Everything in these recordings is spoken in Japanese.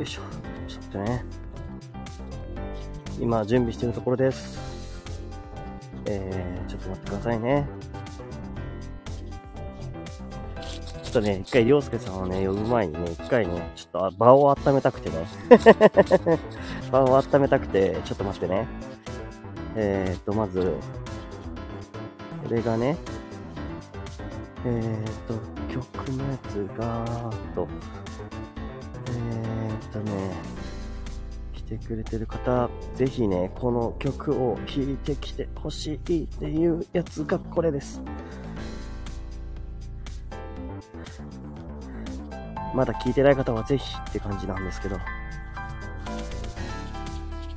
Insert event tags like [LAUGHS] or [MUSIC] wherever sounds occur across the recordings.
よいしょ。ちょっとね。今、準備してるところです。えー、ちょっと待ってくださいね。ちょっとね、一回、りょうすけさんをね、呼ぶ前にね、一回ね、ちょっと場を温めたくてね。[LAUGHS] 場を温めたくて、ちょっと待ってね。えーっと、まず、これがね、えーっと、曲のやつが、と、くれてる方、ぜひね、この曲を聴いてきてほしいっていうやつがこれです。まだ聴いてない方はぜひって感じなんですけど。よ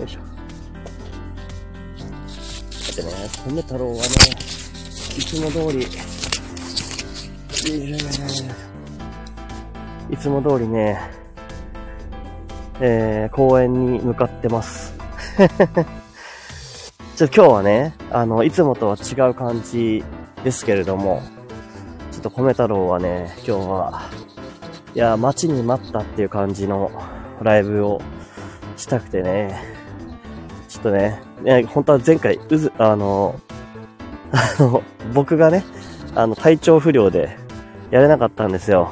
いしょ。だってね、米太郎はね、いつも通り、いやいやいやいやいつも通りね、えー、公園に向かってます。[LAUGHS] ちょっと今日はね、あの、いつもとは違う感じですけれども、ちょっと米太郎はね、今日は、いや、待ちに待ったっていう感じのライブをしたくてね、ちょっとね、ね本当は前回、うず、あの、[LAUGHS] あの、僕がね、あの、体調不良でやれなかったんですよ。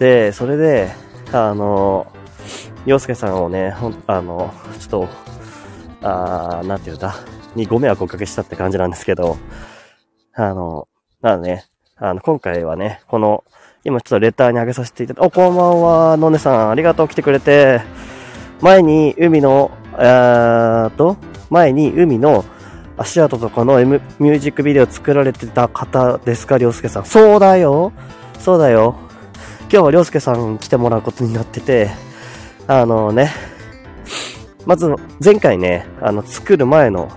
で、それで、あの、洋介さんをね、ほん、あの、ちょっと、あー、なんていうんだ、にご迷惑をおかけしたって感じなんですけど、あの、なのでね、あの、今回はね、この、今ちょっとレターに上げさせていただいて、お、こんばんは、のねさん、ありがとう、来てくれて、前に海の、えーと、前に海の足跡とかの、M、ミュージックビデオ作られてた方ですか、りょうすけさん。そうだよそうだよ。今日はりょうすけさん来てもらうことになってて、あのね、まず、前回ね、あの、作る前の、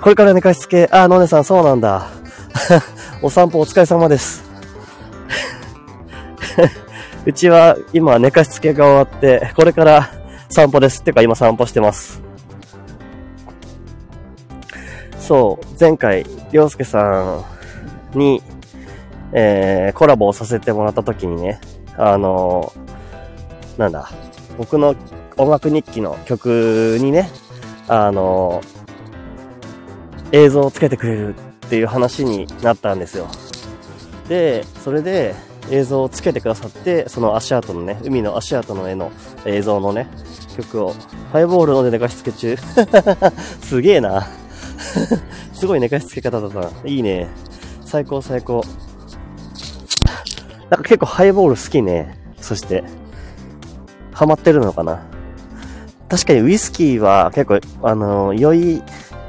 これから寝かしつけ、あ、のねさん、そうなんだ。[LAUGHS] お散歩お疲れ様です。[LAUGHS] うちは今寝かしつけが終わって、これから散歩です。ってか今散歩してます。そう、前回、りょうすけさんに、えー、コラボをさせてもらった時にね、あのーなんだ、僕の音楽日記の曲にね、あの映像をつけてくれるっていう話になったんですよ。で、それで映像をつけてくださって、その足跡のね、海の足跡の絵の映像のね、曲を、ハイボールので寝かしつけ中。[LAUGHS] すげえな。[LAUGHS] すごい寝かしつけ方だったな。いいね。最高最高。なんか結構ハイボール好きね。そして、ハマってるのかな？確かにウイスキーは結構、あの、酔い、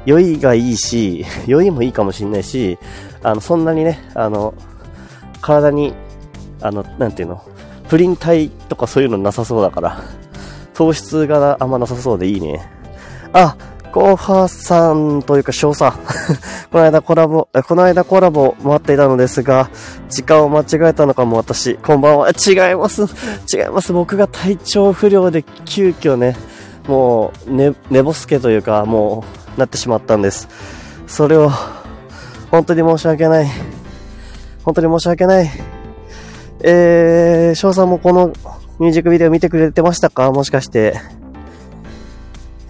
酔いがいいし、[LAUGHS] 酔いもいいかもしんないし、あの、そんなにね、あの、体に、あの、なんていうの、プリン体とかそういうのなさそうだから、糖質があんまなさそうでいいね。あ、コーハさんというか翔さん。[LAUGHS] この間コラボ、この間コラボ待っていたのですが、時間を間違えたのかも私。こんばんは。違います。[LAUGHS] 違います。僕が体調不良で急遽ね、もう、ね、寝ぼすけというか、もう、なってしまったんです。それを、本当に申し訳ない。本当に申し訳ない。えー、翔さんもこのミュージックビデオ見てくれてましたか？もしかして。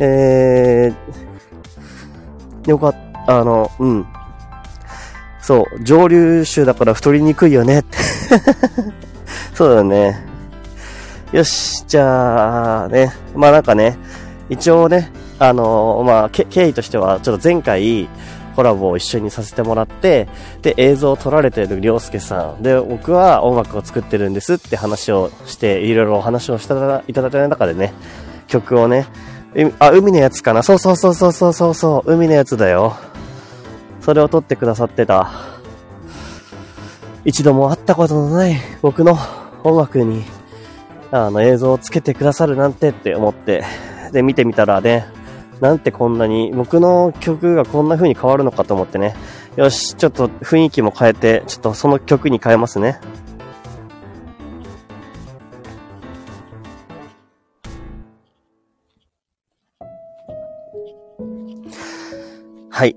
えー、よかった、あの、うん。そう、上流種だから太りにくいよね。[LAUGHS] そうだね。よし、じゃあね、まあなんかね、一応ね、あのまあ、経緯としては、ちょっと前回、コラボを一緒にさせてもらって、で、映像を撮られてるりょうすけさん。で、僕は音楽を作ってるんですって話をして、いろいろお話をしたいただいた中でね、曲をね、あ、海のやつかなそうそうそうそうそうそうそう、海のやつだよ。それを撮ってくださってた。一度も会ったことのない僕の音楽に、あの映像をつけてくださるなんてって思って、で、見てみたらね、なんてこんなに、僕の曲がこんな風に変わるのかと思ってね。よし、ちょっと雰囲気も変えて、ちょっとその曲に変えますね。はい。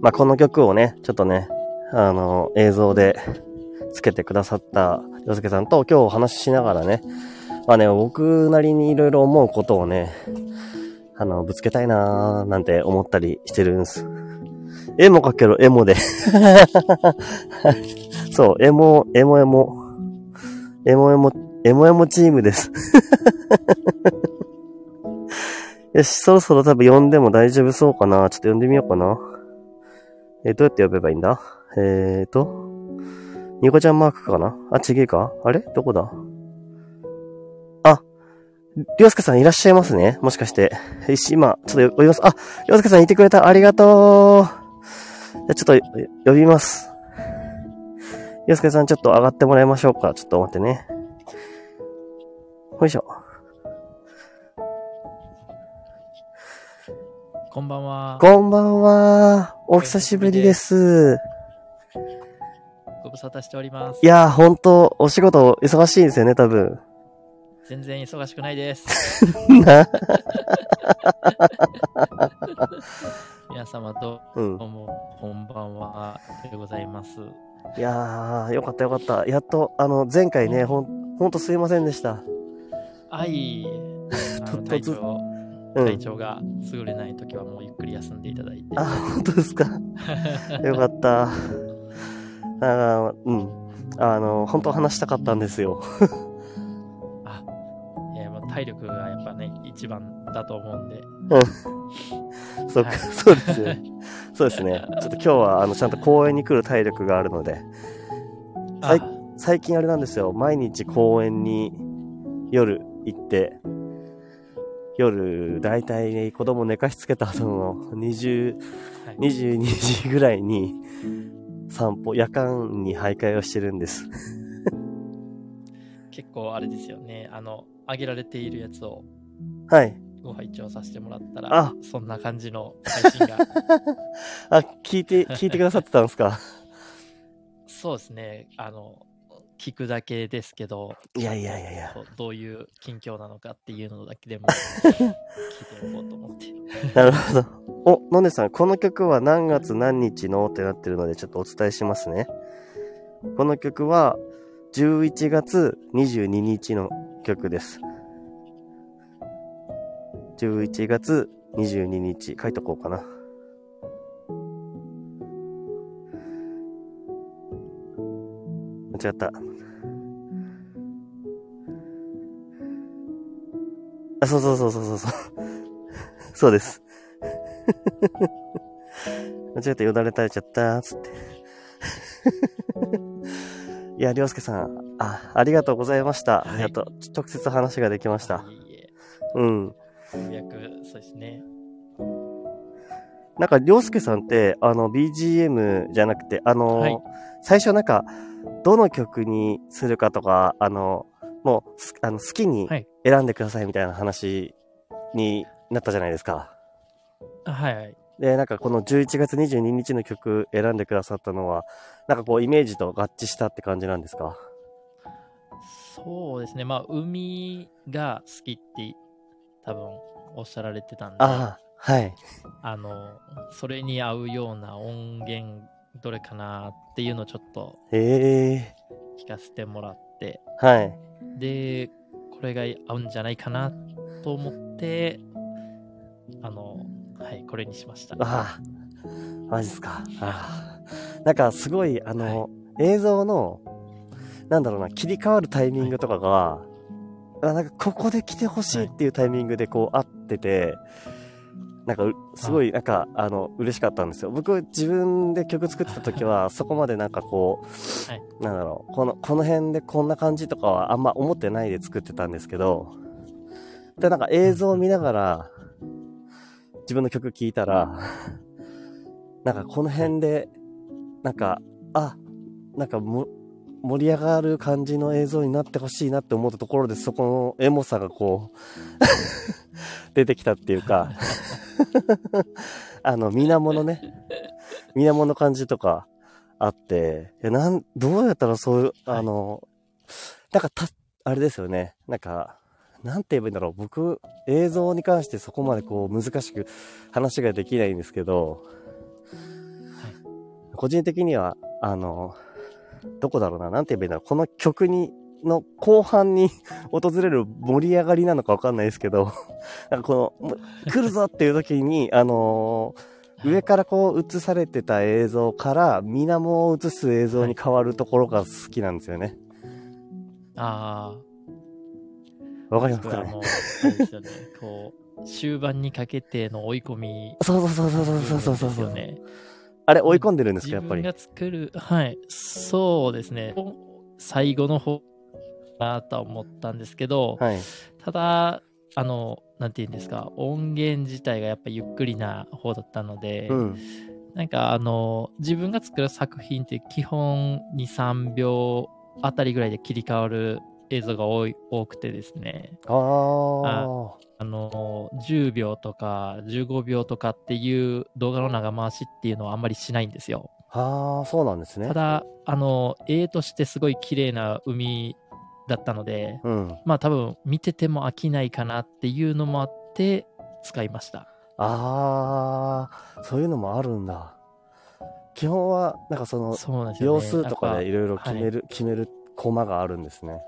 まあ、この曲をね、ちょっとね、あの、映像でつけてくださった洋介さんと今日お話ししながらね、まあね、僕なりにいろいろ思うことをね、あの、ぶつけたいなーなんて思ったりしてるんです。絵も描けろ、絵もで。[LAUGHS] そう、絵も、絵も絵も、絵も絵も、絵も絵もチームです。よし、そろそろ多分呼んでも大丈夫そうかな。ちょっと呼んでみようかな。えー、どうやって呼べばいいんだ？えーと、ニコちゃんマークかな？あ、ちげえか？あれ？どこだ？あ、りょうすけさんいらっしゃいますねもしかして。よし、今、ちょっと呼びます。あ、りょうすけさんいてくれた。ありがとう。じゃ、ちょっと呼びます。りょうすけさんちょっと上がってもらいましょうか。ちょっと待ってね。よいしょ。こんばんは。こんばんは。お久しぶりです。ご無沙汰しております。いやー、ほんと、お仕事忙しいんですよね、多分。全然忙しくないです。[LAUGHS] [LAUGHS] 皆様どうも、こんばんはでございます。いやー、よかったよかった。やっと、あの、前回ね、ほん、ほんとすいませんでした。はい。[LAUGHS] あの体調が優れない時はもうゆっくり休んでいただいて。あ、本当ですか？[LAUGHS] よかった。あうん。あの、本当話したかったんですよ。あ、えー、まあ、体力がやっぱね、一番だと思うんで。うん。そはい、そうですね。[LAUGHS] そうですね。ちょっと今日は、あの、ちゃんと公園に来る体力があるので。最近あれなんですよ。毎日公園に夜行って、夜、だいたい子供寝かしつけた後の20、はい、22時ぐらいに散歩、夜間に徘徊をしてるんです。結構あれですよね。あの、あげられているやつを。はい。ご拝聴させてもらったら、あそんな感じの配信が。[LAUGHS] あ、聞いて、聞いてくださってたんですか？[LAUGHS] そうですね。あの、聞くだけですけど、いやいやいやいや。どういう近況なのかっていうのだけでも [LAUGHS] 聞いておこうと思って。なるほど。お、のねさん、この曲は何月何日のってなってるのでちょっとお伝えしますね。この曲は11月22日の曲です。11月22日、書いとこうかな。違った。あ、そうそうそうそうそうそう。そうです。[LAUGHS] 間違ってよだれ垂れちゃった、つって。いや、りょうすけさん、あ、ありがとうございました。はい、やっと、直接話ができました。いいうん。ようやく、そうですね。なんか、りょうすけさんって、あの、BGM じゃなくて、あの、はい、最初なんか、どの曲にするかとか、あの、もう、あの、好きに選んでくださいみたいな話になったじゃないですか。はいはい。で、なんかこの11月22日の曲選んでくださったのは、なんかこうイメージと合致したって感じなんですか？そうですね。まあ、海が好きって多分おっしゃられてたんで。ああ、はい。あの、それに合うような音源どれかなっていうのをちょっと聞かせてもらって、はい。で、これが合うんじゃないかなと思って、あの、はい、これにしました。ああ、マジっすか。ああ。なんかすごい、あの、はい、映像の、なんだろうな、切り替わるタイミングとかが、はい、あなんかここで来てほしいっていうタイミングでこう合ってて、なんか、すごい、なんか、あの、嬉しかったんですよ。僕、自分で曲作ってた時は、そこまでなんかこう、はい、なんだろう、この、この辺でこんな感じとかはあんま思ってないで作ってたんですけど、で、なんか映像を見ながら、自分の曲聴いたら、なんかこの辺で、なんか、あ、なんかも、盛り上がる感じの映像になってほしいなって思ったところで、そこのエモさがこう [LAUGHS] 出てきたっていうか [LAUGHS] あの、水面のね、水面の感じとかあって、いや、なん、どうやったらそういう、あの、なんかた、あれですよね、なんか、なんて言えばいいんだろう。僕、映像に関してそこまでこう難しく話ができないんですけど、はい、個人的には、あの、どこだろうな、なんて言えばいいんだろう。この曲に、の後半に [LAUGHS] 訪れる盛り上がりなのかわかんないですけど、[LAUGHS] なんかこの、来るぞっていう時に、あのー、上からこう映されてた映像から水面を映す映像に変わるところが好きなんですよね。ああ。わかりますかね？もう、ですよね。こう、終盤にかけての追い込み、そうそうそうそうそうそうそう。ね。あれ追い込んでるんですか、やっぱり？自分が作る、はい。そうですね。最後の方なとは思ったんですけど、はい、ただ、あの、なんて言うんですか、音源自体がやっぱゆっくりな方だったので、うん、なんかあの、自分が作る作品って基本2、3秒あたりぐらいで切り替わる映像が多い多くてですね。あああの、10秒とか15秒とかっていう動画の長回しっていうのはあんまりしないんですよ。ああ、そうなんですね。ただ、あの、絵としてすごい綺麗な海だったので、うん、まあ多分見てても飽きないかなっていうのもあって使いました。ああ、そういうのもあるんだ。基本は、なんかその、秒数とかでいろいろ決める、はい、決めるコマがあるんですね。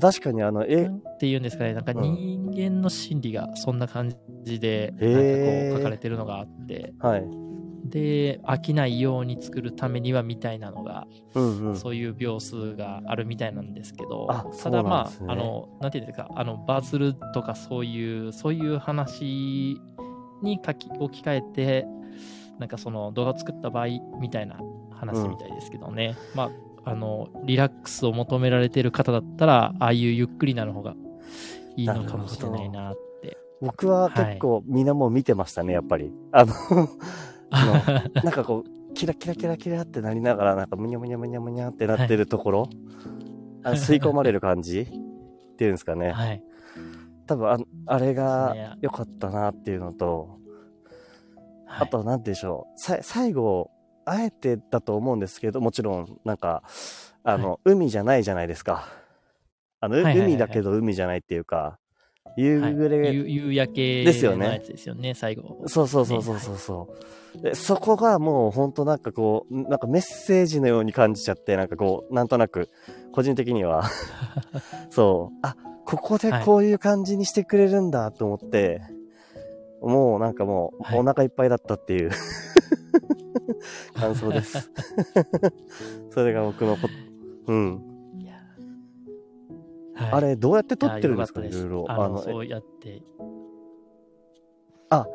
確かにあの、えっていうんですかね、なんか人間の心理がそんな感じで、なんかこう書かれてるのがあって、はい。で飽きないように作るためにはみたいなのが、うんうん、そういう秒数があるみたいなんですけど、ただまあ、ね、あのなんていうんですかあのバズるとかそういうそういう話に書き置き換えてなんかその動画を作った場合みたいな話みたいですけどね、うん、まああのリラックスを求められてる方だったらああいうゆっくりなの方がいいのかもしれないなって僕は結構みんなもう見てましたね、やっぱり。あのの [LAUGHS] なんかこう、キラキラキラキラってなりながら、なんかむにゃむにゃむにゃむにゃってなってるところ、はい、あ吸い込まれる感じっていうんですかね。はい。多分あ、あれが良かったなっていうのと、あと、なんでしょう。さ、最後、あえてだと思うんですけど、もちろん、なんか、あの、はい、海じゃないじゃないですか。あの、海だけど海じゃないっていうか、夕暮れ、はい、夕焼けですよね。ですよね、最後。そうそうそうそうそうそう、で。そこがもう本当なんかこう、なんかメッセージのように感じちゃって、なんかこう、なんとなく、個人的には [LAUGHS] そう、あ、ここでこういう感じにしてくれるんだと思って、はい、もうなんかもう、お腹いっぱいだったっていう、[LAUGHS] 感想です。[LAUGHS] それが僕のうん。はい、あれ、どうやって撮ってるんですか、いろいろ。あの、そうやって。あ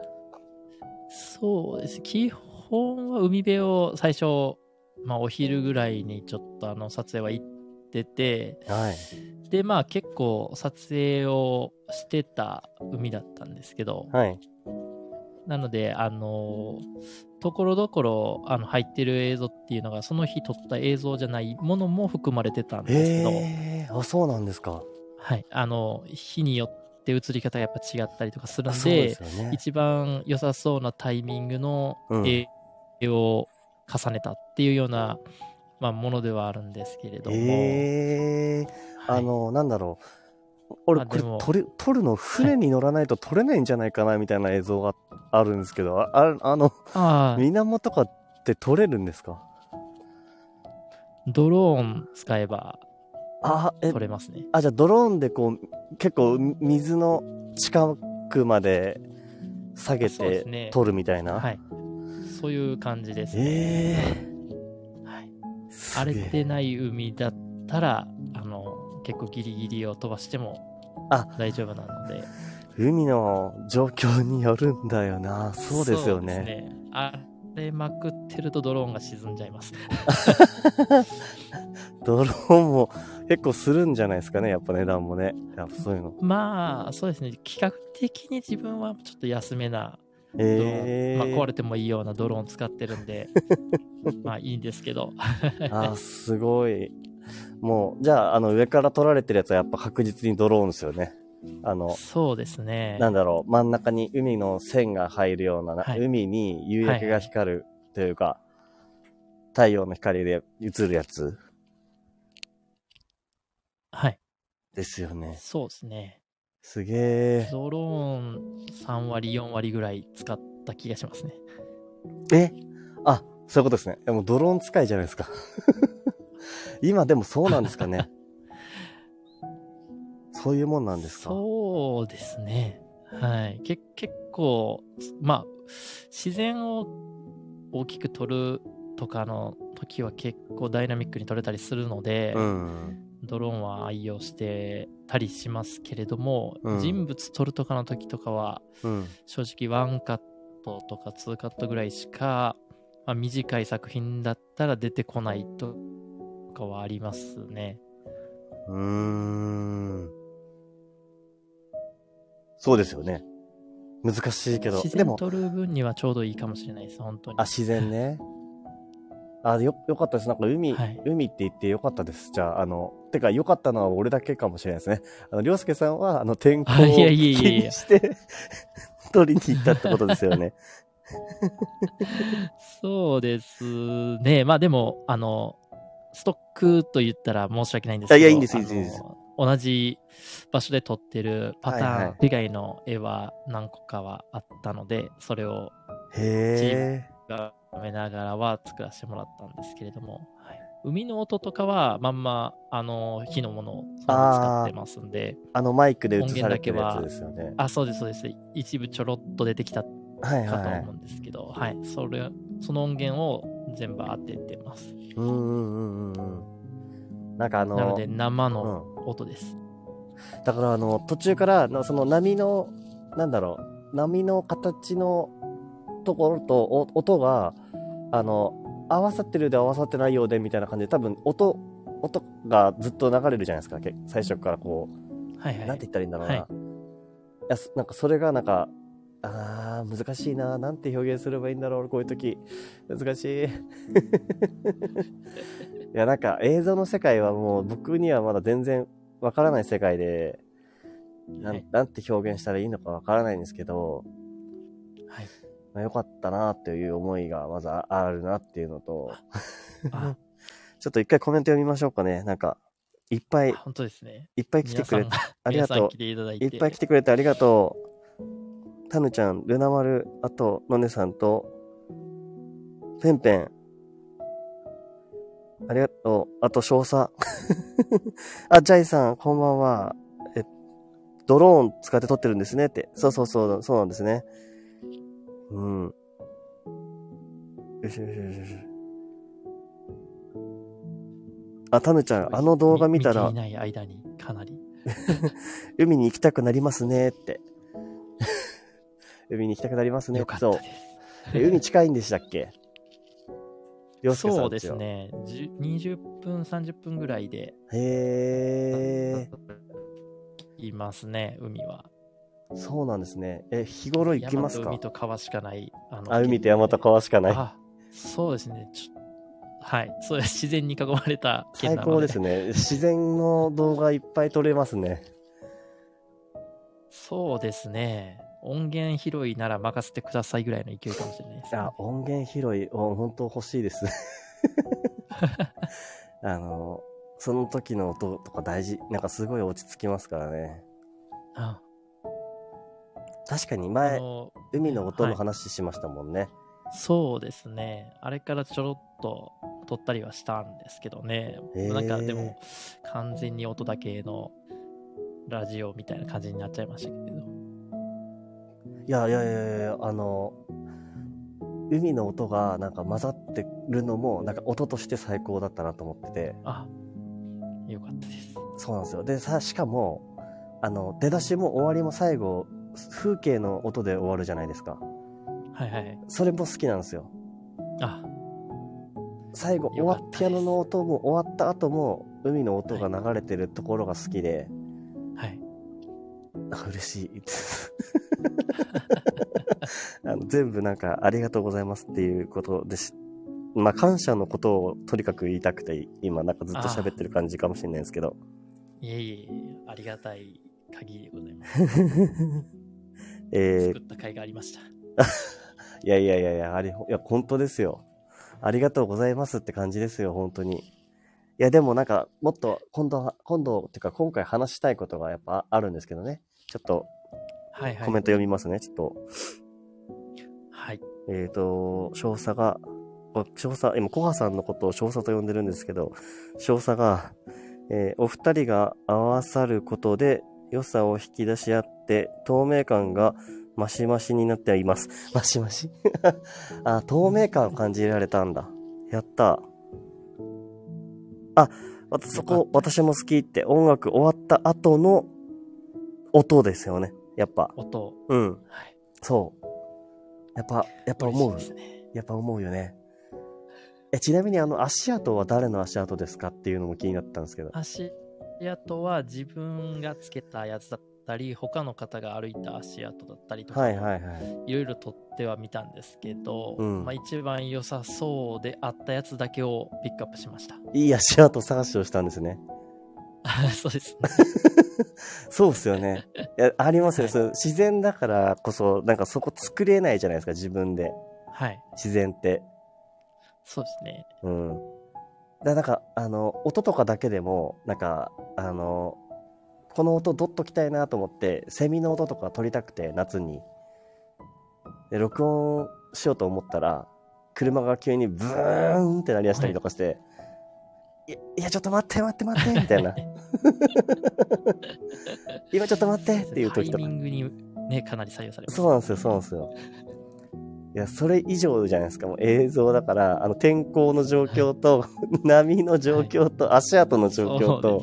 そうです。基本は海辺を最初、まあ、お昼ぐらいにちょっとあの撮影は行ってて、はい、で、まあ結構撮影をしてた海だったんですけど、はい、なので、あのところどころあの入ってる映像っていうのが、その日撮った映像じゃないものも含まれてたんですけど、えー、あそうなんですか。はい、あの日によって映り方がやっぱ違ったりとかするんで、でね、一番良さそうなタイミングの絵を重ねたっていうような、まあ、ものではあるんですけれども。えー、はい、あの、なんだろう。俺、これ撮る、撮るの船に乗らないと撮れないんじゃないかなみたいな映像があるんですけど、ああの、水面とかって撮れるんですか？ドローン使えばあ撮れますね。あ、じゃあドローンでこう、結構水の近くまで下げて撮るみたいな、ね、はい。そういう感じですね。えー、はい。荒れてない海だったら、あの、結構ギリギリを飛ばしても大丈夫なので。海の状況によるんだよな。そうですよね。ねあれまくってるとドローンが沈んじゃいます。[LAUGHS] ドローンも結構するんじゃないですかね、やっぱ値段もね。やっぱそういうの。まあ、そうですね。企画的に自分はちょっと安めな、えー、まあ、壊れてもいいようなドローン使ってるんで、[LAUGHS] まあいいんですけど。あ、すごい。もう、じゃあ、あの、上から撮られてるやつはやっぱ確実にドローンですよね。あの、そうですね。なんだろう、真ん中に海の線が入るような、はい、海に夕焼けが光るというか、はい、太陽の光で映るやつ。はい。ですよね。そうですね。すげえ。ドローン3割、4割ぐらい使った気がしますね。え？あ、そういうことですね。でもドローン使いじゃないですか。[LAUGHS] 今でもそうなんですかね。[LAUGHS] そういうもんなんですか？そうですね。はい。け結構、まあ、自然を大きく撮るとかの時は結構ダイナミックに撮れたりするので、うん、ドローンは愛用してたりしますけれども、うん、人物撮るとかの時とかは、うん、正直ワンカットとかツーカットぐらいしか、まあ、短い作品だったら出てこないとかはありますね。うーん。そうですよね。難しいけど。自然撮る分にはちょうどいいかもしれないです、本当に。あ、自然ね。あ、よ、よかったです。なんか海、はい、海って言ってよかったです。じゃあ、あの、てかよかったのは俺だけかもしれないですね。あの、りょうすけさんは、あの、天候を気にして撮りに行ったってことですよね。[LAUGHS] そうですね。まあでも、あの、ストックと言ったら申し訳ないんですけど。いや、いいんです、いいんです。同じ場所で撮ってるパターン以外の絵は何個かはあったので、それをチームがめながらは作らせてもらったんですけれども、はい、海の音とかはまんまあの火のものを使ってますんで、あのマイクで映されてるやつですよね。あ、そうです、そうです。一部ちょろっと出てきたかと思うんですけど、はい、はいはい、それその音源を全部当ててます。うんうんうんうん。なんかあの、なので生の音です。うん、だからあの、途中からのその波の、なんだろう、波の形のところと音が、あの、合わさってるで合わさってないようでみたいな感じで、多分音、音がずっと流れるじゃないですか、最初からこう。はいはい。なんて言ったらいいんだろうな。はい、いや、なんかそれがなんか、あー、難しいな。なんて表現すればいいんだろう、こういう時。難しい。[LAUGHS] いや、なんか映像の世界はもう僕にはまだ全然わからない世界で、なん、なんて表現したらいいのかわからないんですけど、はい。まあ、よかったなっていう思いがまずあるなっていうのと、[LAUGHS] ちょっと一回コメント読みましょうかね。なんか、いっぱい、本当ですね。いっぱい来てくれて、ありがとう。いっぱい来てくれてありがとう。タヌちゃん、ルナ丸、あと、のねさんと、ペンペン、ありがとう。あと、少佐。[LAUGHS] あ、ジャイさん、こんばんは。え、ドローン使って撮ってるんですねって。そうそうそう、そうなんですね。うん。よしよしよしよし。あ、タヌちゃん、あの動画見たら。見ていない間に、かなり。[LAUGHS] 海に行きたくなりますねって。海に行きたくなりますね。よかったです。海近いんでしたっけ？[LAUGHS] そうですね。20分、30分ぐらいで。へいますね、海は。そうなんですね。え、日頃行きますか？海と川しかない。あのあ、海と山と川しかない？あ、そうですね。はい。そう自然に囲まれた最高ですね。自然の動画いっぱい撮れますね。そうですね。音源拾いなら任せてくださいぐらいの勢いかもしれないです、ね、いや、音源拾い、本当欲しいです。[LAUGHS] あの、その時の音とか大事。なんかすごい落ち着きますからね。あ確かに前、海の音の話しましたもんね、はい。そうですね。あれからちょろっと撮ったりはしたんですけどね。なんかでも、完全に音だけのラジオみたいな感じになっちゃいましたけど。いやいやいやいや、あの、海の音がなんか混ざってるのも、なんか音として最高だったなと思ってて。あ、よかったです。そうなんですよ。で、さ、しかも、あの、出だしも終わりも最後、風景の音で終わるじゃないですか。はいはい。それも好きなんですよ。あ最後、終わピアノの音も終わった後も、海の音が流れてるところが好きで、はい。あ嬉しい。[LAUGHS] [LAUGHS] あの全部なんか、ありがとうございますっていうことでし、まあ、感謝のことをとにかく言いたくて、今なんかずっと喋ってる感じかもしれないですけど。いえいえ、ありがたい限りでございます。[LAUGHS] えー、作った甲斐がありました。い [LAUGHS] やいやいやいや、あれ、いや、本当ですよ。ありがとうございますって感じですよ、本当に。いや、でもなんか、もっと、今度、今度、っていうか、今回話したいことがやっぱあるんですけどね。ちょっと、はいはい。コメント読みますね、ちょっと。はい。えっ、ー、と、少佐が、少佐、今、コハさんのことを少佐と呼んでるんですけど、少佐が、えー、お二人が合わさることで良さを引き出し合って、透明感がマシマシになっています。マシマシ？[LAUGHS] あ、透明感を感じられたんだ。やった。あ、そこ、私も好きって音楽終わった後の音ですよね。やっぱ。音。うん。はい。そう。やっぱ、やっぱ思う。ね、やっぱ思うよね。え、ちなみにあの足跡は誰の足跡ですかっていうのも気になったんですけど。足跡は自分がつけたやつだったり、他の方が歩いた足跡だったりとか、はいはいはい。いろいろ撮ってはみたんですけど、うん、まあ一番良さそうであったやつだけをピックアップしました。いい足跡探しをしたんですね。そうです、ね。[LAUGHS] そうですよね。いや、ありますよ、はい、自然だからこそ、なんかそこ作れないじゃないですか、自分で。はい。自然って。そうですね。うん。だなんか、あの、音とかだけでも、なんか、あの、この音どっときたいなと思って、セミの音とか撮りたくて、夏に。で、録音しようと思ったら、車が急にブーンって鳴り出したりとかして、はい、いいや、ちょっと待って待って待ってみたいな。[LAUGHS] 今ちょっと待ってっていう時とか。タイミングにね、かなり左右されます。そうなんですよ、そうなんですよ。いや、それ以上じゃないですか。もう映像だから、あの、天候の状況と、[LAUGHS] 波の状況と、足跡の状況と。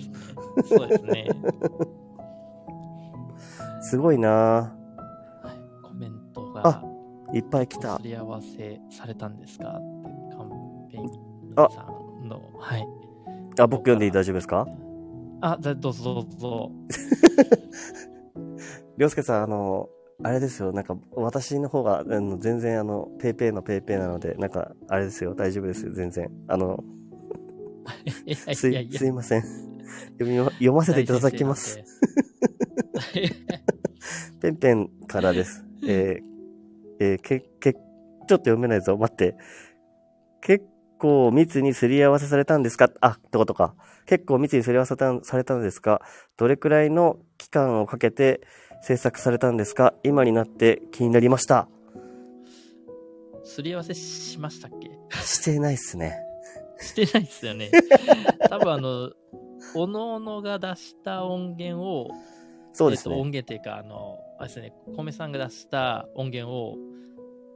そうですね。すごいなはい、コメントが。いっぱい来た。すり合わせされたんですか？って、カンペンさんの。はい。あ、僕読んで大丈夫ですか？あ、どうぞどうぞ。りょうすけさん、あの、あれですよ、なんか、私の方が、あの全然、あの、ペーペーのペーペーなので、なんか、あれですよ、大丈夫ですよ、全然。あの、[LAUGHS] すい、すいません。読み、読ませていただきます。[LAUGHS] ペンペンからです。えー、えー、け、け、ちょっと読めないぞ、待って。結構密にすり合わせされたんですか？あ、ってことか。結構密にすり合わせされたんですか？どれくらいの期間をかけて、制作されたんですか？今になって気になりました。すり合わせしましたっけ？してないっすね。してないっすよね。[LAUGHS] 多分あの、おのおのが出した音源を、そうですね。えっと、音源っていうか、あの、あれですね、米さんが出した音源を、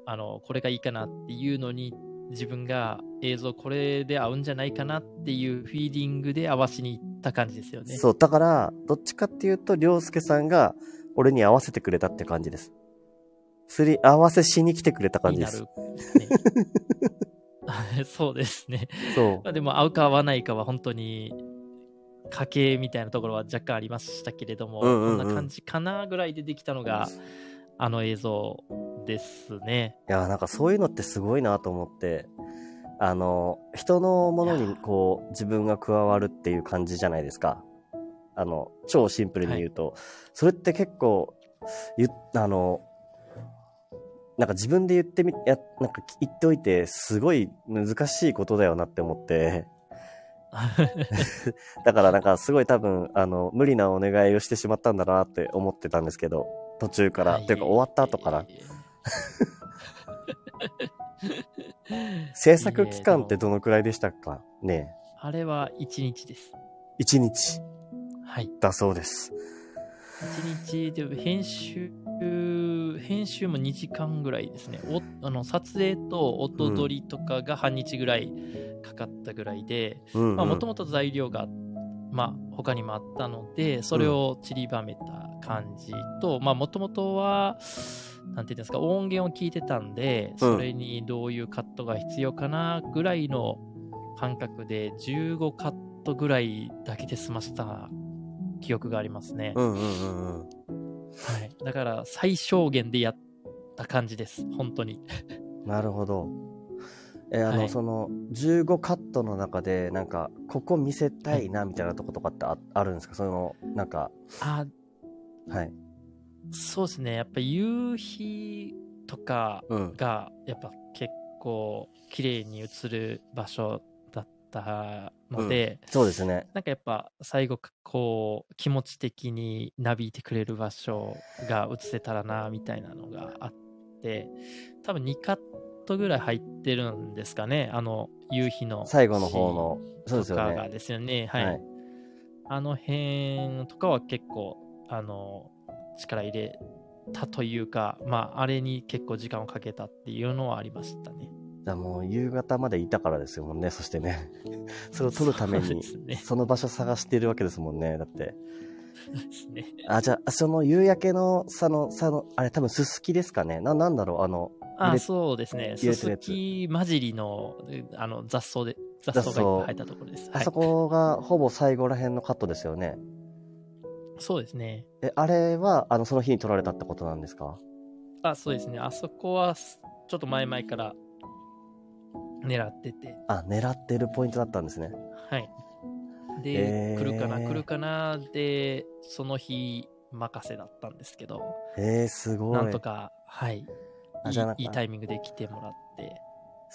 あの、これがいいかなっていうのに、自分が映像これで合うんじゃないかなっていうフィーリングで合わしに行った感じですよね。そう、だから、どっちかっていうと、りょうすけさんが、俺に合わせてくれたって感じです。すり合わせしに来てくれた感じです。ね、[LAUGHS] そうですね。そう。でも合うか合わないかは本当に家計みたいなところは若干ありましたけれども、うんうんうん、こんな感じかなぐらいでできたのが、あの映像ですね。いや、なんかそういうのってすごいなと思って、あの、人のものにこう、自分が加わるっていう感じじゃないですか。あの、超シンプルに言うと、はい、それって結構、ゆ、あの、なんか自分で言ってみ、や、なんか言っておいて、すごい難しいことだよなって思って。[LAUGHS] だからなんかすごい多分、あの、無理なお願いをしてしまったんだなって思ってたんですけど、途中から、っていうか終わった後から。[LAUGHS] 制作期間ってどのくらいでしたか？ねあれは1日です。1日。はい。だそうです。1日で編集、編集も2時間ぐらいですね。おあの撮影と音撮りとかが半日ぐらいかかったぐらいで、もともと材料が、まあ、他にもあったので、それを散りばめた感じと、うん、まあ、もともとは、なんていうんですか、音源を聞いてたんで、それにどういうカットが必要かなぐらいの感覚で、15カットぐらいだけで済ませた記憶がありますね。うんうんうんうん。はい。だから、最小限でやった感じです、本当に。なるほど。えー、あの、はい、その、15カットの中で、なんか、ここ見せたいな、みたいなとことかってあ,、あるんですか？その、なんか。あ、はい。そうですね。やっぱ夕日とかが、やっぱ結構綺麗に映る場所だったので、うん、そうですね。なんかやっぱ最後、こう、気持ち的になびいてくれる場所が映せたらな、みたいなのがあって、多分2カットぐらい入ってるんですかね。あの、夕日の。最後の方の、そうですよね。がですよね。はい。はい、あの辺とかは結構、あの、力入れたというか、まあ、あれに結構時間をかけたっていうのはありましたね。じゃもう夕方までいたからですよもんね、そしてね。[LAUGHS] それを撮るために、その場所探してるわけですもんね、だって。あ、じゃあ、その夕焼けの、さの、さの、あれ多分すすきですかねな、なんだろう、あの、あ、そうですね。すすき混じりの、あの、雑草で、雑草が入ったところです。あそこがほぼ最後ら辺のカットですよね。そうですね。え、あれは、あの、その日に撮られたってことなんですか？あ、そうですね。あそこは、ちょっと前々から狙ってて。あ、狙ってるポイントだったんですね。はい。で、えー、来るかな、来るかな、で、その日任せだったんですけど。えー、すごい。なんとか、はい。いいいいタイミングで来てもらって。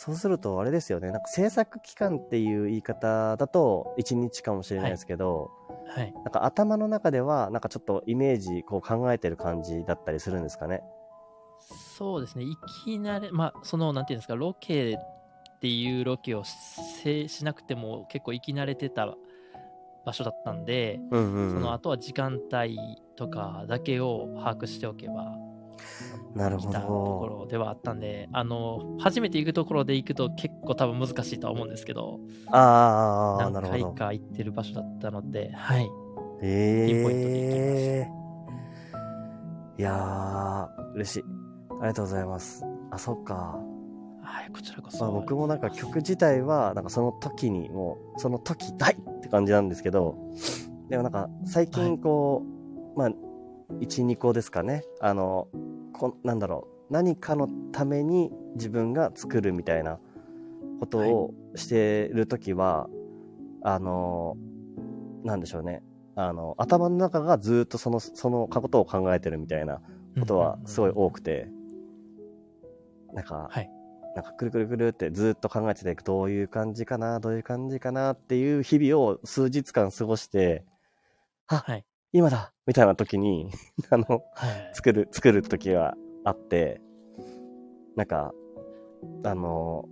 そうすると、あれですよね。なんか制作期間っていう言い方だと、1日かもしれないですけど、はい。はい、なんか頭の中では、なんかちょっとイメージ、こう考えてる感じだったりするんですかね？そうですね。いきなり、まあ、その、なんていうんですか、ロケっていうロケをししなくても結構行き慣れてた場所だったんで、うんうんうん、その後は時間帯とかだけを把握しておけばなるほど。ところではあったんで、あの、初めて行くところで行くと結構多分難しいとは思うんですけど、ああ、何回か行ってる場所だったので、はい。ええー。ピンポイントで行きました。いやー、嬉しい。ありがとうございます。あ、そっか。はい、こちらこそ。まあ、僕もなんか曲自体は、なんかその時にもう、その時だいって感じなんですけど、でもなんか最近こう、はい、まあ、1、2個ですかね。あの、こなんだろう、何かのために自分が作るみたいなことをしてるときは、はい、あの、なんでしょうね。あの、頭の中がずっとその、そのことを考えてるみたいなことはすごい多くて、なんか、はい、なんかくるくるくるってずっと考えてて、どういう感じかな、どういう感じかなっていう日々を数日間過ごして、あ、はい、今だみたいな時に [LAUGHS] あの、はい、作る、作る時があって、なんか、あの、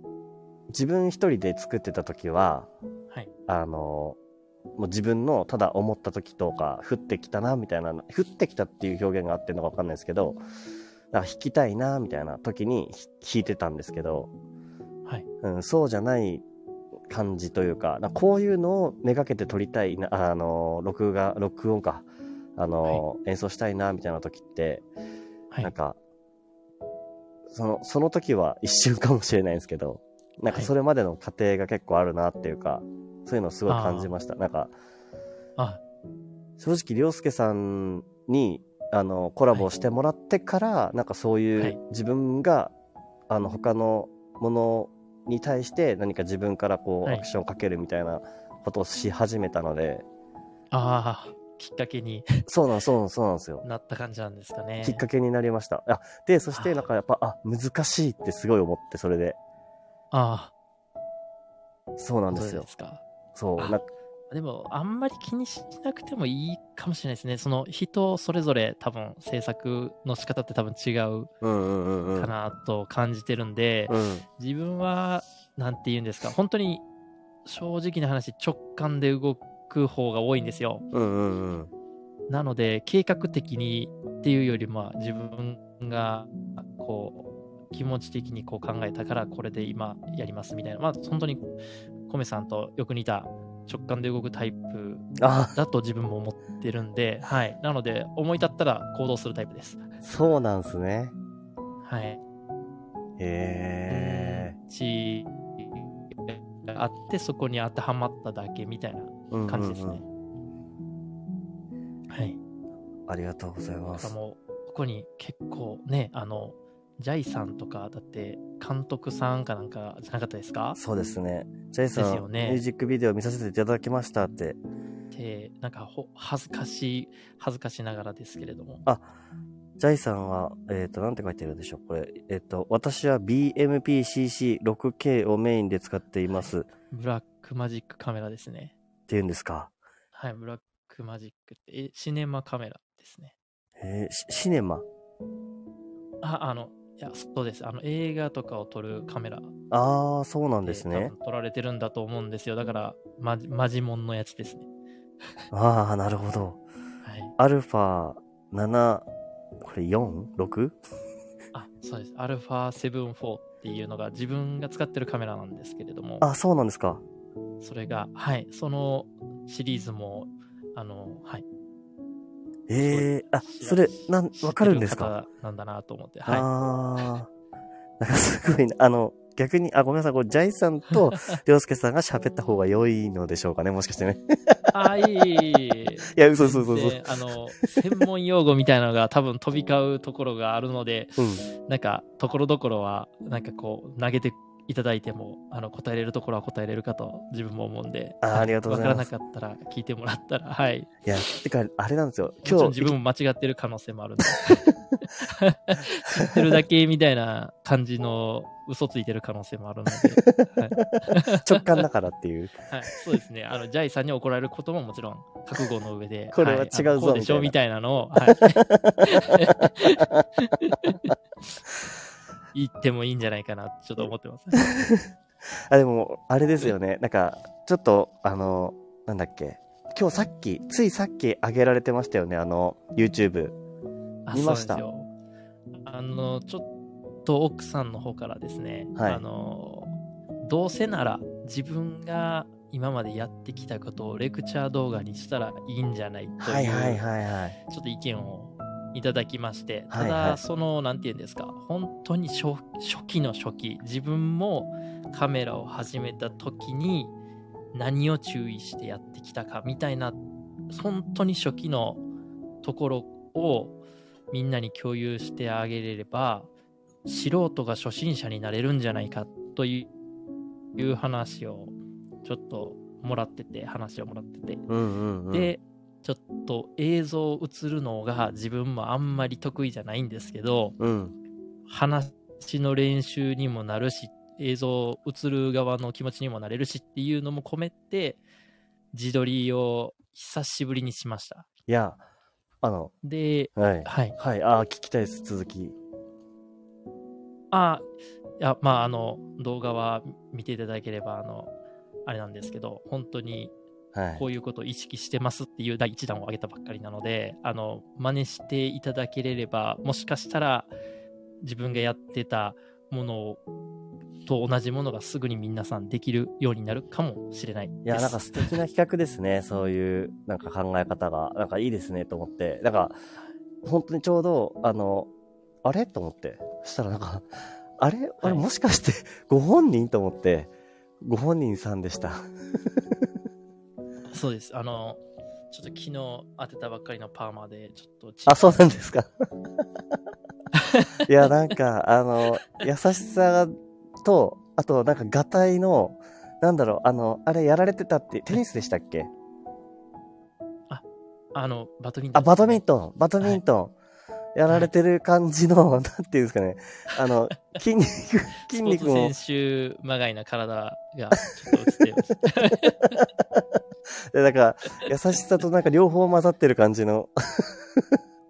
自分一人で作ってた時は、はい、あの、もう自分のただ思った時とか、降ってきたな、みたいな、降ってきたっていう表現があってるのかわかんないですけど、なんか弾きたいな、みたいな時に弾いてたんですけど、はい。うん、そうじゃない感じというか、かこういうのをめがけて撮りたいな、あの、録画、録音か、あの、はい、演奏したいな、みたいな時って、はい、なんか、その、その時は一瞬かもしれないんですけど、なんかそれまでの過程が結構あるなっていうか、そういうのをすごい感じました。なんか、正直、りょうすけさんに、あの、コラボしてもらってから、はい、なんかそういう自分が、あの、他のものに対して何か自分からこう、アクションをかけるみたいなことをし始めたので、ああ、きっかけにそうなん、そうなん、そうなんですよ。なった感じなんですかね。きっかけになりました。あで、そしてなんかやっぱ、あ、難しいってすごい思って、それで。ああ。そうなんですよ。ですか？そう。なでも、あんまり気にしなくてもいいかもしれないですね。その人それぞれ多分制作の仕方って多分違うかなと感じてるんで、うん、自分は、なんて言うんですか、本当に正直な話、直感で動く方が多いんですよ。うんうんうん、なので、計画的にっていうよりも、自分がこう気持ち的にこう考えたから、これで今やりますみたいな、まあ、本当にコメさんとよく似た直感で動くタイプだと自分も思ってるんで、[LAUGHS] はい。なので、思い立ったら行動するタイプです。そうなんすね。はい。へえ。あって、そこに当てはまっただけみたいな感じですね。はい。ありがとうございます。もう、ここに結構ね、あの、ジャイさんとか、だって監督さんかなんかじゃなかったですか？そうですね。ジャイさん、ね、ミュージックビデオ見させていただきましたって。で、なんかほ恥ずかしい、恥ずかしながらですけれども。あ、ジャイさんは、えっ、ー、と、なんて書いてるでしょうこれ。えっ、ー、と、私は BMPCC6K をメインで使っています。ブラックマジックカメラですね。っていうんですか？はい、ブラックマジックって、え、シネマカメラですね。えー、シネマ？あ、あの、いや、そうです。あの、映画とかを撮るカメラ。ああ、そうなんですね。撮られてるんだと思うんですよ。だから、ま、マジモンのやつですね。ああ、なるほど。はい。アルファ7、これ 4?6? あ、そうです。アルファ74っていうのが自分が使ってるカメラなんですけれども。あ、そうなんですか。それが、はい。そのシリーズも、あの、はい。ええー、あ、それ、なん、わかるんですか？なんだなと思って。はい。ああ。なんかすごい、あの、逆に、あ、ごめんなさい、これ、ジャイさんと、りょうすけさんが喋った方が良いのでしょうかね、もしかしてね。あ、いい、いい。いや、嘘嘘嘘嘘。あの、専門用語みたいなのが多分飛び交うところがあるので、うん、なんか、ところどころは、なんかこう、投げていただいてもあの答えれるところは答えれるかと自分も思うんで、あありがとうございます。分からなかったら聞いてもらったら、はい。いや、てか、あれなんですよ。今日。自分も間違ってる可能性もあるんで。[LAUGHS] 知ってるだけみたいな感じの嘘ついてる可能性もあるので。はい、直感だからっていう。はい、そうですね。あの、ジャイさんに怒られることももちろん覚悟の上で。これは違うぞ、はい、こうでしょみたいなのを。はい言ってもいいんじゃないかなちょっと思ってます。[LAUGHS] あでも、あれですよね。なんか、ちょっと、あの、なんだっけ。今日さっき、ついさっき上げられてましたよね、あの、YouTube。見ました？あの、ちょっと奥さんの方からですね、はい、あの、どうせなら自分が今までやってきたことをレクチャー動画にしたらいいんじゃないという、はいはいはいはい、ちょっと意見をいただきまして、ただ、はいはい、その、なんて言うんですか、本当に初初期の初期、自分もカメラを始めた時に何を注意してやってきたかみたいな、本当に初期のところをみんなに共有してあげれれば、素人が初心者になれるんじゃないかという話をちょっともらってて、話をもらってて。うんうんうん、で、ちょっと映像映るのが自分もあんまり得意じゃないんですけど、うん、話の練習にもなるし、映像映る側の気持ちにもなれるしっていうのも込めて、自撮りを久しぶりにしました。いや、あの、で、はい。はい。はい、ああ、聞きたいです、続き。ああ、いや、まあ、あの、動画は見ていただければ、あの、あれなんですけど、本当にはい、こういうことを意識してますっていう第1弾を上げたばっかりなので、あの、真似していただければ、もしかしたら自分がやってたものと同じものがすぐに皆さんできるようになるかもしれないいや、なんか素敵な企画ですね。そういうなんか考え方が、なんかいいですねと思って。なんか、本当にちょうど、あの、あれ？と思って。そしたらなんか、あれ？あれ、もしかしてご本人？と思って、ご本人さんでした。そうです。あの、ちょっと昨日当てたばっかりのパーマで、ちょっと。あ、そうなんですか。いや、なんか、あの、[LAUGHS] 優しさと、あと、なんか、がたいの、なんだろう、あの、あれやられてたって、テニスでしたっけ？あ、あの、バドミントン、ね、あ、バドミントン、バドミントン。はいやられてる感じの、はい、なんていうんですかね。あの、[LAUGHS] 筋肉、筋肉も。選手まがいな体がちょっと映ってま [LAUGHS] なんか、優しさとなんか両方混ざってる感じの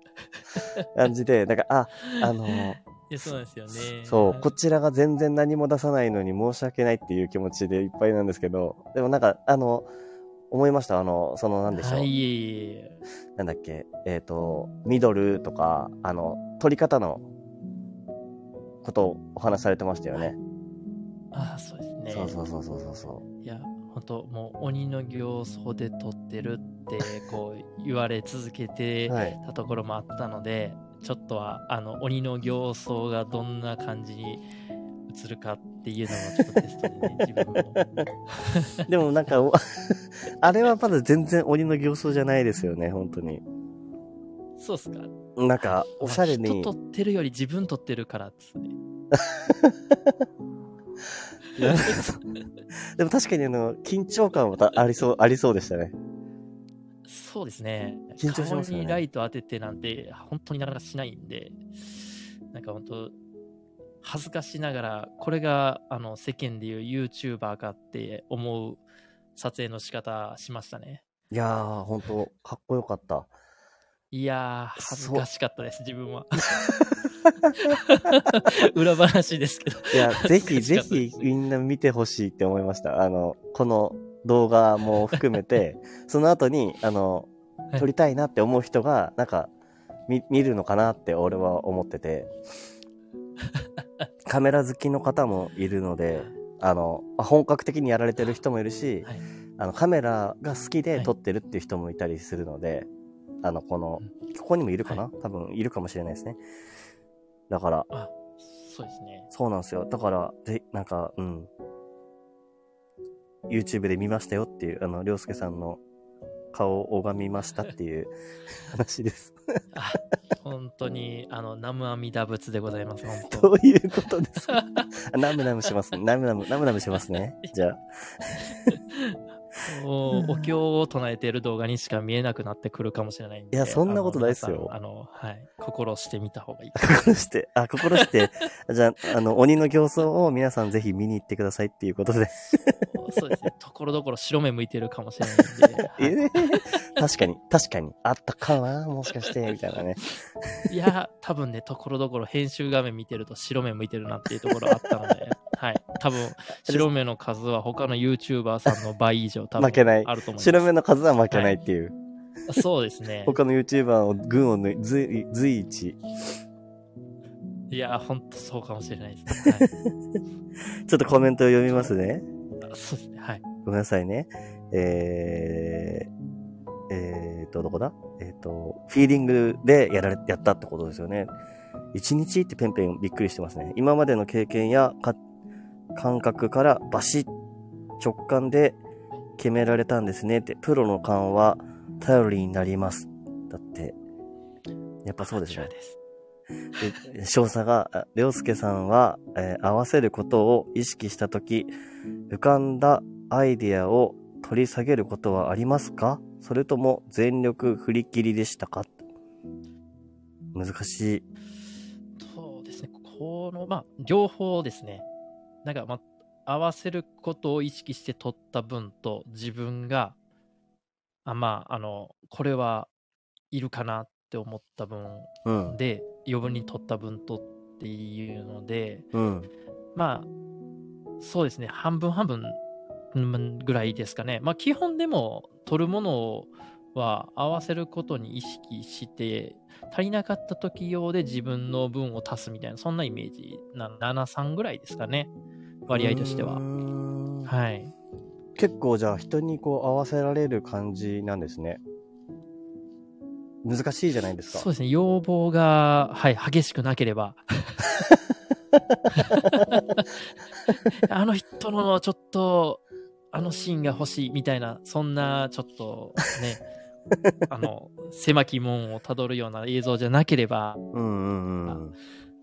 [LAUGHS] 感じで、なんか、あ、あのいや、そうですよね。そう、こちらが全然何も出さないのに申し訳ないっていう気持ちでいっぱいなんですけど、でもなんか、あの、思いました。あの、その、なんでしょう。はい、なんだっけ、えっ、ー、と、ミドルとか、あの、取り方のことをお話しされてましたよね。ああ、そうですね。そうそうそうそうそう。いや、本当もう鬼の形相で撮ってるってこう [LAUGHS] 言われ続けてたところもあったので、はい、ちょっとはあの鬼の形相がどんな感じに映るかっていうのもちょっとテストでね、自分も。でもなんか、[LAUGHS] あれはまだ全然鬼の形相じゃないですよね、本当に。そうっすか。なんか、おしゃれに。人撮ってるより自分撮ってるからっすね。[LAUGHS] でも確かにあの、緊張感はありそう、ありそうでしたね。そうですね。緊張しますね。にライト当ててなんて、本当になかなかしないんで、なんか本当、恥ずかしながら、これがあの世間でいう YouTuber かって思う撮影の仕方しましたね。いやー、本当かっこよかった。いやー、恥ずかしかったです、自分は。[LAUGHS] 裏話ですけど。いや、ぜひぜひみんな見てほしいって思いました。あの、この動画も含めて、[LAUGHS] その後に、あの、撮りたいなって思う人が、なんか、見、見るのかなって俺は思ってて、カメラ好きの方もいるので、あの、本格的にやられてる人もいるし、はい、あの、カメラが好きで撮ってるっていう人もいたりするので、あの、この、ここにもいるかな、はい、多分いるかもしれないですね。だから、あ、そうですね。そうなんですよ。だから、で、なんか、うん。YouTube で見ましたよっていう、あの、りょうすけさんの顔を拝みましたっていう話です。あ、本当に、あの、ナムアミダ仏でございます、本当。[LAUGHS] どういうことですか？ナムナムしますね。ナムナム、ナムナムしますね。じゃあ。[LAUGHS] おお経を唱えている動画にしか見えなくなってくるかもしれないんで。いや、そんなことないですよ。あの、はい。心してみた方がいい。心して、あ、心して、じゃあ、あの、鬼の形相を皆さんぜひ見に行ってくださいっていうことで。[LAUGHS] そうですね。[LAUGHS] ところどころ白目向いてるかもしれないんで。[LAUGHS] えー、確かに、確かに。あったかなもしかして、みたいなね。いや、多分ね、ところどころ編集画面見てると白目向いてるなっていうところあったので。はい。多分、白目の数は他の YouTuber さんの倍以上多分負けない。あると思います。白目の数は負けないっていう。はい、そうですね。他の YouTuber を群を抜い、随随一。いや、ほんとそうかもしれないですね。はい、ちょっとコメントを読みますね。そうですね。はい。ごめんなさいね。えー、えーと、どこだ？えーと、フィーリングでやられ、やったってことですよね。一日ってペンペンびっくりしてますね。今までの経験や感覚からバシッ直感で決められたんですねって、プロの勘は頼りになります。だって、やっぱそうでしょ。で、少佐が、りょうすけさんは、えー、合わせることを意識したとき、浮かんだアイディアを取り下げることはありますか？それとも全力振り切りでしたか？難しい。そうですね。この、まあ、両方ですね。なんか、まあ、合わせることを意識して取った分と、自分が、あまあ、あの、これはいるかなって思った分で、うん、余分に取った分とっていうので、うん、まあ、そうですね、半分半分ぐらいですかね。まあ、基本でも、取るものは合わせることに意識して、足りなかった時用で自分の分を足すみたいな、そんなイメージな、7、3ぐらいですかね。割合としては。はい。結構じゃあ人にこう合わせられる感じなんですね。難しいじゃないですか。そうですね。要望が、はい、激しくなければ。[LAUGHS] あの人のちょっと、あのシーンが欲しいみたいな、そんなちょっとね、[LAUGHS] あの、狭き門をたどるような映像じゃなければ、うんうんうん、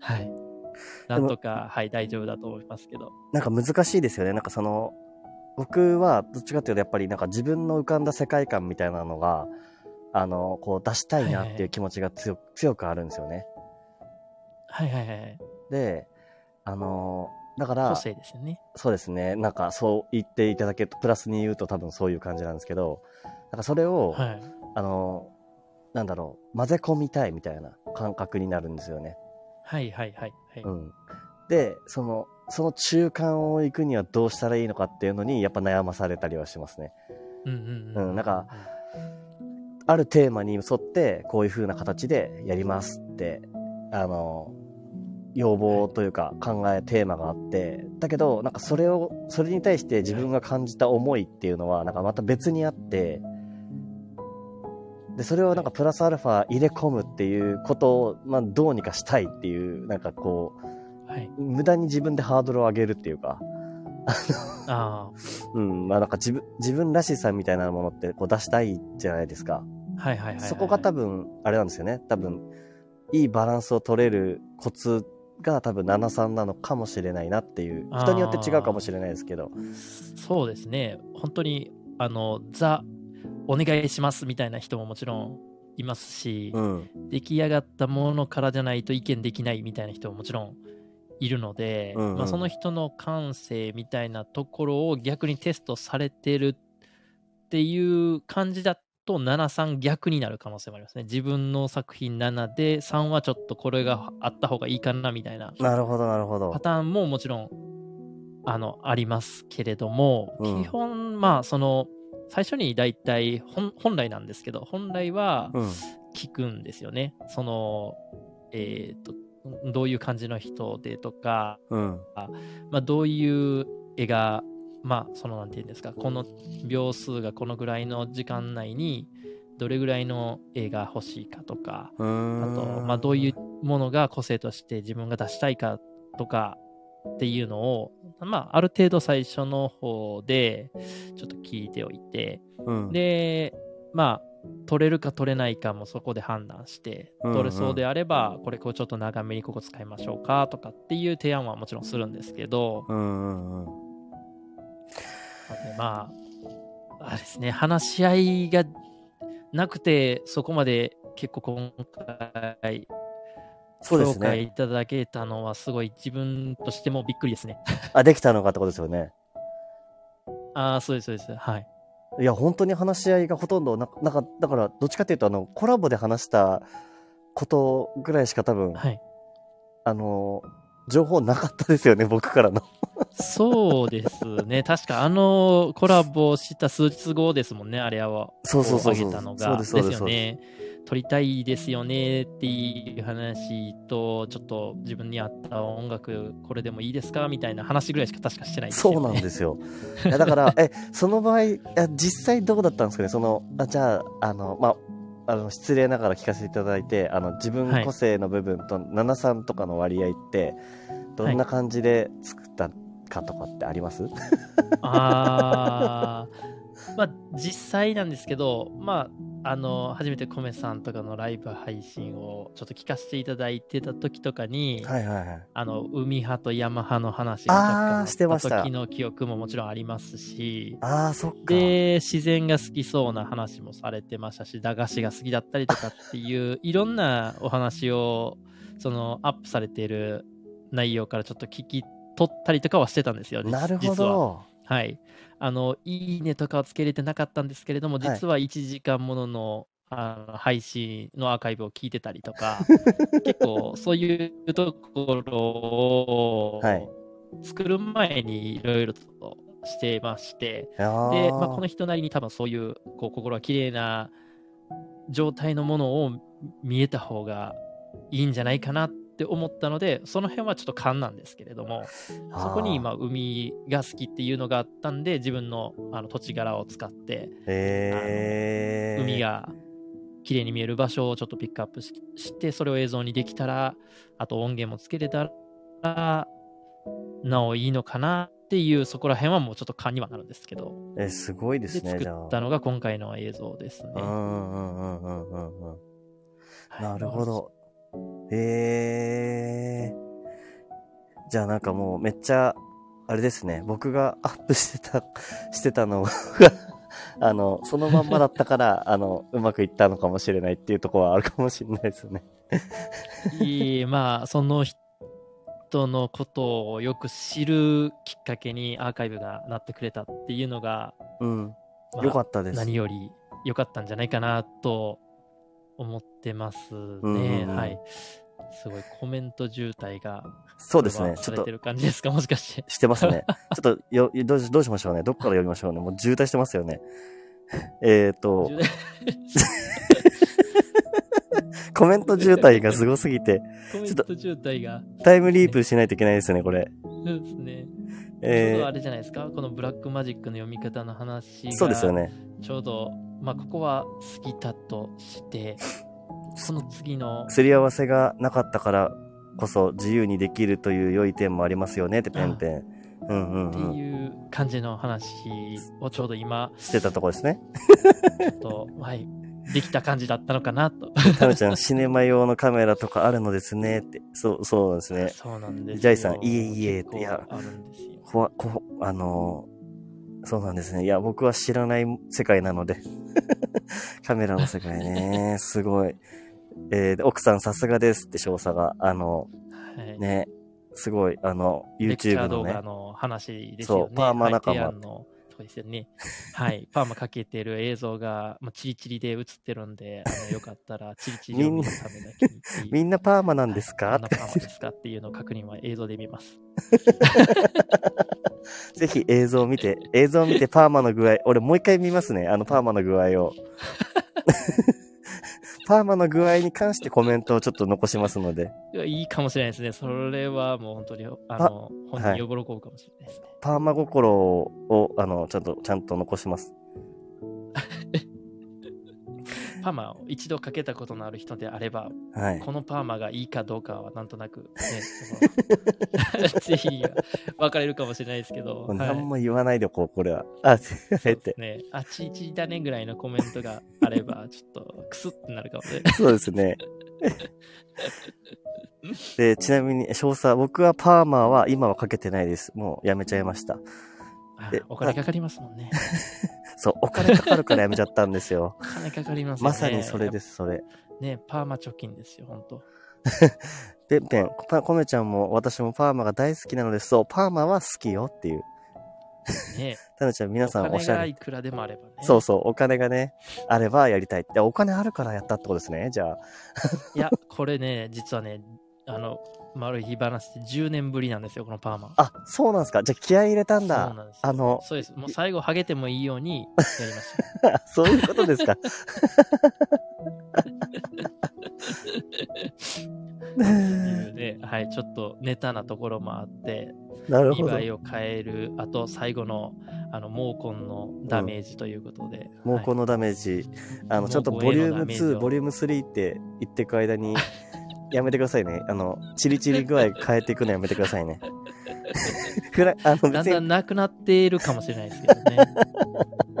はい。なんとか、はい、大丈夫だと思いますけど。なんか難しいですよね。なんかその、僕はどっちかっていうとやっぱりなんか自分の浮かんだ世界観みたいなのが、あの、こう出したいなっていう気持ちが強,、強くあるんですよね。はいはいはい。で、あの、だから、個性ですよね。そうですね。なんかそう言っていただけると、プラスに言うと多分そういう感じなんですけど、なんかそれを、はい、あの、なんだろう、混ぜ込みたいみたいな感覚になるんですよね。はいはいはい、はい。うん。で、その、その中間を行くにはどうしたらいいのかっていうのに、やっぱ悩まされたりはしますね。うんうんうん。うん、なんか、あるテーマに沿って、こういう風な形でやりますって、あの、要望というか考え、テーマがあって、だけど、なんかそれを、それに対して自分が感じた思いっていうのは、なんかまた別にあって、で、それをなんかプラスアルファ入れ込むっていうことを、まあどうにかしたいっていう、なんかこう、はい、無駄に自分でハードルを上げるっていうか、ああ。[LAUGHS] うん、まあなんか自分、自分らしさみたいなものってこう出したいじゃないですか。はいはいはい、はい、そこが多分、あれなんですよね。多分、いいバランスを取れるコツが多分73なのかもしれないなっていう。人によって違うかもしれないですけど。そうですね。本当に、あの、ザ、お願いしますみたいな人ももちろんいますし、うん、出来上がったものからじゃないと意見できないみたいな人ももちろんいるので、うんうん、まあ、その人の感性みたいなところを逆にテストされてるっていう感じだと73逆になる可能性もありますね。自分の作品7で3はちょっとこれがあった方がいいかなみたいな。なるほどなるほど。パターンももちろんあのありますけれども、うん、基本まあその最初に大体本来なんですけど本来は聞くんですよね。うん、そのえっ、ー、とどういう感じの人でとか、うん、まあ、どういう絵が、まあ、その、なんていうんですか、この秒数がこのぐらいの時間内に、どれぐらいの絵が欲しいかとか、あと、まあ、どういうものが個性として自分が出したいかとかっていうのを、まあ、ある程度最初の方でちょっと聞いておいて、うん、で、まあ、取れるか取れないかもそこで判断して、取れそうであれば、これこうちょっと長めにここ使いましょうかとかっていう提案はもちろんするんですけど、うんうん、まあ、あれですね、話し合いがなくて、そこまで結構今回、そうですね、いただけたのは、すごい自分としてもびっくりですね。あ、できたのかってことですよね。ああ、そうです、そうです。はい。いや、本当に話し合いがほとんどな、なんか、だから、どっちかっていうと、あの、コラボで話したことぐらいしか多分、はい、あの、情報なかったですよね、[LAUGHS] 僕からの。そうですね。確か、あの、コラボした数日後ですもんね、あれは。そうそうそうそう。そうです、そうです。よね。撮りたいですよねっていう話と、ちょっと自分に合った音楽、これでもいいですかみたいな話ぐらいしか確かしてないですよ、ね、そうなんですよ。だから、え、その場合、実際どうだったんですかね？その、あじゃあ、あの、まあ、あの失礼ながら聞かせていただいてあの自分個性の部分と73とかの割合ってどんな感じで作ったかとかってあります、[LAUGHS] はい、あまあ実際なんですけどまああの、初めてコメさんとかのライブ配信をちょっと聞かせていただいてた時とかに、はいはいはい、あの、海派と山派の話がしてました時の記憶ももちろんありますし、あそっか。で、自然が好きそうな話もされてましたし、駄菓子が好きだったりとかっていう、[LAUGHS] いろんなお話を、その、アップされている内容からちょっと聞き取ったりとかはしてたんですよね。なるほど。はい。あの、いいねとかはつけれてなかったんですけれども、実は1時間ものの、あの配信のアーカイブを聞いてたりとか、[LAUGHS] 結構そういうところを作る前にいろいろとしてまして、で、まあ、この人なりに多分そういうこう心が綺麗な状態のものを見えた方がいいんじゃないかなっって思ったので、その辺はちょっと勘なんですけれども、そこに今、海が好きっていうのがあったんで、自分のあの土地柄を使って、海が綺麗に見える場所をちょっとピックアップして、それを映像にできたら、あと音源もつけれたら、なおいいのかなっていう、そこら辺はもうちょっと勘にはなるんですけど。え、すごいですね。作ったのが今回の映像ですね。なるほど。へえー。じゃあなんかもうめっちゃ、あれですね、僕がアップしてた、してたのが [LAUGHS] あの、そのまんまだったから、[LAUGHS] あの、うまくいったのかもしれないっていうところはあるかもしれないですよねいい、まあ、その人のことをよく知るきっかけにアーカイブがなってくれたっていうのが、うん。まあ、よかったです。何より良かったんじゃないかなと思ってますね。はい。すごいコメント渋滞が。そうですね。ちょっと。てる感じですか？もしかして。してますね。[LAUGHS] ちょっとよどう、どうしましょうね。どっから読みましょうね。もう渋滞してますよね。[LAUGHS] えっ、ー、と。[LAUGHS] コメント渋滞がすごすぎて、コメント渋滞が。タイムリープしないといけないですね、これ。そうですね。えー、ちょうどあれじゃないですか、このブラックマジックの読み方の話が。そうですよね。ちょうど、まあ、ここは過ぎたとして、[LAUGHS] その次の。すり合わせがなかったからこそ自由にできるという良い点もありますよねってペンペン。うんうんうん、っていう感じの話をちょうど今してたとこですね。[LAUGHS] ちょっと、はい、できた感じだったのかなと。タムちゃん、シネマ用のカメラとかあるのですねって。そう、そうですね。そうなんですジャイさん、いえいえって、いや、わ、こ、あのそうなんですね。いや、僕は知らない世界なので。[LAUGHS] カメラの世界ね、すごい。えー、奥さんさすがですって少佐が、あの、はい、ね、すごい、あの、YouTube のね。動画の話ですよね。そう、パーマ仲間。ですよね。はい。[LAUGHS] パーマかけてる映像が、まあ、チリチリで映ってるんで、あのよかったら、[LAUGHS] チリチリを見るためだけに。みんなパーマなんですか、みんなパーマですかっていうのを確認は映像で見ます。[LAUGHS] ぜひ映像を見て、映像を見てパーマの具合、俺もう一回見ますね、あのパーマの具合を。パーマの具合に関してコメントをちょっと残しますので。いやいいかもしれないですね。それはもう本当に、あの、本人に喜ぶかもしれないですね。はい、パーマ心を、あの、ちゃんと、ちゃんと残します。[LAUGHS] パーマを一度かけたことのある人であれば、はい、このパーマがいいかどうかはなんとなく、ね、[LAUGHS] [LAUGHS] ぜひ分かれるかもしれないですけど。何も言わないでこう、これは。あ、えって。ね、あちちだねぐらいのコメントがあれば、ちょっとクスってなるかもね。そうですね。で、ちなみに、少佐、僕はパーマは今はかけてないです。もうやめちゃいました。お金かかりますもんね。[LAUGHS] そう、お金かかるからやめちゃったんですよ。お金かかりますね。まさにそれです、それ。ねパーマ貯金ですよ、ほんと。ペンペン、コメちゃんも私もパーマが大好きなのです。そう、パーマは好きよっていう。ねタヌちゃん、皆さんおしゃれ。いくらでもあればね。そうそう、お金がね、あればやりたいって。お金あるからやったってことですね、じゃあ。[LAUGHS] いや、これね、実はね、あの、丸い日話って10年ぶりなんですよ、このパーマ。あ、そうなんですか。じゃあ気合い入れたんだ。そうなんです。あの、そうです。もう最後、ハゲてもいいようにやりました。[LAUGHS] そういうことですか。[LAUGHS] で、はい、ちょっとネタなところもあって、なるほど。を変える、あと最後の、あの、毛根のダメージということで。うん、毛根のダメージ。あの、ちょっとボリューム2、ボリューム3って言っていく間に、[LAUGHS] やめてくださいね。あの、チリチリ具合変えていくのやめてくださいね。[LAUGHS] あのだんだんなくなっているかもしれないですけどね。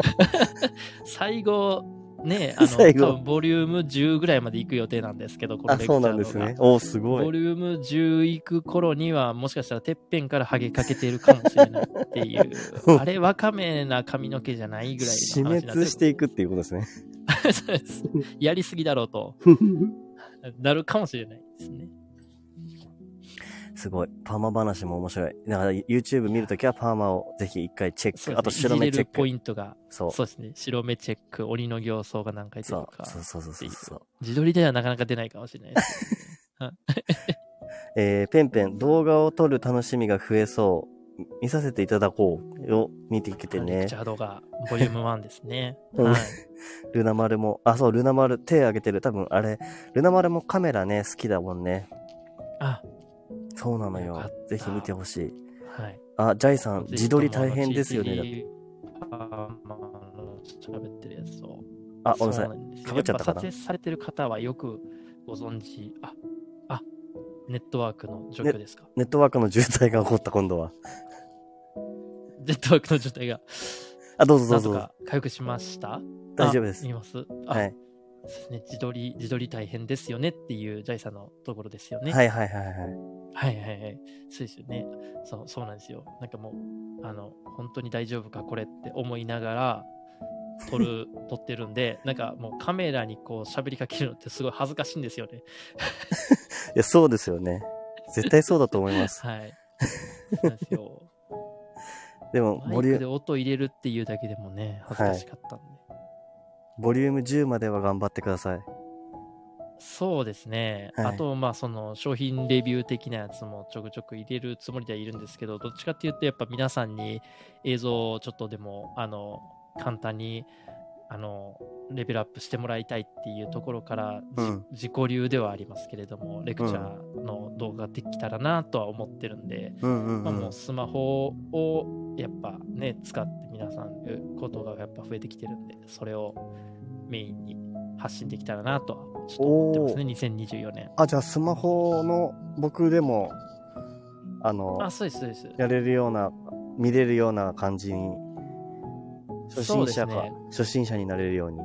[LAUGHS] 最後、ね、[LAUGHS] あの、多分ボリューム10ぐらいまで行く予定なんですけど、このレクチャーあ、そうなんですね。おすごい。ボリューム10行く頃には、もしかしたらてっぺんからハゲかけているかもしれないっていう、[LAUGHS] あれ、わかめな髪の毛じゃないぐらい死滅していくっていうことですね。[LAUGHS] そうです。やりすぎだろうと。なるかもしれないですね。すごい。パーマ話も面白い。だから YouTube 見るときはパーマをぜひ一回チェック。ね、あと白目チェック。ポイントが。そう。そうですね。白目チェック、鬼の形相が何回出るか。そうそうそうそうそう自撮りではなかなか出ないかもしれないです、ね。[LAUGHS] [LAUGHS] えー、ペンペン、動画を撮る楽しみが増えそう。見させていただこうよ。見てきてね。レクチャー動画、ボリューム1ですね。[LAUGHS] はい。ルナ丸も、あ、そう、ルナ丸手挙げてる。多分あれ、ルナ丸もカメラね、好きだもんね。あ、そうなのよ。ぜひ見てほしい。はい。あ、ジャイさん、自撮り大変ですよね。あ、まあ、喋ってるやつを。あ、ごめんなさい。かぶっちゃったかな？撮影されてる方はよくご存知。あ、あ、ネットワークの状況ですか、ネットワークの渋滞が起こった、今度は。ネットワークの状態が。あ、どうぞどうぞ。か回復しました？大丈夫です。見ます？はい。ですね。自撮り、自撮り大変ですよねっていうジャイさんのところですよね。はいはいはいはい。はいはいはい。そうですよね。そう、そうなんですよ。なんかもう、あの、本当に大丈夫かこれって思いながら、撮る、[LAUGHS] 撮ってるんで、なんかもうカメラにこう喋りかけるのってすごい恥ずかしいんですよね。[LAUGHS] いや、そうですよね。絶対そうだと思います。[LAUGHS] はい。そうなんですよ。でも、ボリューム。で音入れるっていうだけでもね、恥ずかしかったんで。はい、ボリューム10までは頑張ってください。そうですね。はい、あと、まあ、その商品レビュー的なやつもちょくちょく入れるつもりではいるんですけど、どっちかっていうと、やっぱ皆さんに映像をちょっとでも、あの、簡単にあの、レベルアップしてもらいたいっていうところから、うん、自己流ではありますけれども、レクチャーの動画できたらなとは思ってるんで、まあ、もうスマホをやっぱね、使って皆さんることがやっぱ増えてきてるんで、それをメインに発信できたらなとはちょっと思ってますね、2024年。あ、じゃあスマホの僕でも、あの、あ、そうです、そうです。やれるような、見れるような感じに初心者か、ね、初心者になれるように。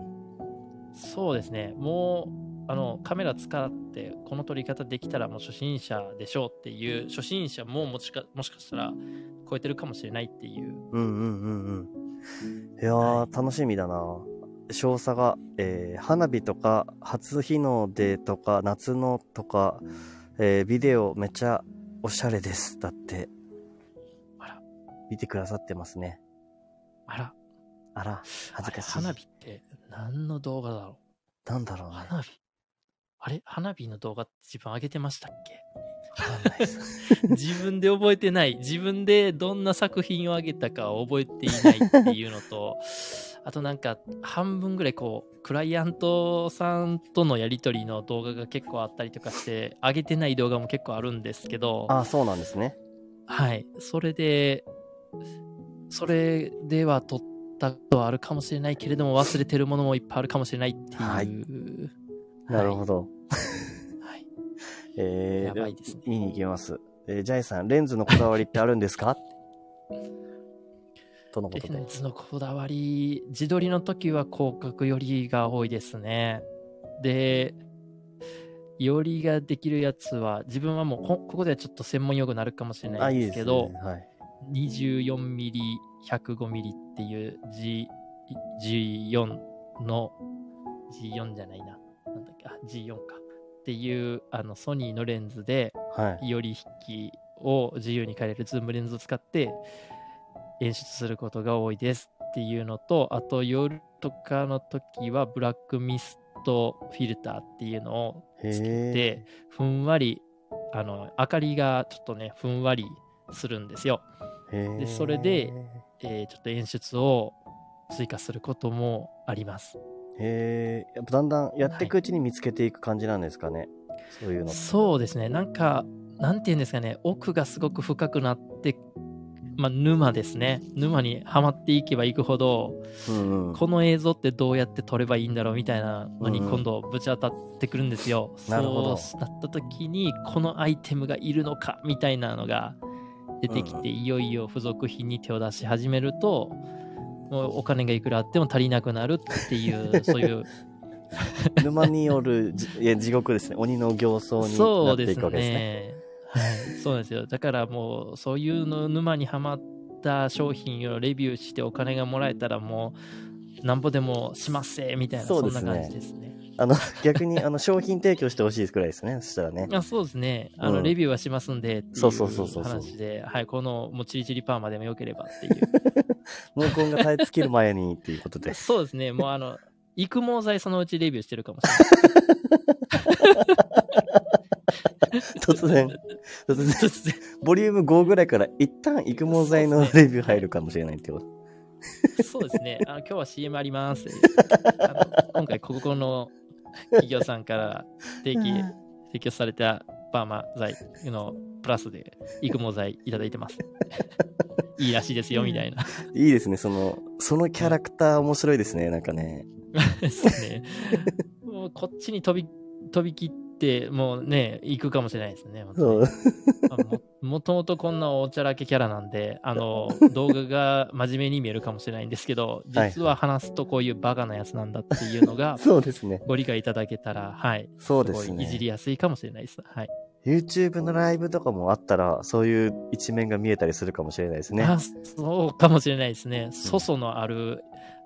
そうですね。もう、あの、カメラ使って、この撮り方できたらもう初心者でしょうっていう、初心者ももしかもしかしたら超えてるかもしれないっていう。うんうんうんうん。いやー、はい、楽しみだな。少佐が、えー、花火とか、初日の出とか、夏のとか、えー、ビデオめっちゃおしゃれです。だって。あら。見てくださってますね。あら。あら、恥ずかしい。花火って何の動画だろう？なんだろうね。花火あれ花火の動画って自分上げてましたっけ？[LAUGHS] 自分で覚えてない。自分でどんな作品を上げたか覚えていないっていうのと、あとなんか半分ぐらいこう、クライアントさんとのやり取りの動画が結構あったりとかして、上げてない動画も結構あるんですけど。ああ、そうなんですね。はい。それで、それでは撮っったことはあるかもしれないけれども、忘れてるものもいっぱいあるかもしれないっていう。はい。なるほど。はい。[LAUGHS] えー、やばいですね。見に行きます。えー、ジャイさん、レンズのこだわりってあるんですか？とのことで。レンズのこだわり、自撮りの時は広角よりが多いですね。で、よりができるやつは、自分はもうこ、ここではちょっと専門用語になるかもしれないですけど、いいねはい、24ミリ、105ミリっていう G、G4 の、G4 じゃないな。なんだっけ、あ、G4 か。っていうあのソニーのレンズで、はい、より引きを自由に変えれるズームレンズを使って演出することが多いですっていうのと、あと夜とかの時はブラックミストフィルターっていうのをつけて、ふんわり、あの、明かりがちょっとね、ふんわりするんですよ。でそれで、えー、ちょっと演出を追加することもあります。へえ、やっぱだんだんやっていくうちに見つけていく感じなんですかね、はい、そういうの。そうですね、なんか、なんていうんですかね、奥がすごく深くなって、まあ、沼ですね。沼にはまっていけばいくほど、うんうん、この映像ってどうやって撮ればいいんだろうみたいなのに今度ぶち当たってくるんですよ。うんうん、そうなった時に、このアイテムがいるのかみたいなのが、出てきて、いよいよ付属品に手を出し始めると、もうお金がいくらあっても足りなくなるっていう、[LAUGHS] そういう。沼によるいや地獄ですね。鬼の形相になっていくわけですね。はい、そうですよ。だからもう、そういうの沼にはまった商品をレビューしてお金がもらえたらもう、なんぼでもしますせみたいな、そんな感じですね。あの、逆に、あの、商品提供してほしいくらいですね。そしたらね。あそうですね。あの、うん、レビューはしますんで、そうそうそうそう。話で、はい、この、もうチリチリパーマでもよければっていう。[LAUGHS] 毛根が耐え尽きる前にっていうことで。[LAUGHS] そうですね。もうあの、育毛剤そのうちレビューしてるかもしれない。[LAUGHS] 突然、突然、突然、ボリューム5ぐらいから一旦育毛剤のレビュー入るかもしれないってこと。そうですね。あの今日は CM あります。[LAUGHS] あの今回、ここの企業さんから定期提供されたパーマ剤のプラスで育毛剤いただいてます。[LAUGHS] いいらしいですよ、みたいな。いいですね。その、そのキャラクター面白いですね、なんかね。[LAUGHS] ですね。もうこっちに飛び、飛び切って、もうね、行くかもしれないですね。そう [LAUGHS] もともとこんなおちゃらけキャラなんで、あの、[LAUGHS] 動画が真面目に見えるかもしれないんですけど、実は話すとこういうバカなやつなんだっていうのが、[LAUGHS] そうですね。ご理解いただけたら、はい。そうですね。いじりやすいかもしれないです。はい。YouTube のライブとかもあったら、そういう一面が見えたりするかもしれないですね。あそうかもしれないですね。粗相のある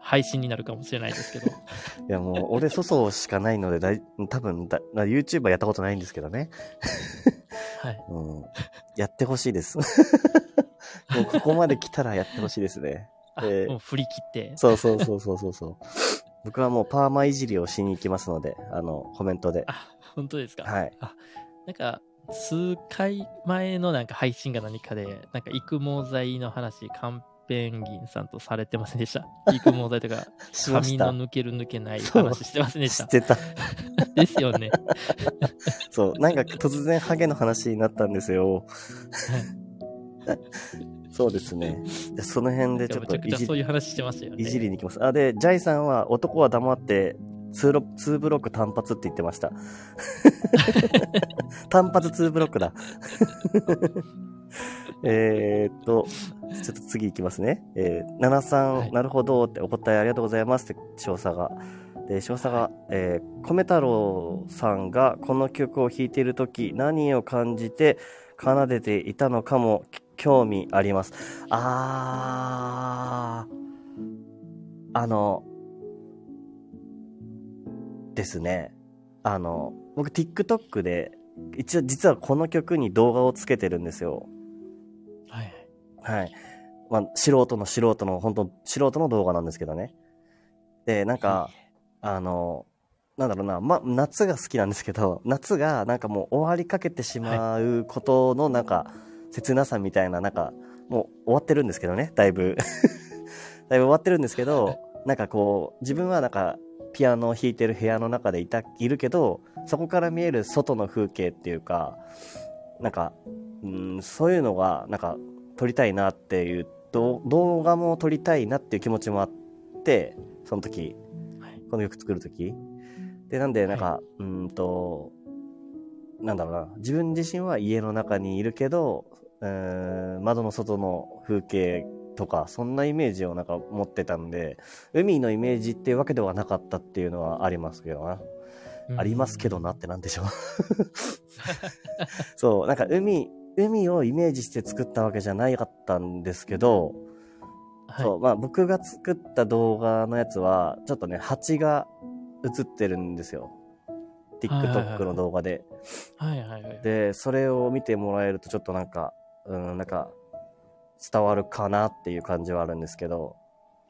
配信になるかもしれないですけど。[LAUGHS] いやもう、俺粗相しかないのでだい、多分だ、YouTuber やったことないんですけどね。はい。うん、やってほしいです。[LAUGHS] もうここまで来たらやってほしいですね。えー、もう振り切って。そうそうそうそうそうそう。僕はもうパーマいじりをしに行きますので、あの、コメントで。あ、本当ですか？はい。あ、なんか、数回前のなんか配信が何かで、なんか育毛剤の話完ペンギンさんとされてませんでした？育毛剤とか、髪の抜ける抜けない話してませんでした？してた。[LAUGHS] ですよね。[LAUGHS] そう、なんか突然ハゲの話になったんですよ。そうですね。その辺でちょっといじそういう話してましたよね。いじりに行きます。あ、で、ジャイさんは男は黙って2ロ2ブロック単発って言ってました。[LAUGHS] 単発2ブロックだ。えっと、ちょっと次行きますね。えー、73、はい、なるほどってお答えありがとうございますって少佐が。で、少佐が、えー、米太郎さんがこの曲を弾いているとき、何を感じて奏でていたのかも興味あります。あー、あの、ですね。あの、僕 TikTok で、一応実はこの曲に動画をつけてるんですよ。はい。はい。まあ、素人の素人の、本当素人の動画なんですけどね。で、なんか、あの、なんだろうな、ま、夏が好きなんですけど、夏がなんかもう終わりかけてしまうことのなんか、切なさみたいな、なんか、もう終わってるんですけどね、だいぶ。[LAUGHS] だいぶ終わってるんですけど、なんかこう、自分はなんか、ピアノを弾いてる部屋の中でいた、いるけど、そこから見える外の風景っていうか、なんか、うん、そういうのが、なんか、撮りたいなっていう、動画も撮りたいなっていう気持ちもあって、その時、はい、この曲作る時。で、なんで、なんか、はい、うんと、なんだろうな、自分自身は家の中にいるけど、窓の外の風景とか、そんなイメージをなんか持ってたんで、海のイメージっていうわけではなかったっていうのはありますけどな。ありますけどなってなんでしょう [LAUGHS] そう、なんか海、海をイメージして作ったわけじゃなかったんですけど、はい、そう、まあ僕が作った動画のやつは、ちょっとね、蜂が映ってるんですよ。TikTok の動画で。はいはいはい。で、それを見てもらえるとちょっとなんか、うん、なんか、伝わるかなっていう感じはあるんですけど。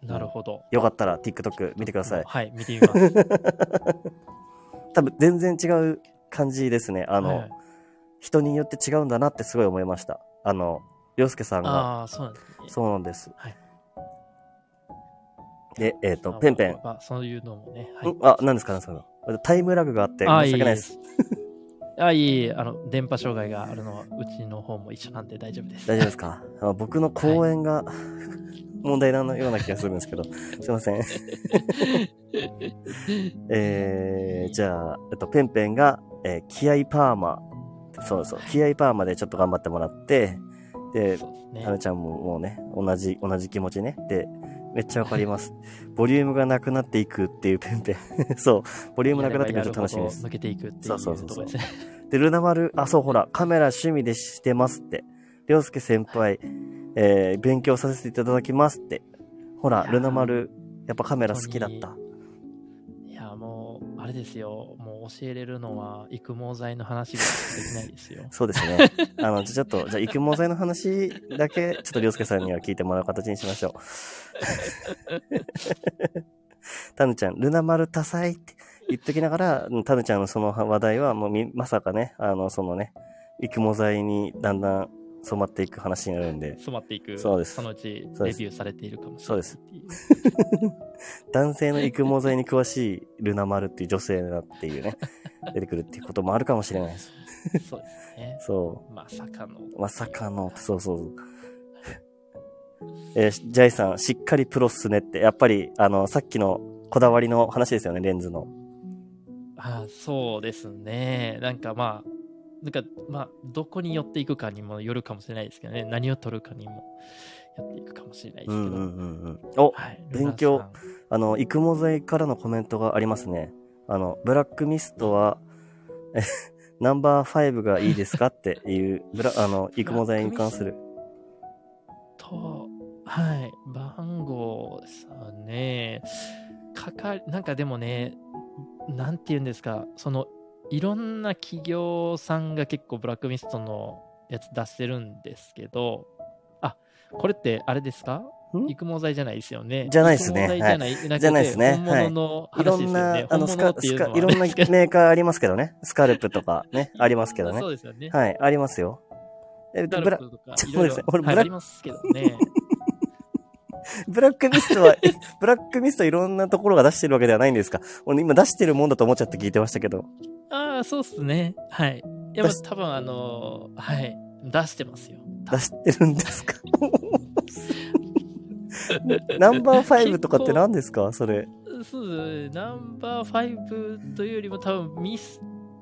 なるほど。よかったら TikTok 見てください。はい、見てみます。[LAUGHS] 多分全然違う感じですね。あの、はい、人によって違うんだなってすごい思いました。あの、洋介さんが。ああ、そうなんです、ね、そうなんです。はい。で、えっ、ー、と、ペンペン。あ、そういうのもね。はい、あ、何ですか、何ですか？タイムラグがあって申し訳ないです。[LAUGHS] あ、いいあの、電波障害があるのは、うちの方も一緒なんで大丈夫です。大丈夫ですか？[LAUGHS] あ僕の公演が、はい、問題なのような気がするんですけど、すいません。[LAUGHS] えー、じゃあ、えっと、ペンペンが、えー、気合パーマ。そうそう、気合パーマでちょっと頑張ってもらって、で、ね、タヌちゃんももうね、同じ、同じ気持ちね。で、めっちゃわかります。ボリュームがなくなっていくっていうペンペン。[LAUGHS] そう。ボリュームなくなってくると楽しみです。抜けていくっていうそうそうそうそう。で、ルナ丸、あ、そうほら、カメラ趣味でしてますって。りょうすけ先輩、えー、勉強させていただきますって。ほら、ルナ丸、やっぱカメラ好きだった。あれですよ、もう教えれるのは育毛剤の話ができないですよ。[LAUGHS] そうですね。あの、ちょっと、じゃあ育毛剤の話だけ、ちょっとりょうすけさんには聞いてもらう形にしましょう。[LAUGHS] タヌちゃん、ルナ丸多彩って言っときながら、タヌちゃんのその話題はもうみ、まさかね、あの、そのね、育毛剤にだんだん染まっていく話になるんで。染まっていく。そうです。そのうちレビューされているかもしれない。そうです。[LAUGHS] 男性の育毛剤に詳しいルナ丸っていう女性だっていうね、[LAUGHS] 出てくるっていうこともあるかもしれないです。そうですね。そう。まさかの。まさかの、そうそう。えー、ジャイさん、しっかりプロっすねって、やっぱり、あの、さっきのこだわりの話ですよね、レンズの。あそうですね。なんかまあ、なんか、まあ、どこに寄っていくかにもよるかもしれないですけどね。何を取るかにもやっていくかもしれないですけど。うんうんうん、お、はい、勉強。あの、育毛剤からのコメントがありますね。あの、ブラックミストは、え、[LAUGHS] ナンバー5がいいですかっていう、ブラ、あの、育毛剤に関する。と、はい、番号ですね。かか、なんかでもね、なんて言うんですか、そのいろんな企業さんが結構ブラックミストのやつ出してるんですけど、あ、これってあれですか？育毛剤じゃないですよね。じゃないですね。じゃない、はい、じゃないですね。本物の話ですよね。はい、いろんな、あの、スカ、スカ、いろんなメーカーありますけどね。スカルプとかね、[LAUGHS] ありますけどね。そうですよね。はい、ありますよ。え、ブラ、そうですね。俺、ブラ、ありますけどね。[LAUGHS] ブラックミストは、[LAUGHS] ブラックミストいろんなところが出してるわけではないんですか？俺今出してるもんだと思っちゃって聞いてましたけど。ああ、そうっすね。はい。いや、多分あのー、はい。出してますよ。出してるんですか？[LAUGHS] ナンバーファイブとかって何ですか？それ。そうですね。ナンバーファイブというよりも多分ミス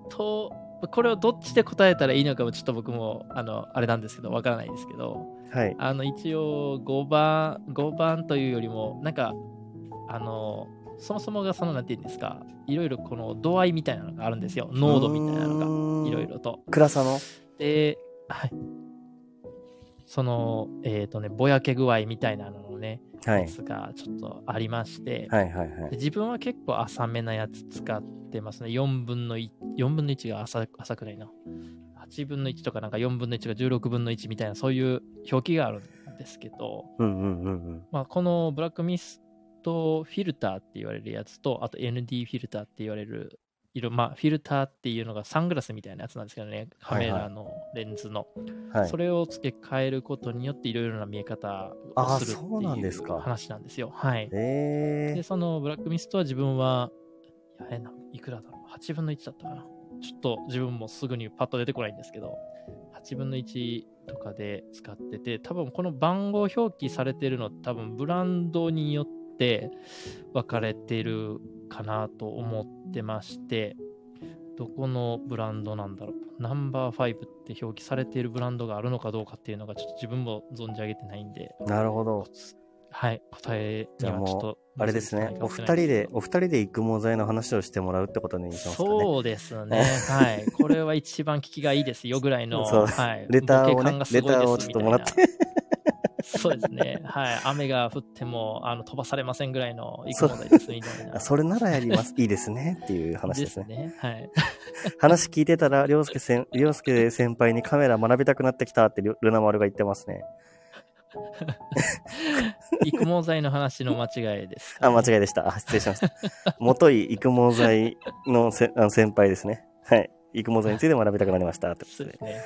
ト、これをどっちで答えたらいいのかもちょっと僕も、あの、あれなんですけど、わからないですけど、はい。あの、一応5番、5番というよりも、なんか、あの、そもそもがその、なんていうんですか、いろいろこの度合いみたいなのがあるんですよ。濃度みたいなのが、いろいろと。暗さの？で、はい。その、えっ、ー、とね、ぼやけ具合みたいなののね、はい、やつがちょっとありまして、はいはいはい、自分は結構浅めなやつ使ってますね。4分の1、4分の1が浅浅くないな。8分の1とかなんか4分の1が16分の1みたいなそういう表記があるんですけど、うんうんうんうんまあ、このブラックミストフィルターって言われるやつと、あと ND フィルターって言われる色、まあ、フィルターっていうのがサングラスみたいなやつなんですけどね、カメラのレンズの。はいはい、それを付け替えることによっていろいろな見え方をするっていう話なんですよ。はい。で、そのブラックミストは自分は、いや、いくらだろう ?8 分の1だったかな。ちょっと自分もすぐにパッと出てこないんですけど、8分の1とかで使ってて、多分この番号表記されてるの多分ブランドによって分かれてるかなと思ってまして、どこのブランドなんだろう。ナンバー5って表記されているブランドがあるのかどうかっていうのがちょっと自分も存じ上げてないんで。なるほど。はい、答えにはちょっと。あれですね、お二人で、お二人で育毛剤の話をしてもらうってことにしますかね。そうですね。[LAUGHS] はい。これは一番聞きがいいですよぐらいの、はい。レターをね、レターをちょっともらって。そうですね。はい。雨が降っても、あの、飛ばされませんぐらいの育毛剤です、みたいな。それならやります。いいですね。っていう話ですね。ですね。はい。[LAUGHS] 話聞いてたら、りょうすけ先輩にカメラ学びたくなってきたってルナ丸が言ってますね。[LAUGHS] 育毛剤の話の間違いです、ね、あ、間違いでした。失礼しました。[LAUGHS] 元い育毛剤のせあの先輩ですね。はい。育毛剤について学びたくなりました。で。ね、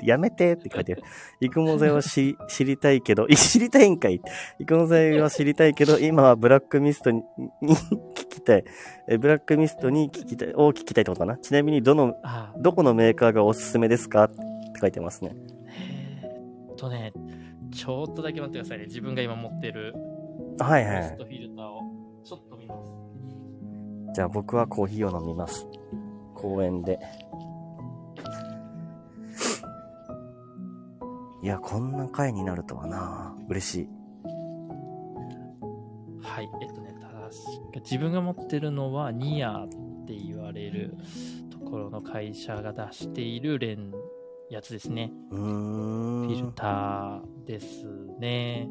[LAUGHS] やめてって書いてある。育毛剤は知りたいけど、知りたいんかい育毛剤は知りたいけど、今はブラックミストに聞きたい。えブラックミストに聞きたい、を聞きたいってことかなちなみに、どの、どこのメーカーがおすすめですか？って書いてますね。えー、っとね、ちょっとだけ待ってくださいね。自分が今持ってる。はいはい。フィルターをちょっと見ます。じゃあ僕はコーヒーを飲みます。公園で。いや、こんな回になるとはな嬉しい。はい。えっとね、ただし、自分が持ってるのは、ニアって言われるところの会社が出しているレン、やつですね。フィルターですね。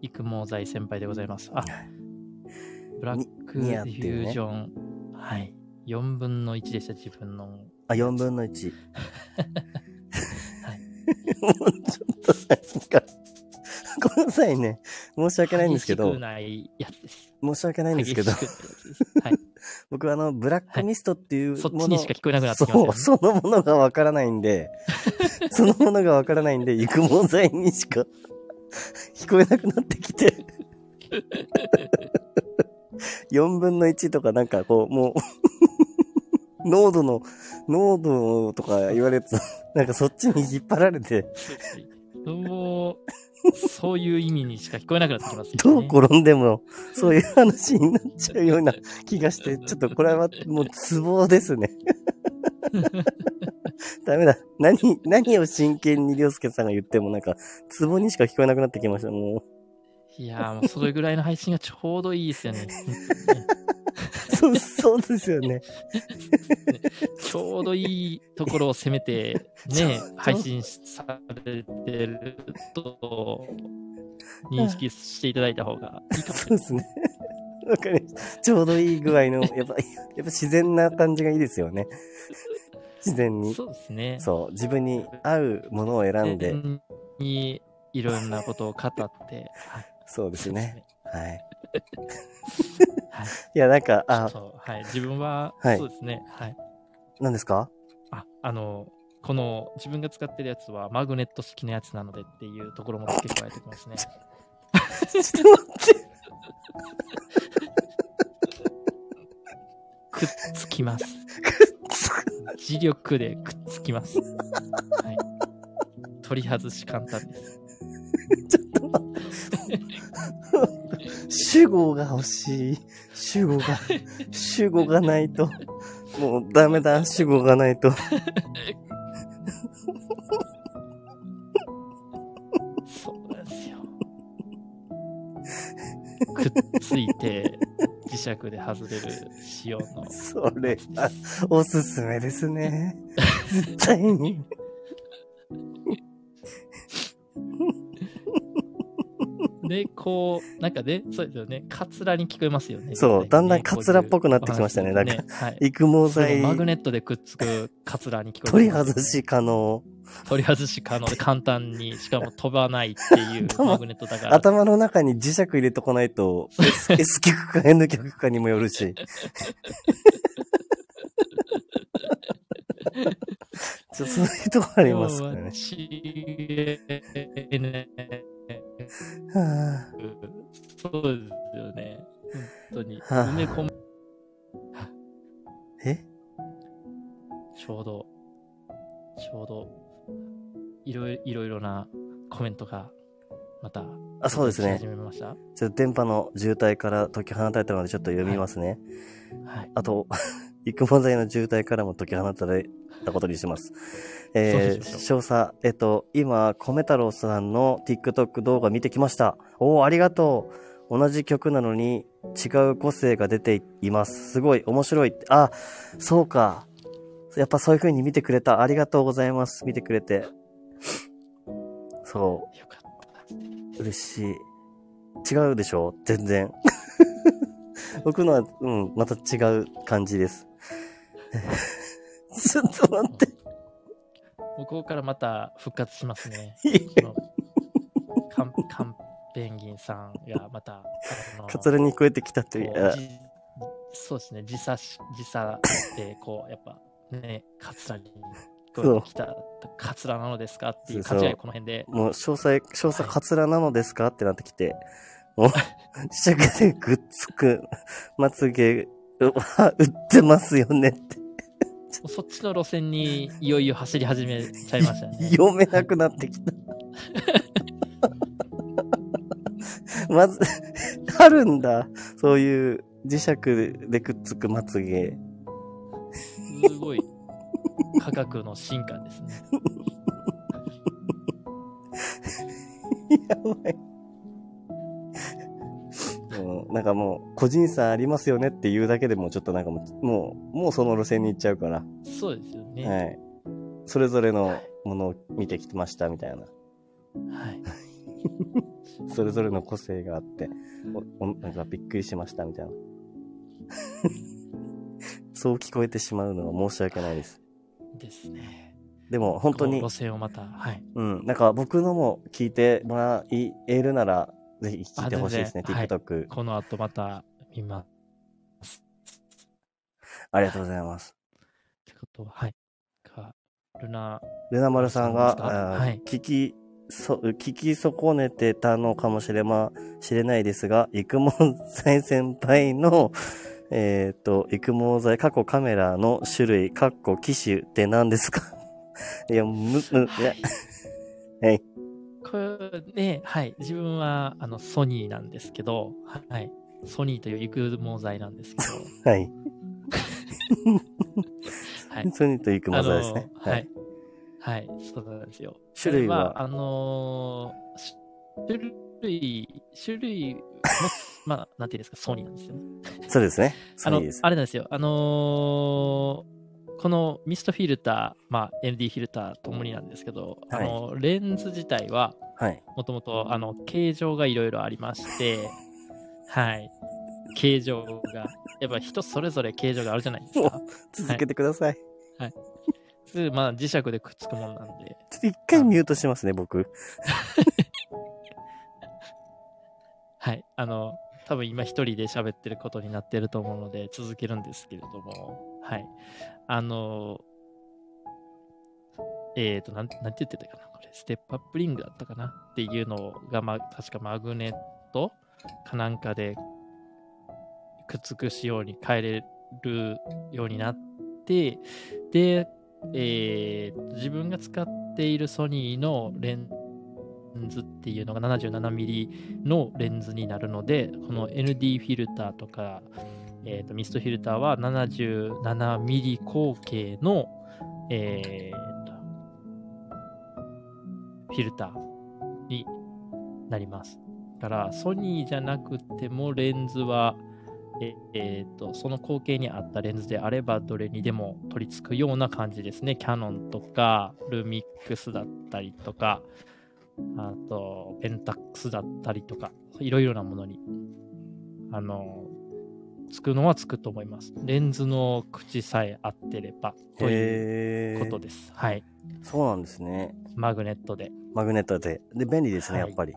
育毛剤先輩でございます。あ、[LAUGHS] ブラックディフュージョン。ね、はい。4分の1でした、自分の。あ、4分の1。[LAUGHS] はい。[LAUGHS] もうちょっとなんか、[LAUGHS] ごめんなさいね。申し訳ないんですけど。ないやつです。申し訳ないんですけど。はい。[LAUGHS] 僕はあの、ブラックミストっていうもの、はい、そっちにしか聞こえなくなってきます、ね、そう、そのものがわからないんで、[LAUGHS] そのものがわからないんで、育毛剤にしか聞こえなくなってきて4分の1とかなんかこう、もう濃度の、濃度とか言われると、なんかそっちに引っ張られてもう、そういう意味にしか聞こえなくなってきます、ね、どう転んでも、そういう話になっちゃうような気がして、ちょっとこれはもうツボですね。[LAUGHS] ダメだ。何、何を真剣にりょうすけさんが言ってもなんか、ツボにしか聞こえなくなってきました、もう。いやー、もうそれぐらいの配信がちょうどいいですよね。そう、そうですよね。ちょうどいいところを攻めて、[LAUGHS] ね、配信されてると、認識していただいた方がいいかもそうですね。わかりました。ちょうどいい具合の、[LAUGHS] やっぱ、やっぱ自然な感じがいいですよね。自然に。そうですね。そう、自分に合うものを選んで。に、いろんなことを語って。はい、そうですね。はい。いや、なんか、あ、はい、自分は、はい、そうですね。はい。何ですか？あ、あの、この自分が使ってるやつはマグネット式のやつなのでっていうところも付け加えてきますね。ちょっと待って。くっつきます。磁力でくっつきます。はい。取り外し簡単です。[LAUGHS] ちょっと待って。主語が欲しい。主語が、主語がないと。もうダメだ、主語がないと。そうですよ。くっついて、磁石で外れる仕様の。それは、おすすめですね。[LAUGHS] 絶対に。で、こう、なんかね、そうですよね。カツラに聞こえますよね。そう、だんだんカツラっぽくなってきましたね。なんか、はい、育毛剤。マグネットでくっつくカツラに聞こえ取り外し可能。取り外し可能で簡単に、しかも飛ばないっていう [LAUGHS] マグネットだから。頭の中に磁石入れとかないと、S, 曲か N 曲かにもよるし。[LAUGHS] ちょっとそういうとこありますかね。はあ、そうですよね。本当に。埋め込む。え？ちょうど、ちょうど、いろいろいろなコメントが、また、あ、そうですね。始めました。ちょっと電波の渋滞から解き放たれたのでちょっと読みますね。はい。はい、あと、育毛剤の渋滞からも解き放たれたことにします。えー、詳細、えっと、今、米太郎さんの TikTok 動画見てきました。おお、ありがとう。同じ曲なのに違う個性が出ています。すごい、面白い。あ、そうか。やっぱそういう風に見てくれた。ありがとうございます。見てくれて。そう。よかった。嬉しい。違うでしょ？全然。[LAUGHS] 僕のは、うん、また違う感じです。[LAUGHS] ちょっと待って。向こうからまた復活しますね。カンカンペンギンさんがまた、カツラに超えてきたという。そうですね、時差し、時差で、こう、やっぱ、ね、カツラに聞こえてきた、カツラなのですかっていう感じがこの辺で。もう、詳細、詳細カツラなのですか、ってなってきて、もう、試着でぐっつく、まつげは売ってますよねって。そっちの路線にいよいよ走り始めちゃいましたね。[LAUGHS] 読めなくなってきた。[LAUGHS] まず、あるんだ。そういう磁石でくっつくまつげ。すごい。科学の進化ですね。[LAUGHS] やばい。もう、なんかもう、個人差ありますよねっていうだけでもちょっとなんかもう、もう、もうその路線に行っちゃうから。そうですよね。はい。それぞれのものを見てきましたみたいな。はい。[LAUGHS] それぞれの個性があって、おなんかびっくりしましたみたいな。[LAUGHS] そう聞こえてしまうのは申し訳ないです。ですね。でも本当に。路線をまた、はい。うん。なんか僕のも聞いてもらえるなら、ぜひ聞いてほしいですね、TikTok、はい。この後また見ます。ありがとうございます。ってことは、はい。か、ルナ、ルナ丸さんが、はい、聞き、そ、聞き損ねてたのかもしれま、しれないですが、育毛剤先輩の、[LAUGHS] えっ、ー、と、育毛剤、過去カメラの種類、過去機種って何ですか？[LAUGHS] いや、む、む、いや、はい。これね、はい。自分は、あの、ソニーなんですけど、はい。ソニーという育毛剤なんですけど。[LAUGHS] はい。はい。[LAUGHS] ソニーと育毛剤ですね。はい。はい。そうなんですよ。種類は、あのー、種類、種類も、[LAUGHS] まあ、なんていうんですか、ソニーなんですよね。そうですね。あの、あれなんですよ。あのーこのミストフィルター、まあ、MD フィルターともになんですけど、はい、あのレンズ自体は、もともと形状がいろいろありまして、[LAUGHS] はい、形状が、やっぱ人それぞれ形状があるじゃないですか。続けてください。はい。はい、まあ、磁石でくっつくもんなんで。ちょっと一回ミュートしますね、僕。[LAUGHS] はい。あの、多分今一人で喋ってることになってると思うので続けるんですけれども、はい。あの、えっ、ー、と、なん、なんて言ってたかなこれ、ステップアップリングだったかなっていうのが、ま、確かマグネットかなんかでくっつく仕様に変えれるようになって、で、えー、自分が使っているソニーのレンズっていうのが 77mm のレンズになるので、この ND フィルターとか、えーと、ミストフィルターは 77mm 口径の、えーと、フィルターになります。だから、ソニーじゃなくてもレンズは、ええーと、その光景に合ったレンズであればどれにでも取り付くような感じですね。キャノンとかルミックスだったりとか、あとペンタックスだったりとか、いろいろなものに、あの、つくのはつくと思います。レンズの口さえ合ってればということです。はい。そうなんですね。マグネットで。マグネットで。で、便利ですね、はい、やっぱり。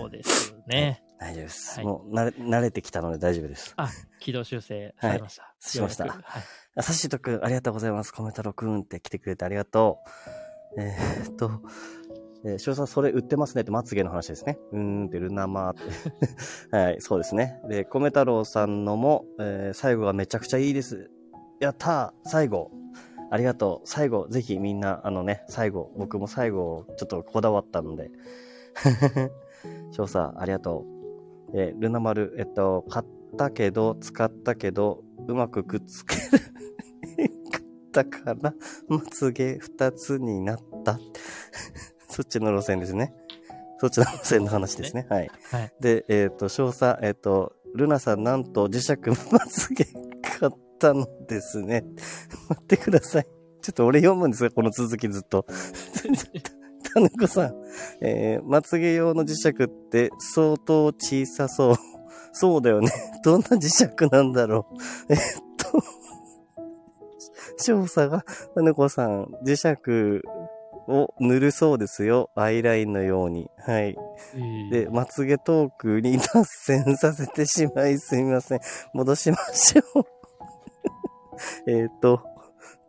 そうですね。[LAUGHS] 大丈夫です。はい、もう慣れ、慣れてきたので大丈夫です。あ、軌道修正されました。はい、しました。はい。さしとくん、ありがとうございます。コメントロくんって来てくれてありがとう。えー、っと、えー、翔さん、それ売ってますねって、まつげの話ですね。うーんって、ルナマーって。[LAUGHS] はい、そうですね。で、米太郎さんのも、えー、最後がめちゃくちゃいいです。やったー最後。ありがとう。最後、ぜひみんな、あのね、最後、僕も最後、ちょっとこだわったので。[LAUGHS] 翔さん、ありがとう。えー、ルナ丸、えっと、買ったけど、使ったけど、うまくくっつける。[LAUGHS] 買ったから、まつげ二つになった。そっちの路線ですね。そっちの路線の話ですね。はい。はい、で、えっ、ー、と、少佐、えっ、ー、と、ルナさん、なんと磁石まつげ買ったのですね。[LAUGHS] 待ってください。ちょっと俺読むんですよ、この続きずっと。タヌコさん、えー、まつげ用の磁石って相当小さそう。そうだよね。[LAUGHS] どんな磁石なんだろう。えっと、[LAUGHS] 少佐が、タヌコさん、磁石を塗るそうですよ。アイラインのように。はい。で、まつげトークに脱線させてしまいすみません。戻しましょう。[LAUGHS] えっと、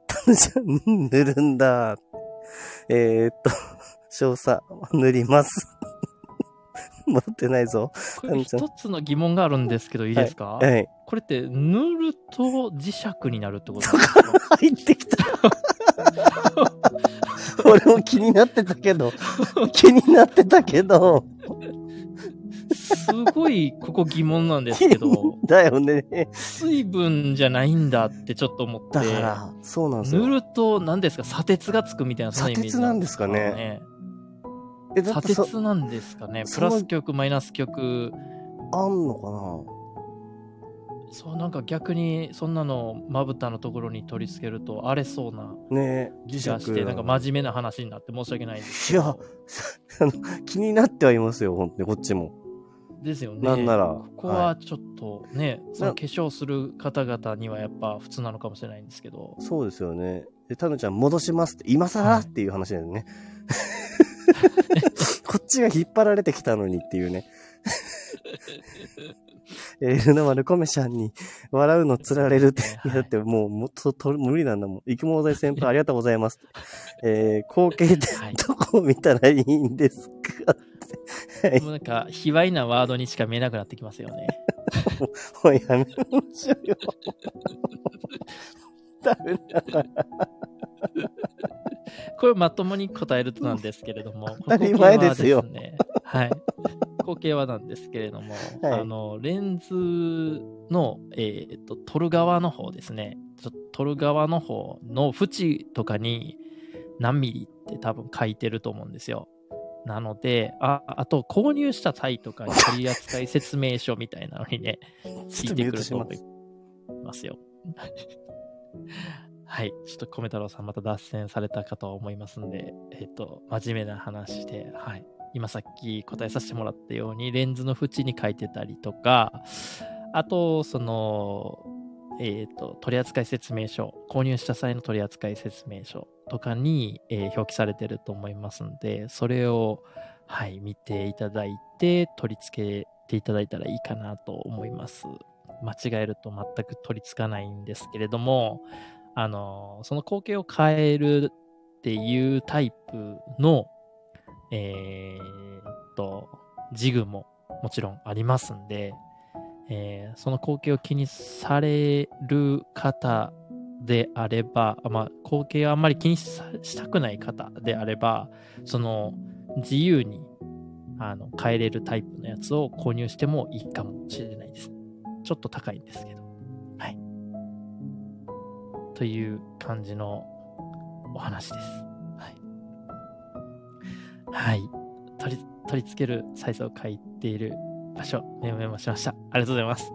タヌちゃん、塗るんだ。えー、っと、少佐、塗ります。[LAUGHS] 持ってないぞ。一つの疑問があるんですけど、いいですか、はい、はい、これって塗ると磁石になるってことですか？入ってきた。[LAUGHS] 俺も気になってたけど、[LAUGHS] 気になってたけど。すごい、ここ疑問なんですけど。[LAUGHS] だよね。水分じゃないんだってちょっと思って。だから、そうなんですよ。塗ると、何ですか、砂鉄がつくみたいな、そのイメージ、砂鉄なんですかね。え、砂鉄なんですかね？プラス極、マイナス極。あんのかな？そうなんか逆にそんなのまぶたのところに取り付けると荒れそうなね気がして、なんか真面目な話になって申し訳ないんです。いや気になってはいますよ本当にこっちも。ですよね。なんならここはちょっとね、はい、その化粧する方々にはやっぱ普通なのかもしれないんですけど。そうですよね。でタヌちゃん戻しますって今更、っていう話だよね。[LAUGHS] こっちが引っ張られてきたのにっていうねえー、ルナ丸コメシャンに笑うのつられるって、だってもうもっとと無理なんだもん。生き物大先輩ありがとうございます。えー、光景でどこを見たらいいんですかって。はい、もうなんか、卑猥なワードにしか見えなくなってきますよね。[LAUGHS] もうやめましょうよ。ダメだ。これまともに答えるとなんですけれども、[LAUGHS] 当たり前ですよ。はい。光景はなんですけれども、はい、あの、レンズの、えっ、ー、と、撮る側の方ですね。撮る側の方の縁とかに何ミリって多分書いてると思うんですよ。なので、あ、あと購入した際とかに取扱説明書みたいなのにね、ついてくると思いますよ。[LAUGHS] はい。ちょっと米太郎さんまた脱線されたかと思いますんで、えっ、ー、と、真面目な話で、はい。今さっき答えさせてもらったように、レンズの縁に書いてたりとか、あと、その、えっ、ー、と、取扱説明書、購入した際の取扱説明書とかに、えー、表記されてると思いますんで、それを、はい、見ていただいて、取り付けていただいたらいいかなと思います。間違えると全く取り付かないんですけれども、あの、その光景を変えるっていうタイプの、えー、っと、ジグももちろんありますんで、えー、その光景を気にされる方であれば、まあ、光景をあんまり気にしたくない方であれば、その自由にあの変えれるタイプのやつを購入してもいいかもしれないです。ちょっと高いんですけど。はい。という感じのお話です。はい。はい。取り、取り付けるサイズを書いている場所、メモメモしました。ありがとうございます。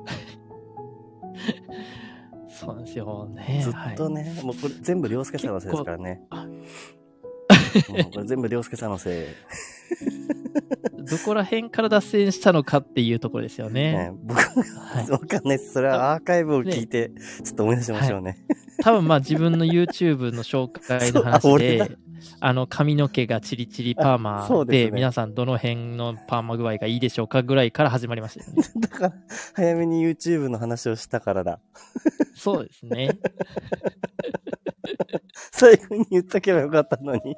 [LAUGHS] そうなんですよね。ずっとね、はい、もうこれ全部涼介さんのせいですからね。これ全部涼介さんのせい。どこら辺から脱線したのかっていうところですよね。ね僕、はい、わかんないです。それはアーカイブを聞いて、ちょっと思い出しましょうね。はい、多分まあ自分の YouTube の紹介の話で、[LAUGHS] あの髪の毛がチリチリパーマで、でね、皆さんどの辺のパーマ具合がいいでしょうかぐらいから始まりましたよね。だから、早めに YouTube の話をしたからだ。そうですね。[LAUGHS] 最後に言っとけばよかったのに。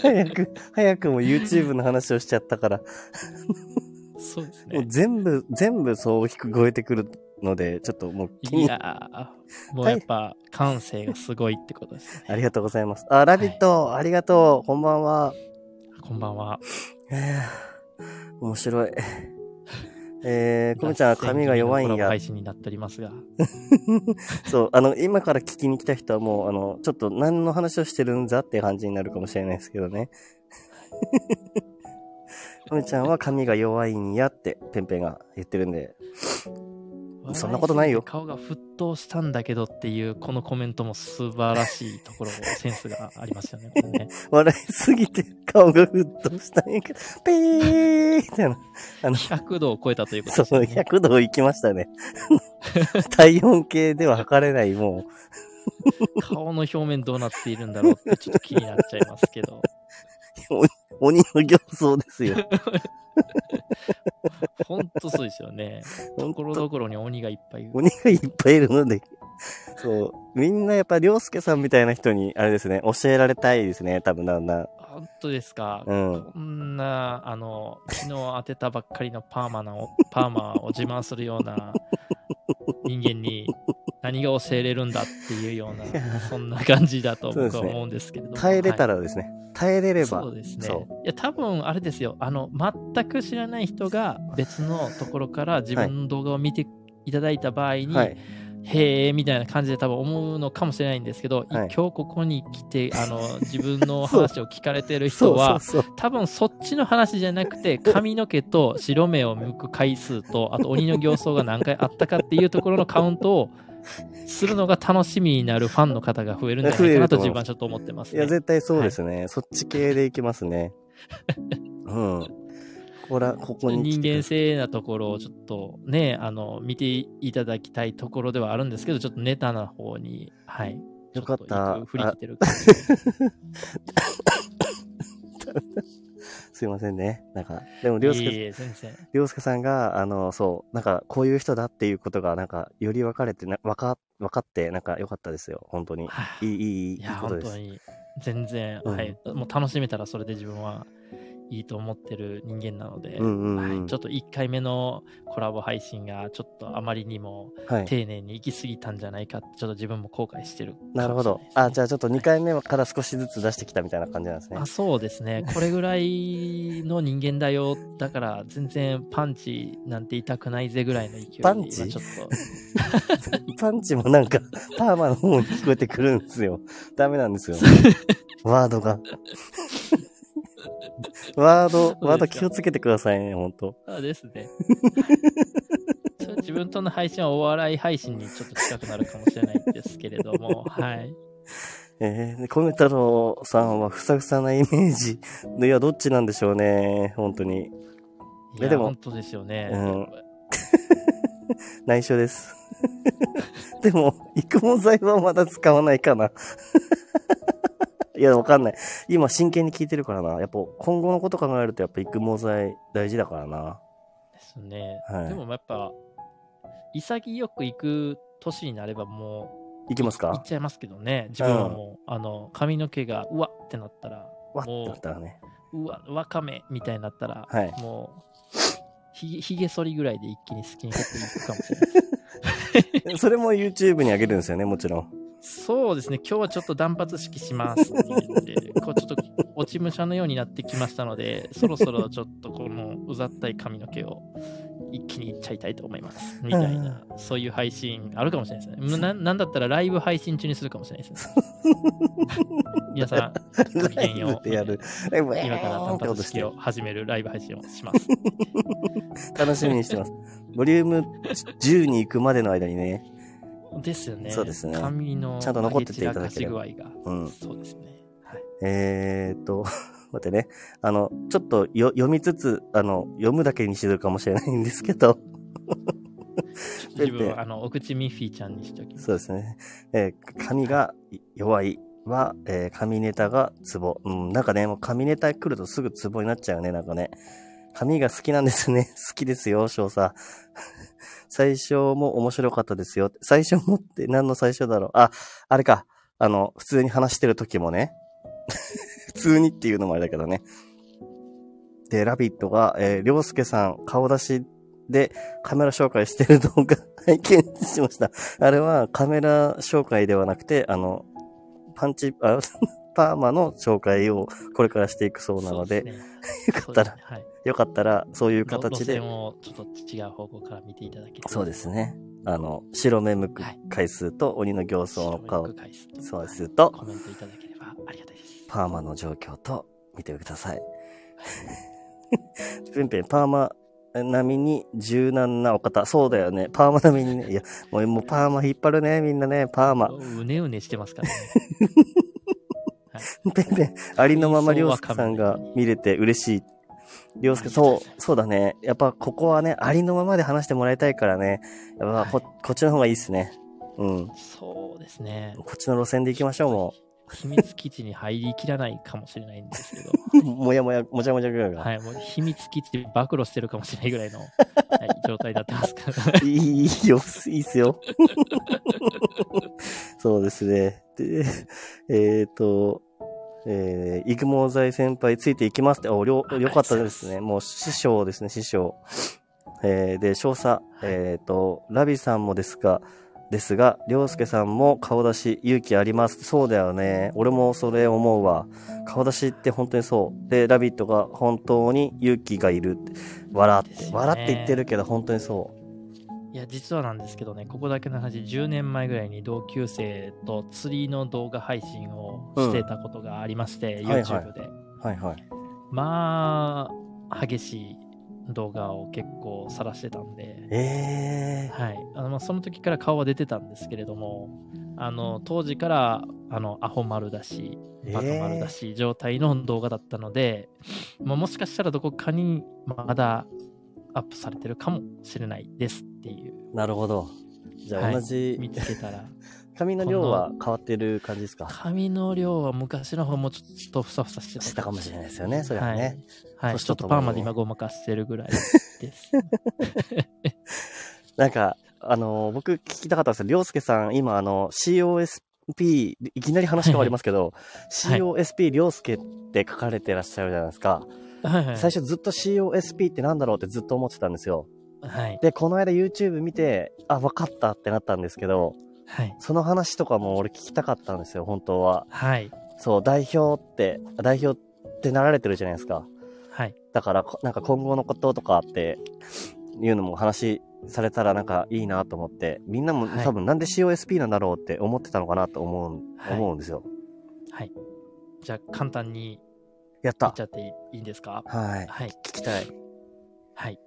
早く、早くも YouTube の話をしちゃったから。そうですね。もう全部、全部そう聞こえてくるので、ちょっともういやもうやっぱ感性がすごいってことですね。ありがとうございます。あ、ラビット、はい、ありがとう。こんばんは。こんばんは。えー、面白い。えー、こみちゃんは髪が弱いんや。配信になっておりますが。[LAUGHS] そう、あの、今から聞きに来た人はもう、あの、ちょっと何の話をしてるんざって感じになるかもしれないですけどね。[LAUGHS] こみちゃんは髪が弱いんやって、ペンペンが言ってるんで。そんなことないよ。顔が沸騰したんだけどっていうこのコメントも素晴らしいところ、センスがありますよね。[LAUGHS] ね笑いすぎて顔が沸騰したんやけど、ペーみたいな。あの、100度を超えたということですね。そう、100度いきましたね。[LAUGHS] 体温計では測れない、もう。顔の表面どうなっているんだろうってちょっと気になっちゃいますけど。[LAUGHS] 鬼の形相ですよ。[LAUGHS] ほんとそうですよね。ところどころに鬼がいっぱいいる。鬼がいっぱいいるので、そう。みんなやっぱ、りょうすけさんみたいな人に、あれですね、教えられたいですね、多分だんだん。本当ですか？うん。こんな、あの、昨日当てたばっかりのパーマの、パーマを自慢するような人間に何が教えれるんだっていうような、そんな感じだと僕は思うんですけれども。ね、耐えれたらですね、はい耐えれれば。そうですね。いや、多分あれですよ。あの、全く知らない人が別のところから自分の動画を見ていただいた場合に、はい、へえみたいな感じで多分思うのかもしれないんですけど、はい、今日ここに来て [LAUGHS] あの自分の話を聞かれてる人は多分そっちの話じゃなくて髪の毛と白目を向く回数とあと鬼の形相が何回あったかっていうところのカウントをするのが楽しみになるファンの方が増えるんじゃないかなと自分はちょっと思ってます、ね、いや、絶対そうですね。はい、そっち系でいきますね。うん。ほら、ここに。人間性なところをちょっとね、あの、見ていただきたいところではあるんですけど、ちょっとネタな方に、はい。よかった。振り切ってる [LAUGHS] すいませんね。なんか、でも、りょうすけ、りょうすけさんが、あの、そう、なんか、こういう人だっていうことが、なんか、より分かれて、な分か、分かって、なんか、良かったですよ。本当に。いい、いい、いいことです。いや、本当に。全然、うん、はい。もう楽しめたらそれで自分はいいと思ってる人間なので、うんうんうん、はい、ちょっと1回目のコラボ配信がちょっとあまりにも丁寧に行き過ぎたんじゃないかって、ちょっと自分も後悔してる、ね、なるほど。あ、じゃあちょっと2回目から少しずつ出してきたみたいな感じなんですね。あそうですね。これぐらいの人間だよ。だから全然パンチなんて痛くないぜぐらいの勢いでパンチちょっと。パンチ？もなんかパーマの方に聞こえてくるんですよ。ダメなんですよ。[LAUGHS] ワードが。[LAUGHS] ワード、ワード気をつけてくださいね、ほんと。そうですね。[LAUGHS] 自分との配信はお笑い配信にちょっと近くなるかもしれないんですけれども、はい。[LAUGHS] えー、コメ太郎さんはふさふさなイメージ。いや、どっちなんでしょうね、本当に。いや、でも本当ですよね。うん。内緒です。でも、育毛剤はまだ使わないかな。いや、わかんない。今真剣に聞いてるからな。やっぱ今後のこと考えるとやっぱ育毛剤大事だからな。ですね。はい、でもやっぱ、潔く行く年になればもう、いきますか？いっちゃいますけどね。自分はもう、うん、あの、髪の毛が、うわってなったら、わってなったらね。うわ、わかめみたいになったら、はい、もう、ひひげ剃りぐらいで一気にスキンヘッドいくかもしれない [LAUGHS] それも YouTube に上げるんですよね、もちろん。そうですね、今日はちょっと断髪式しますって言って、こうちょっと落ち武者のようになってきましたので、そろそろちょっとこのうざったい髪の毛を一気にいっちゃいたいと思います。みたいな、そういう配信あるかもしれないですね。ななんだったらライブ配信中にするかもしれないですね。[LAUGHS] 皆さん、ごきげんよう。今から単発式を始めるライブ配信をします。[LAUGHS] 楽しみにしてます。ボリューム10に行くまでの間にね。ですよね。そうですね。紙のちゃんと残ってていただければ。うん。そうですね。はい、えー、っと、[LAUGHS] 待ってね。あの、ちょっとよ読みつつ、あの、読むだけにしてるかもしれないんですけど。[LAUGHS] 自分は、あの、お口ミッフィーちゃんにしておきます。そうですね。えー、髪が弱いは、えー、髪ネタがツボ。うん、なんかね、もう髪ネタ来るとすぐツボになっちゃうよね、なんかね。髪が好きなんですね。[LAUGHS] 好きですよ、少佐。最初も面白かったですよ。最初もって何の最初だろう？あ、あれか。あの、普通に話してる時もね。[LAUGHS] 普通にっていうのもあれだけどね。で、ラビットが、えー、りょうすけさん、顔出しでカメラ紹介してる動画拝見しました。あれはカメラ紹介ではなくて、あの、パンチ、あパーマの紹介をこれからしていくそうなので、でね、よかったら、はい、よかったら、そういう形で。ちょっと違う方向から見ていただけ。そうですね。あの、白目向く回数と鬼の形相の顔、そうすると、コメントいただければありがたいです。パーマの状況と見てください。ペンペン、パーマ並みに柔軟なお方。そうだよね。パーマ並みにね。いや、もうもうパーマ引っ張るね、みんなね、パーマ。うねうねしてますからね。[LAUGHS] ペンペン、ありのままりょうすけさんが見れて嬉しい。りょうすけ、そう、そうだね。やっぱここはね、ありのままで話してもらいたいからね。やっぱこ、こっちの方がいいっすね。うん。そうですね。こっちの路線で行きましょう、もう。秘密基地に入りきらないかもしれないんですけど。[LAUGHS] もやもや、もちゃもちゃぐらいが。はい、もう秘密基地暴露してるかもしれないぐらいの、はい、状態になってますから。[LAUGHS] いいよ、いいっすよ。[LAUGHS] そうですね。で、えっ、ー、と、えー、イグモ財先輩ついていきますって、お、よ、よかったですね。もう師匠ですね、師匠。えー、で、少佐、えっ、ー、と、ラビさんもですが、ですが、りょうすけさんも顔出し勇気あります。そうだよね。俺もそれ思うわ。顔出しって本当にそう。で、ラビットが本当に勇気がいる。笑って、ね、笑って言ってるけど本当にそう。いや、実はなんですけどね、ここだけの話、10年前ぐらいに同級生と釣りの動画配信をしてたことがありまして、うん、YouTube で。はいはい。まあ、激しい動画を結構晒してたんで、えー、はい。あの、まあ、その時から顔は出てたんですけれども、あの、当時から、あの、アホ丸だし、バカ丸だし、状態の動画だったので、まあ、もしかしたらどこかにまだアップされてるかもしれないですっていう。なるほど。じゃあ同じ、はい、見つけたら。[LAUGHS] 髪の量は変わってる感じですか？[LAUGHS] 髪の量は昔の方もちょっとふさふさしてた。したかもしれないですよね、それはね。はい。はい、ちょっとパーマで今ごまかしてるぐらいです。[LAUGHS] なんか、あのー、僕聞きたかったんですよ。りょうすけさん、今、あの、COSP、いきなり話変わりますけど、はい、COSP りょうすけって書かれてらっしゃるじゃないですか。はいはい、最初ずっと COSP ってなんだろうってずっと思ってたんですよ。はい。で、この間 YouTube 見て、あ、分かったってなったんですけど、はい。その話とかも俺聞きたかったんですよ、本当は。はい。そう、代表って、代表ってなられてるじゃないですか。はい。だから、なんか今後のこととかっていうのも話されたらなんかいいなと思って、みんなも多分なんで COSP なんだろうって思ってたのかなと思う、はい、思うんですよ。はい。じゃあ簡単にやった。っちゃっていいんですか？はい。はい。聞きたい。はい。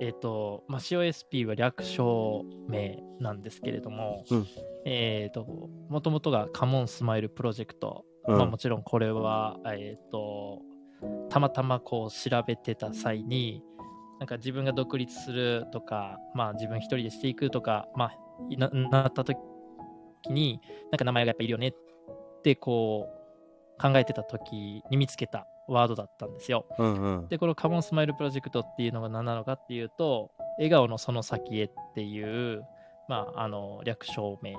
えっ、ー、と、まあ、COSP は略称名なんですけれども、うん、えっ、ー、と、もともとがカモンスマイルプロジェクト。うん、まあ、もちろんこれは、えっ、ー、と、たまたまこう調べてた際に、なんか自分が独立するとか、まあ自分一人でしていくとか、まあ、ななった時に、なんか名前がやっぱいるよねってこう考えてた時に見つけたワードだったんですよ。うんうん、で、このカモンスマイルプロジェクトっていうのが何なのかっていうと、笑顔のその先へっていう、まあ、あの略称名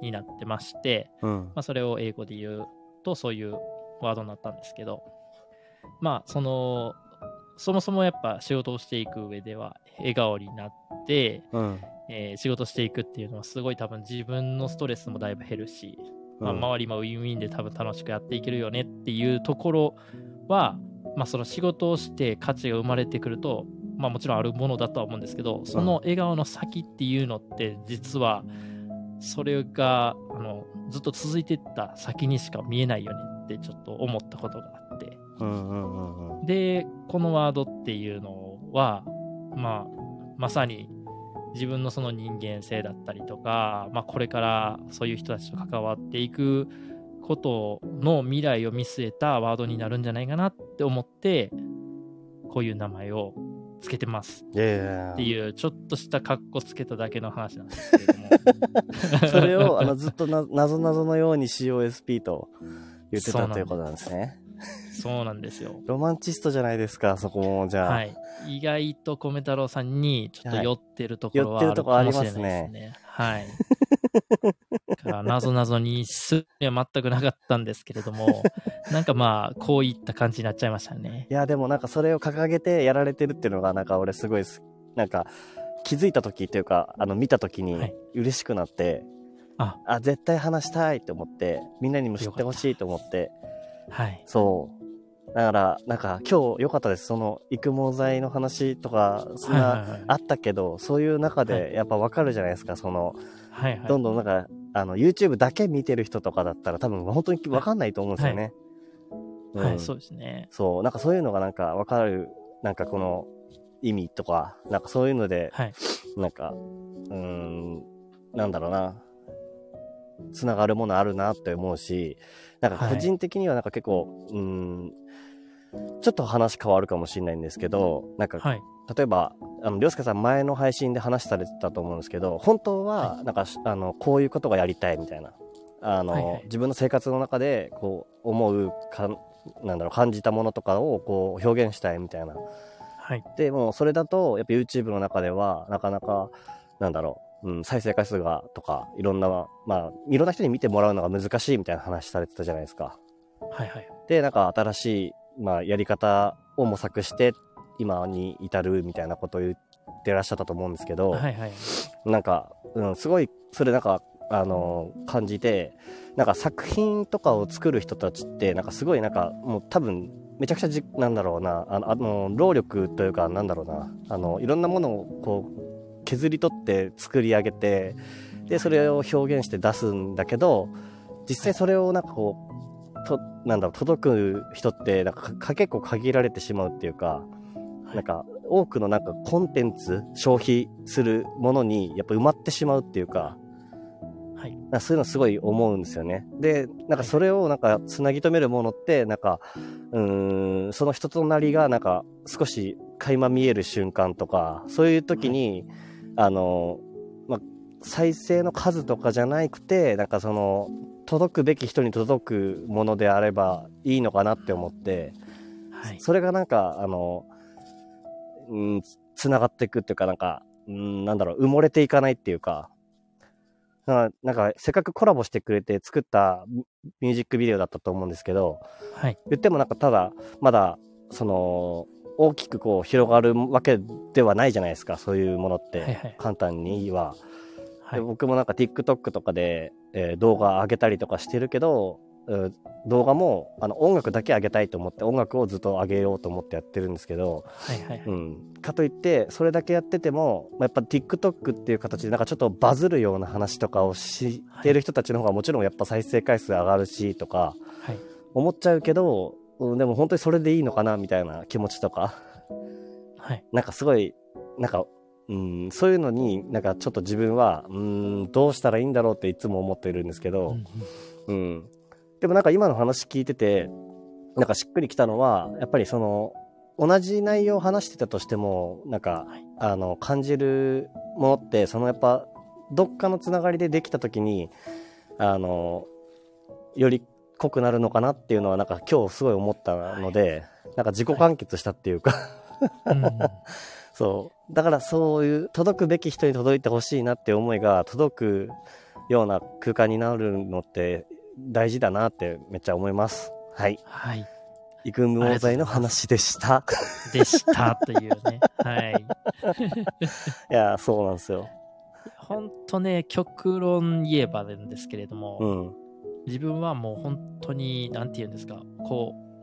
になってまして、うん、まあ、それを英語で言うとそういうワードになったんですけど、まあ、その、そもそもやっぱ仕事をしていく上では笑顔になって、うん、えー、仕事していくっていうのはすごい多分自分のストレスもだいぶ減るし、まあ、周りもウィンウィンで多分楽しくやっていけるよねっていうところは、まあ、その仕事をして価値が生まれてくると、まあ、もちろんあるものだとは思うんですけどその笑顔の先っていうのって実はそれがあのずっと続いてった先にしか見えないよねってちょっと思ったことがあって、でこのワードっていうのは、まあ、まさに自分のその人間性だったりとか、まあ、これからそういう人たちと関わっていくことの未来を見据えたワードになるんじゃないかなって思ってこういう名前をつけてます。っていうちょっとしたカッコつけただけの話なんですけれども。[LAUGHS] それをあのずっとなぞなぞのように COSP と言ってたということなんですねそうなんですよ。ロマンチストじゃないですか、そこも、じゃあ。はい。意外と米太郎さんにちょっと酔ってるところはあるかもしれないですね。はい。からなぞなぞにすには全くなかったんですけれども、[LAUGHS] なんかまあ、こういった感じになっちゃいましたね。いや、でもなんかそれを掲げてやられてるっていうのが、なんか俺すごいなんか気づいた時っていうか、あの見た時に嬉しくなって、はい、ああ、絶対話したいと思って、みんなにも知ってほしいと思って、はい。そう。だから、なんか今日良かったです。その育毛剤の話とか、そんなあったけど、そういう中でやっぱわかるじゃないですか。その、はいはい、どんどんなんか、あの、YouTube だけ見てる人とかだったら多分本当にわかんないと思うんですよね。はい、はい、そうですね。そう。なんかそういうのがなんかわかる、なんかこの意味とか、なんかそういうので、はい、なんか、うん、なんだろうな。つながるものあるなって思うし、なんか個人的にはなんか結構、はい、うん、ちょっと話変わるかもしれないんですけど、なんか、はい、例えば、あの、りょうすけさん前の配信で話されてたと思うんですけど、本当は、なんか、はい、あの、こういうことがやりたいみたいな、あの、はいはい、自分の生活の中で、こう、思うか、なんだろう、感じたものとかを、こう、表現したいみたいな。はい。で、もそれだと、やっぱ YouTube の中では、なかなか、なんだろう、うん、再生回数がとか、いろんな、まあ、いろんな人に見てもらうのが難しいみたいな話されてたじゃないですか。はいはい。で、なんか新しい、まあ、やり方を模索して、今に至るみたいなことを言ってらっしゃったと思うんですけど、はいはい。なんか、うん、すごい、それなんか、あの感じて、なんか作品とかを作る人たちって、なんかすごいなんか、もう多分、めちゃくちゃじ、なんだろうな、あの、あの労力というか、なんだろうな、あの、いろんなものをこう、削り取って作り上げてでそれを表現して出すんだけど実際それをなんかこうとなんだろう届く人ってなんか結構限られてしまうっていうか、なんか多くのなんかコンテンツ消費するものにやっぱ埋まってしまうっていうか、はい、なそういうのすごい思うんですよね。で、なんかそれをなんかつなぎ止めるものって、なんか、うん、その人となりがなんか少し垣間見える瞬間とか、そういう時に、はい。あの、ま再生の数とかじゃなくて、なんかその、届くべき人に届くものであればいいのかなって思って、はい、それがなんか、あの、うん、つながっていくっていうか、なんか、うん、なんだろう、埋もれていかないっていうか、なんか、せっかくコラボしてくれて作ったミュージックビデオだったと思うんですけど、はい、言ってもなんかただ、まだ、その、大きくこう広がるわけではないじゃないですかそういうものって、簡単には、はい、僕もなんか TikTok とかで、えー、動画上げたりとかしてるけど、動画もあの音楽だけ上げたいと思って音楽をずっと上げようと思ってやってるんですけど、はいはいはい。うん、かといってそれだけやってても、まあ、やっぱ TikTok っていう形でなんかちょっとバズるような話とかをしてる人たちの方がもちろんやっぱ再生回数上がるしとか思っちゃうけど、うん、でも本当にそれでいいのかなみたいな気持ちとか、はい。なんかすごい、なんか、うん、そういうのになんかちょっと自分は、うん、どうしたらいいんだろうっていつも思っているんですけど、うん、うん。でもなんか今の話聞いてて、なんかしっくりきたのは、やっぱりその、同じ内容を話してたとしても、なんか、はい、あの、感じるものって、そのやっぱ、どっかのつながりでできた時に、あの、より濃くなるのかなっていうのはなんか今日すごい思ったので、はい、なんか自己完結したっていうかはいうん、[LAUGHS] そう。だからそういう届くべき人に届いてほしいなって思いが届くような空間になるのって大事だなってめっちゃ思います。はい。はい。育毛剤の話でした。でしたというね。はい。[LAUGHS] いや、そうなんですよ。本当ね、極論言えばなんですけれども、うん、自分はもう本当に、なんて言うんですか、こう、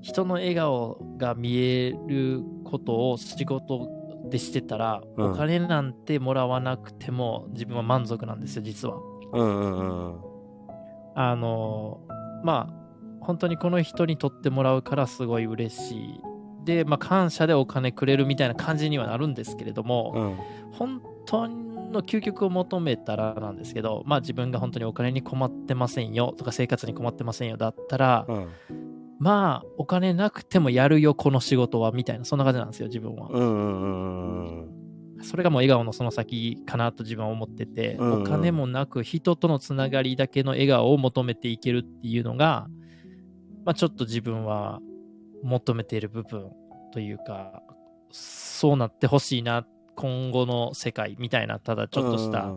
人の笑顔が見えることを仕事でしてたら、うん、お金なんてもらわなくても自分は満足なんですよ、実は。うんうんうん。あの、まあ、本当にこの人に取ってもらうからすごい嬉しい。で、まあ、感謝でお金くれるみたいな感じにはなるんですけれども、うん、本当の究極を求めたらなんですけど、まあ、自分が本当にお金に困ってませんよとか生活に困ってませんよだったら、うん、まあお金なくてもやるよこの仕事はみたいなそんな感じなんですよ自分は。それがもう笑顔のその先かなと自分は思ってて、うんうん、お金もなく人とのつながりだけの笑顔を求めていけるっていうのが、まあ、ちょっと自分は求めている部分というか、そうなってほしいな、今後の世界みたいな、ただちょっとした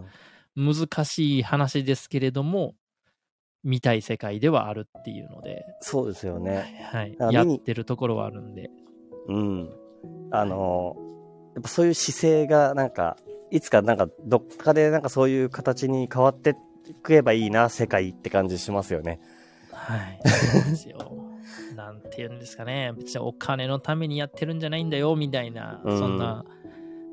難しい話ですけれども、見たい世界ではあるっていうので。そうですよね。はい。やってるところはあるんで。うん。あの、やっぱそういう姿勢がなんか、いつかなんかどっかでなんかそういう形に変わってくればいいな、世界って感じしますよね。はい。そうですよ。[LAUGHS] なんて言うんですかね。別にお金のためにやってるんじゃないんだよ、みたいな、そんな、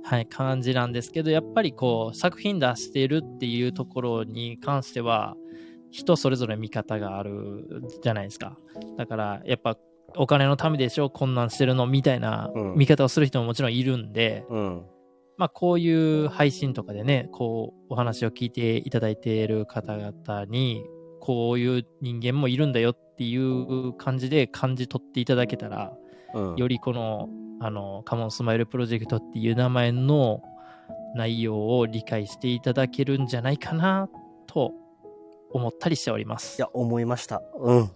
はい、感じなんですけど、やっぱりこう、作品出してるっていうところに関しては、人それぞれ見方があるじゃないですか。だから、やっぱ、お金のためでしょ、困難してるの、みたいな見方をする人ももちろんいるんで、うん、まあ、こういう配信とかでね、こう、お話を聞いていただいている方々に、こういう人間もいるんだよっていう感じで感じ取っていただけたら、うん、よりこの、あの、カモンスマイルプロジェクトっていう名前の内容を理解していただけるんじゃないかなと思ったりしております。いや、思いました。うん。い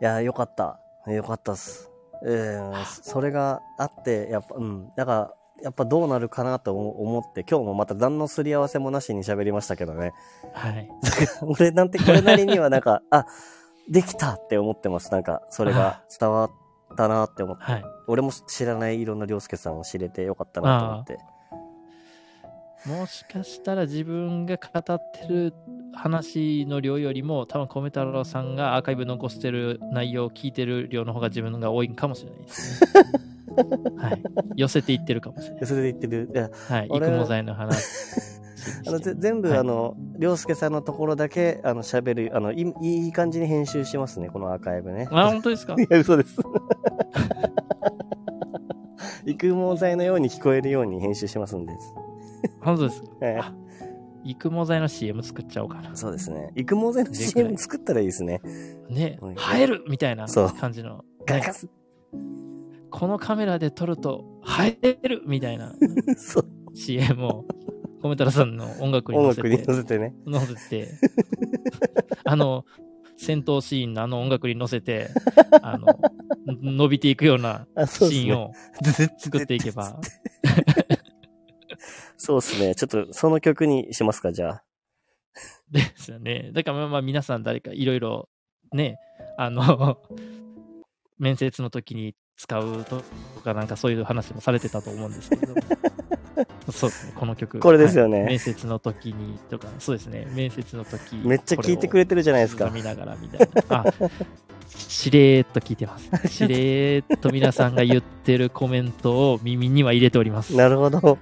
や、よかった。よかったっす。えー、それがあって、やっぱ、うん。だから、やっぱどうなるかなと思って、今日もまた何のすり合わせもなしに喋りましたけどね。はい。[LAUGHS] 俺なんてこれなりにはなんか、[LAUGHS] あ、できたって思ってます。なんか、それが伝わったなって思って。はい、俺も知らないいろんな涼介さんを知れてよかったなと思って。もしかしたら自分が語ってる話の量よりも、多分米太郎さんがアーカイブ残してる内容を聞いてる量の方が自分が多いかもしれないですね。[LAUGHS] はい。寄せていってるかもしれない。寄せていってる。いやはい。育毛剤の話。あの全部、はい、あの、涼介さんのところだけ、あの、喋る、あのい、いい感じに編集しますね、このアーカイブね。あ、本当ですか？[LAUGHS] いや、嘘です。[LAUGHS] 育毛剤のように聞こえるように編集しますんです。本当ですか、え育毛剤の CM 作っちゃおうかな。そうですね。育毛剤の CM 作ったらいいですね。ね、生えるみたいな感じの。ガガスこのカメラで撮ると映えるみたいな [LAUGHS] CM を、コメ太郎さんの音楽に乗せて。音楽に乗せてね。乗せて、[LAUGHS] あの、戦闘シーンのあの音楽に乗せて、あの、[LAUGHS] 伸びていくようなシーンを作っていけば。[LAUGHS] そうですね。ちょっとその曲にしますか、じゃあ。ですよね。だからまあ皆さん誰かいろいろね、あの、[LAUGHS] 面接の時に使うとか、なんかそういう話もされてたと思うんですけど、[LAUGHS] そうですね、この曲。これですよね、はい、面接の時にとか、そうですね、面接の時めっちゃ聞いてくれてるじゃないですか。見ながらみたいな。あ、しれーっと聞いてます。しれーっと皆さんが言ってるコメントを耳には入れております。なるほど。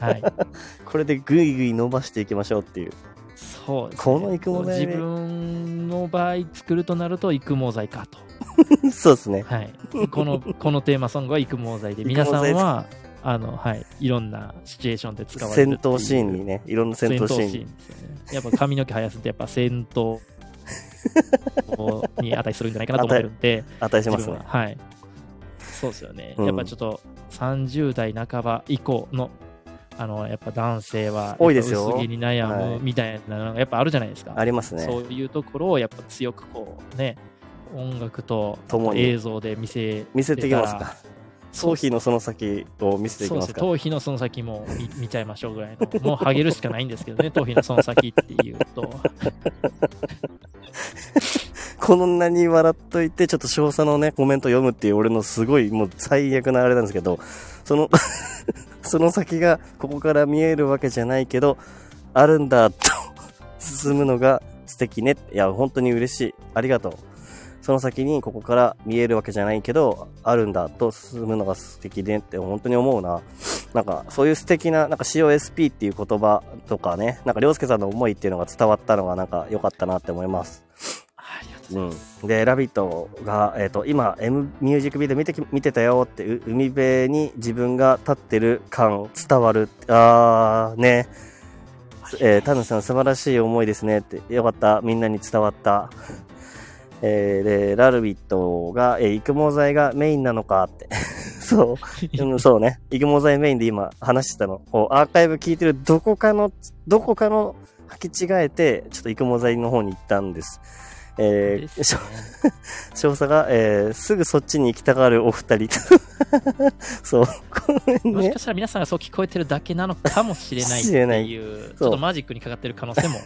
はい。[LAUGHS] これでぐいぐい伸ばしていきましょうっていう。そうです、ね、この育毛剤、自分の場合作るとなると育毛剤かと。[LAUGHS] そうですね。はい。この、このテーマソングは育毛剤で、皆さんは、あの、はい、いろんなシチュエーションで使われる戦闘シーンにね、いろんな戦闘シーン。ーンですよね。やっぱ髪の毛生やすってやっぱ戦闘に値するんじゃないかなと思うんで。[LAUGHS] 値しますね。はい。そうですよね。うん、やっぱちょっと30代半ば以降のあの、やっぱ男性は、多いですよ。薄毛に悩むみたいなのがやっぱあるじゃないですか。ありますね。そういうところをやっぱ強くこうね、音楽と映像で見せ見せていきますか。頭皮のその先を見せていきますか頭皮のその先も見 [LAUGHS] 見ちゃいましょうぐらいの。もうハゲるしかないんですけどね、[LAUGHS] 頭皮のその先っていうと。[LAUGHS] こんなに笑っといて、ちょっと少佐のね、コメント読むっていう俺のすごいもう最悪なあれなんですけど、そのその先がここから見えるわけじゃないけど、あるんだと [LAUGHS] 進むのが素敵ね。いや、本当に嬉しい。ありがとう。その先にここから見えるわけじゃないけど、あるんだと進むのが素敵でって本当に思うな。なんか、そういう素敵な、なんか COSP っていう言葉とかね、なんか、りょうすけさんの思いっていうのが伝わったのがなんか良かったなって思います。うん、で、ラビットが、え、ー、と、今、M ミュージックビデオ見て、見てたよって、海辺に自分が立ってる感伝わる。あー、ね。えー、タヌさん素晴らしい思いですねって、よかった、みんなに伝わった。えー、で、ラルビットが、えー、育毛剤がメインなのかって。[LAUGHS] そう、うん、そうね。育毛剤メインで今話してたの。こう、アーカイブ聞いてるどこかの、どこかの履き違えて、ちょっと育毛剤の方に行ったんです。えー、[LAUGHS] 少佐が、えー、すぐそっちに行きたがるお二人。[LAUGHS] そう。ね、もしかしたら皆さんがそう聞こえてるだけなのかもしれないっていう、ちょっとマジックにかかってる可能性も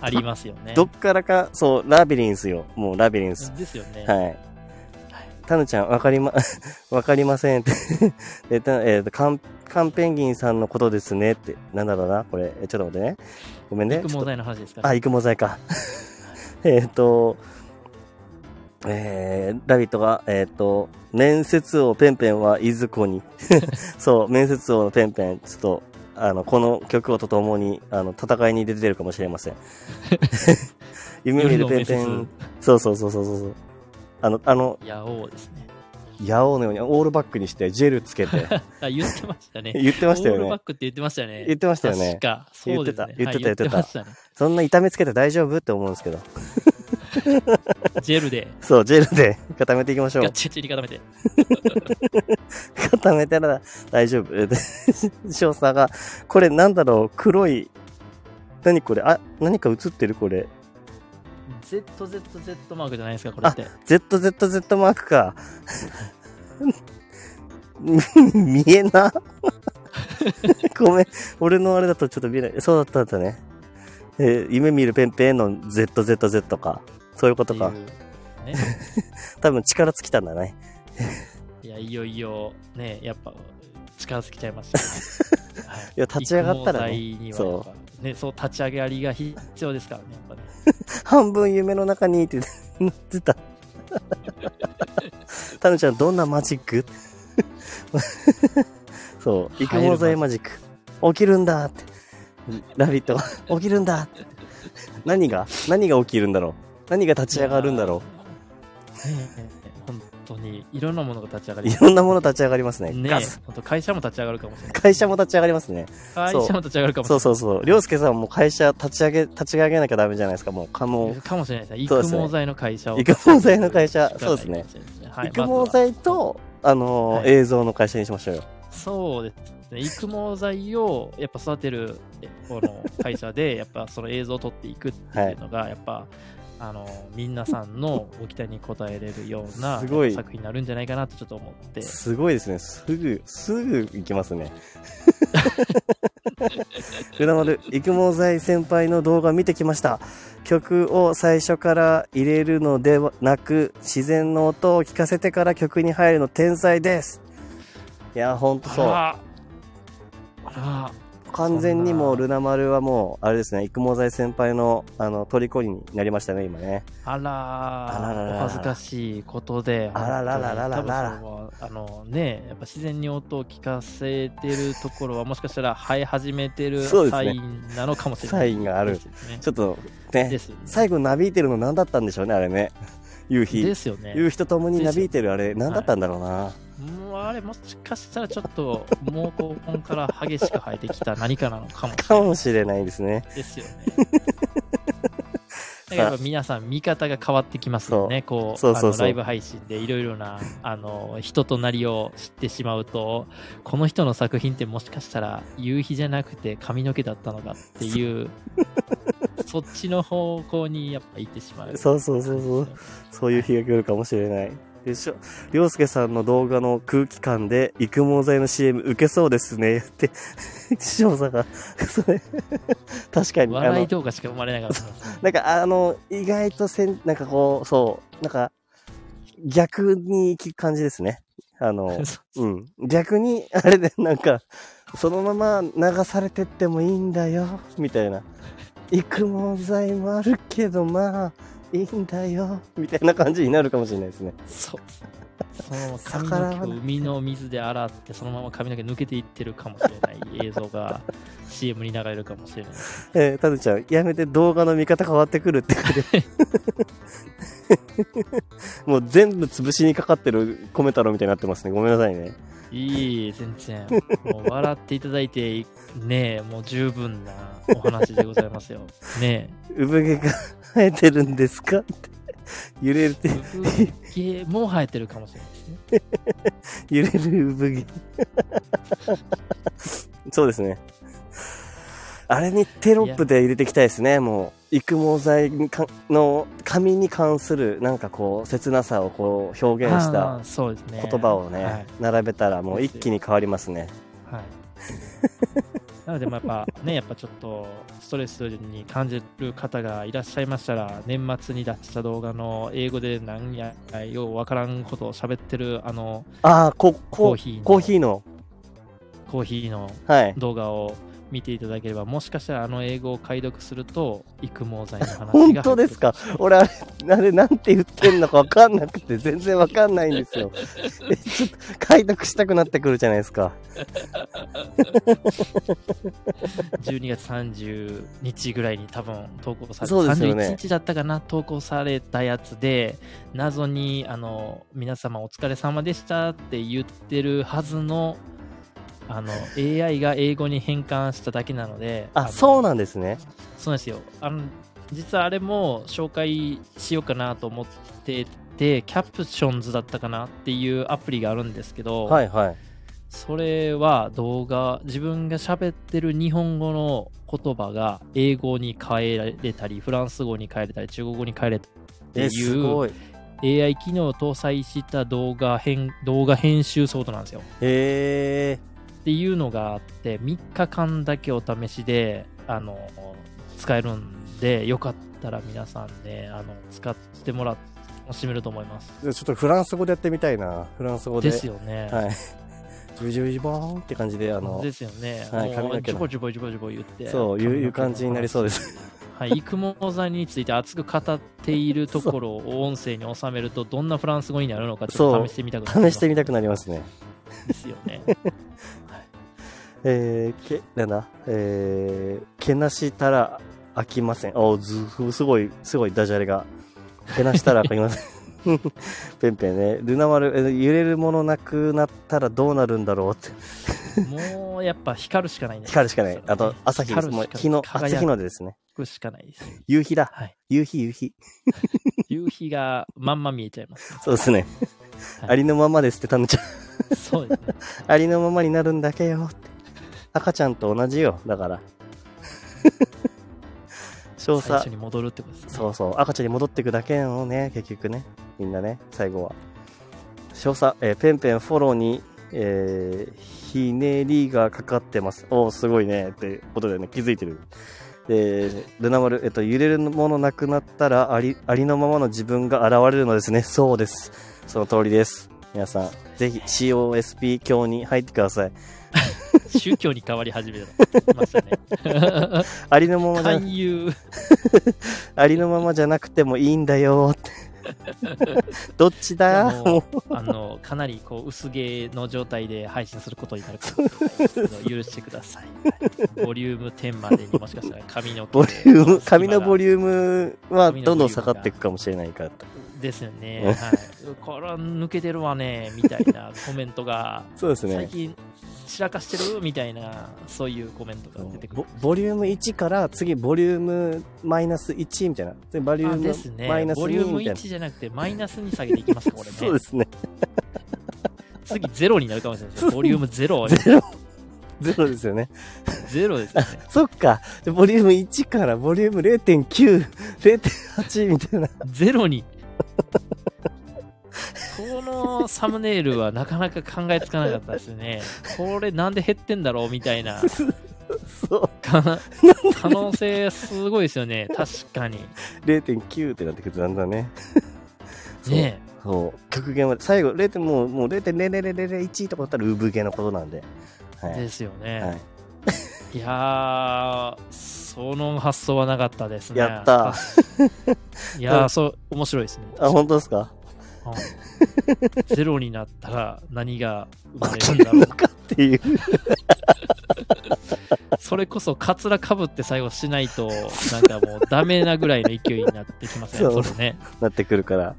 ありますよね。どっからか、そう、ラビリンスよ。もうラビリンス。ですよね。はい。タヌちゃん、わかりま、[LAUGHS] わかりませんって。えっと、えっ、ー、と、カン、カンペンギンさんのことですねって。なんだろうなこれ。ちょっと待ってね。ごめんね。育毛剤の話ですか、ね、あ、育毛剤か。[LAUGHS] えっと、えー、ラビットが、えっ、ー、と、面接王ペンペンはいずこに。[LAUGHS] そう、面接王のペンペン、ちょっと、あの、この曲をとともに、あの、戦いに出てるかもしれません。[LAUGHS] 夢見るペンペン、そうそうそうそうそう。あの、あの、ヤオウですね。ヤオウのようにオールバックにしてジェルつけて。あ、言ってましたね。言ってましたよね。オールバックって言ってましたよね。言ってましたよね。確か。そうですね。言ってた、言ってた、言ってた。そんな痛めつけて大丈夫って思うんですけど。ジェルで。そう、ジェルで固めていきましょう。ガッチチリ固めて。固めたら大丈夫。[LAUGHS] 少佐が、これなんだろう、黒い、何これ、あ、何か映ってるこれ。ZZZ マークじゃないですか、これって。ZZZ マークか。[LAUGHS] 見えな [LAUGHS] ごめん。俺のあれだとちょっと見えない。そうだったんだね。えー、夢見るペンペンの ZZZ か。そういうことか。ね、[LAUGHS] 多分力尽きたんだね。いや、いよいよ、ね、やっぱ、力尽きちゃいました、ね [LAUGHS] はい、いや、立ち上がったらね。そう。ね、そう、立ち上がりが必要ですからね、やっぱね。半分夢の中にってなってた。[LAUGHS] タヌちゃん、どんなマジック？そう、育毛剤マジック。起きるんだって。ラビット、起きるんだ。何が？何が起きるんだろう？何が立ち上がるんだろう？当にいろんなものが立ち上がります、いろんなもの立ち上がりますね。ね本当会社も立ち上がるかもしれない。会社も立ち上がりますね。会社も立ち上がるかもしれない。そうそうそう。りょうすけさんも会社立ち上げ、立ち上げなきゃダメじゃないですか。もう、かも。かもしれないですね。育毛剤の会社を。育毛剤の会社、そうですね。育毛剤と、あの映像の会社にしましょうよ。そうですね。育毛剤をやっぱ育てるこの会社で、[LAUGHS] やっぱその映像を撮っていくっていうのが、やっぱ、あの皆さんのご期待に応えれるような作品になるんじゃないかなとちょっと思って。すごいですね。すぐすぐ行きますね。[LAUGHS] 船丸育毛剤先輩の動画見てきました。曲を最初から入れるのではなく自然の音を聞かせてから曲に入るの天才です。いやほんとそう完全にもうルナ丸はもう、あれですね、育毛剤先輩の、あの、虜になりましたね、今ね。あらあららお恥ずかしいことで。あららららららあのね、やっぱ自然に音を聞かせてるところは、もしかしたら生え始めてるサインなのかもしれない、ね、サインがある。ちょっとね、ね最後なびいてるの何だったんでしょうね、あれね。夕日。ですよね。夕日とともになびいてるあれ、何だったんだろうな。もうあれもしかしたらちょっと毛根から激しく生えてきた何かなのかもしれない。かもしれないですね。ですよね。だから皆さん見方が変わってきますよね。こう、そうそうそうライブ配信でいろいろな、あの、人となりを知ってしまうと、この人の作品ってもしかしたら夕日じゃなくて髪の毛だったのかっていう、[LAUGHS] そっちの方向にやっぱ行ってしまう。そうそうそうそう。そういう日が来るかもしれない。でしょ、りょうすけさんの動画の空気感で育毛剤の CM 受けそうですね。って、師匠さんが、それ、確かに。笑い動画しか生まれなかった、ね。なんか、あの、意外とせん、なんかこう、そう、なんか、逆に行く感じですね。あの、[LAUGHS] うん。逆に、あれで、なんか、そのまま流されてってもいいんだよ、みたいな。育毛剤もあるけど、まあ、いいんだよ、みたいな感じになるかもしれないですね。そう。そのまま髪の毛を海の水で洗って、そのまま髪の毛抜けていってるかもしれない映像が [LAUGHS] CM に流れるかもしれない。えー、たぬちゃん、やめて動画の見方変わってくるって [LAUGHS] もう全部潰しにかかってるコメ太郎みたいになってますね。ごめんなさいね。いい、全然。もう笑っていただいて、ねえ、もう十分なお話でございますよ。ねえ。[LAUGHS] 産毛が生えてるんですか？って。揺れるって。産毛も生えてるかもしれないですね。揺れる産毛。そうですね。あれにテロップで入れていきたいですね、もう。育毛剤の髪に関するなんかこう切なさをこう表現した言葉をね、並べたらもう一気に変わりますね。はい。なので、やっぱね、[LAUGHS] やっぱちょっとストレスに感じる方がいらっしゃいましたら、年末に出した動画の英語で何やようわからんことを喋ってる、あの、あコーヒーコーヒーの、コーヒーの動画を、見ていただければ、もしかしたらあの英語を解読すると、育毛剤の話が本当ですか？俺あれ、あれなんて言ってんのか分かんなくて、全然分かんないんですよ。[LAUGHS] ちょっと解読したくなってくるじゃないですか。[LAUGHS] 12月30日ぐらいに多分投稿されて、ね、31日だったかな、投稿されたやつで、謎に、あの、皆様お疲れ様でしたって言ってるはずのあの AI が英語に変換しただけなのであそうなんですねそうですよあの実はあれも紹介しようかなと思っててキャプションズだったかなっていうアプリがあるんですけど、はいはい、それは動画自分が喋ってる日本語の言葉が英語に変えられたりフランス語に変えれたり中国語に変えれたっていう AI 機能を搭載した動画編動画編集ソフトなんですよ。へえ。っていうのがあって、3日間だけお試しで、あの、使えるんで、よかったら皆さんね、あの、使ってもらって、楽しめると思います。ちょっとフランス語でやってみたいな。フランス語で。ですよね。はい。ジュブジュブジュボーンって感じで、あの。ですよね。はい、髪の毛。ジュボジュボジュボジュボ言って。そういういう感じになりそうです。はい、育毛剤について熱く語っているところを音声に収めると、どんなフランス語になるのかちょっと試してみたくなります。試してみたくなりますね。ですよね。えー、け、なんだ、えー、けなしたら飽きません。おず、すごい、すごいダジャレが。けなしたら飽きません。[LAUGHS] ペンペンね。ルナ丸、え揺れるものなくなったらどうなるんだろうって。もう、やっぱ光るしかないね。光るしかない。あと、朝日です。もう日の、初日の出ですね。しかないです。夕日だ。はい。夕日、夕日。[LAUGHS] 夕日がまんま見えちゃいます、そうですね。はい、ありのままですって、タヌちゃん。そうですね。[LAUGHS] ありのままになるんだけよって。赤ちゃんと同じよ、だから。[LAUGHS] 詳細。最初に戻るってことですね。そうそう。赤ちゃんに戻っていくだけのね、結局ね。みんなね、最後は。詳細、えー、ペンペンフォローに、えー、ひねりがかかってます。おすごいね。ってことでね、気づいてる。で、ルナ丸、えっと、揺れるものなくなったらあり、ありのままの自分が現れるのですね。そうです。その通りです。皆さん、ぜひ COSP 教に入ってください。宗教に変わり始めましたね。[LAUGHS] ありのままじゃ、勧誘。[LAUGHS] ありのままじゃなくてもいいんだよって。[LAUGHS] どっちだ？もうあのかなりこう薄毛の状態で配信することになるかもしれないですけど許してください。ボリューム10までにもしかしたら髪のボリューム髪のボリュームはどんどん下がっていくかもしれないからと。ですよね。はい。これは抜けてるわね、みたいなコメントが、そうですね。最近散らかしてるみたいな、そういうコメントが出てくる。ボリューム1から次、ボリュームマイナス1みたいな。ボリュームですね。マイナス2ボリューム1じゃなくて、マイナスに下げていきますか、これね。[LAUGHS] そうですね。次、ゼロになるかもしれないですボリュームゼロ。ゼロ。ゼロですよね。ゼロですね。[LAUGHS] そっか。ボリューム1からボリューム0.9、0.8みたいな。ゼロに。このサムネイルはなかなか考えつかなかったですね。これなんで減ってんだろうみたいな。そう可能性すごいですよね。確かに。0.9ってなってくるとなんだね。ねそう。極限まで。最後、0. もうもう0.00001とかだったらウブゲのことなんで。はい、ですよね。はい、いやその発想はなかったですね。やったいや [LAUGHS] そう、面白いですね。あ、本当ですか？ゼロになったら何が生まれるんだろう。かっていう。それこそカツラかぶって最後しないとなんかもうダメなぐらいの勢いになってきますねそれね。なってくるから。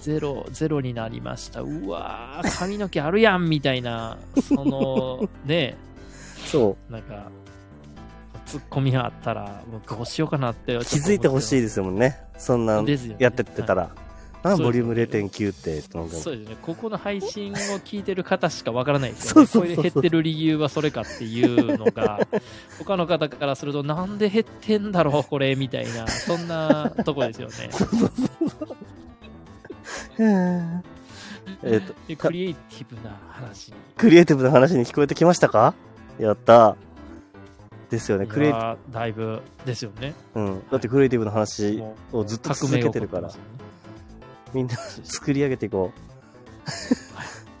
ゼロゼロになりました。うわー髪の毛あるやんみたいなそのね。そう。なんかツッコミがあったらもうどうしようかなって気づいてほしいですもんね。そんなやってってたら、あボリューム0.9ってそうですね。ここの配信を聞いてる方しかわからないですよね。これで減ってる理由はそれかっていうのが他の方からするとなんで減ってんだろうこれみたいなそんなとこですよね。そうそうそうえっとクリエイティブな話クリエイティブな話に聞こえてきましたか？やった。ですよね。クリエイだいぶですよね。うん。だってクリエイティブな話をずっと続けてるから、みんな作り上げていこう。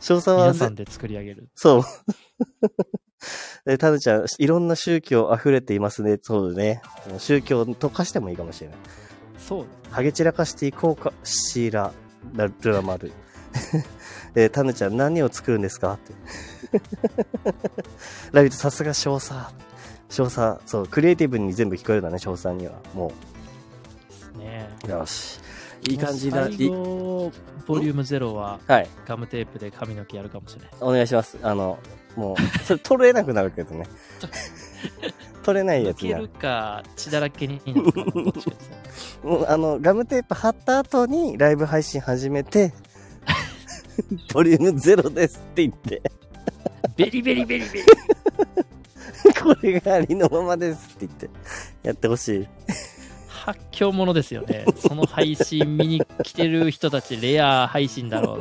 詳細は。皆さんで作り上げる。そう。[LAUGHS] で、タヌちゃん、いろんな宗教溢れていますね。そうね。宗教溶かしてもいいかもしれない。そう。ハゲ散らかしていこうかしら、ルラマル。[LAUGHS] えタヌちゃん何を作るんですか？って。[LAUGHS] ラビットさすが少佐。少佐、そう、クリエイティブに全部聞こえるんだね、少佐には。もう。ねよし。いい感じだ。最後、ボリューム0は、はい。ガムテープで髪の毛やるかもしれない。お願いします。あの、もう、それ取れなくなるけどね。[LAUGHS] 取れないやつになる。か、血だらけになるか [LAUGHS] もう、あの、ガムテープ貼った後にライブ配信始めて、[LAUGHS] ボリューム0ですって言って。ベリベリベリベリ。これがありのままですって言って、やってほしい。発狂ものですよね。[LAUGHS] その配信見に来てる人たち、レア配信だろ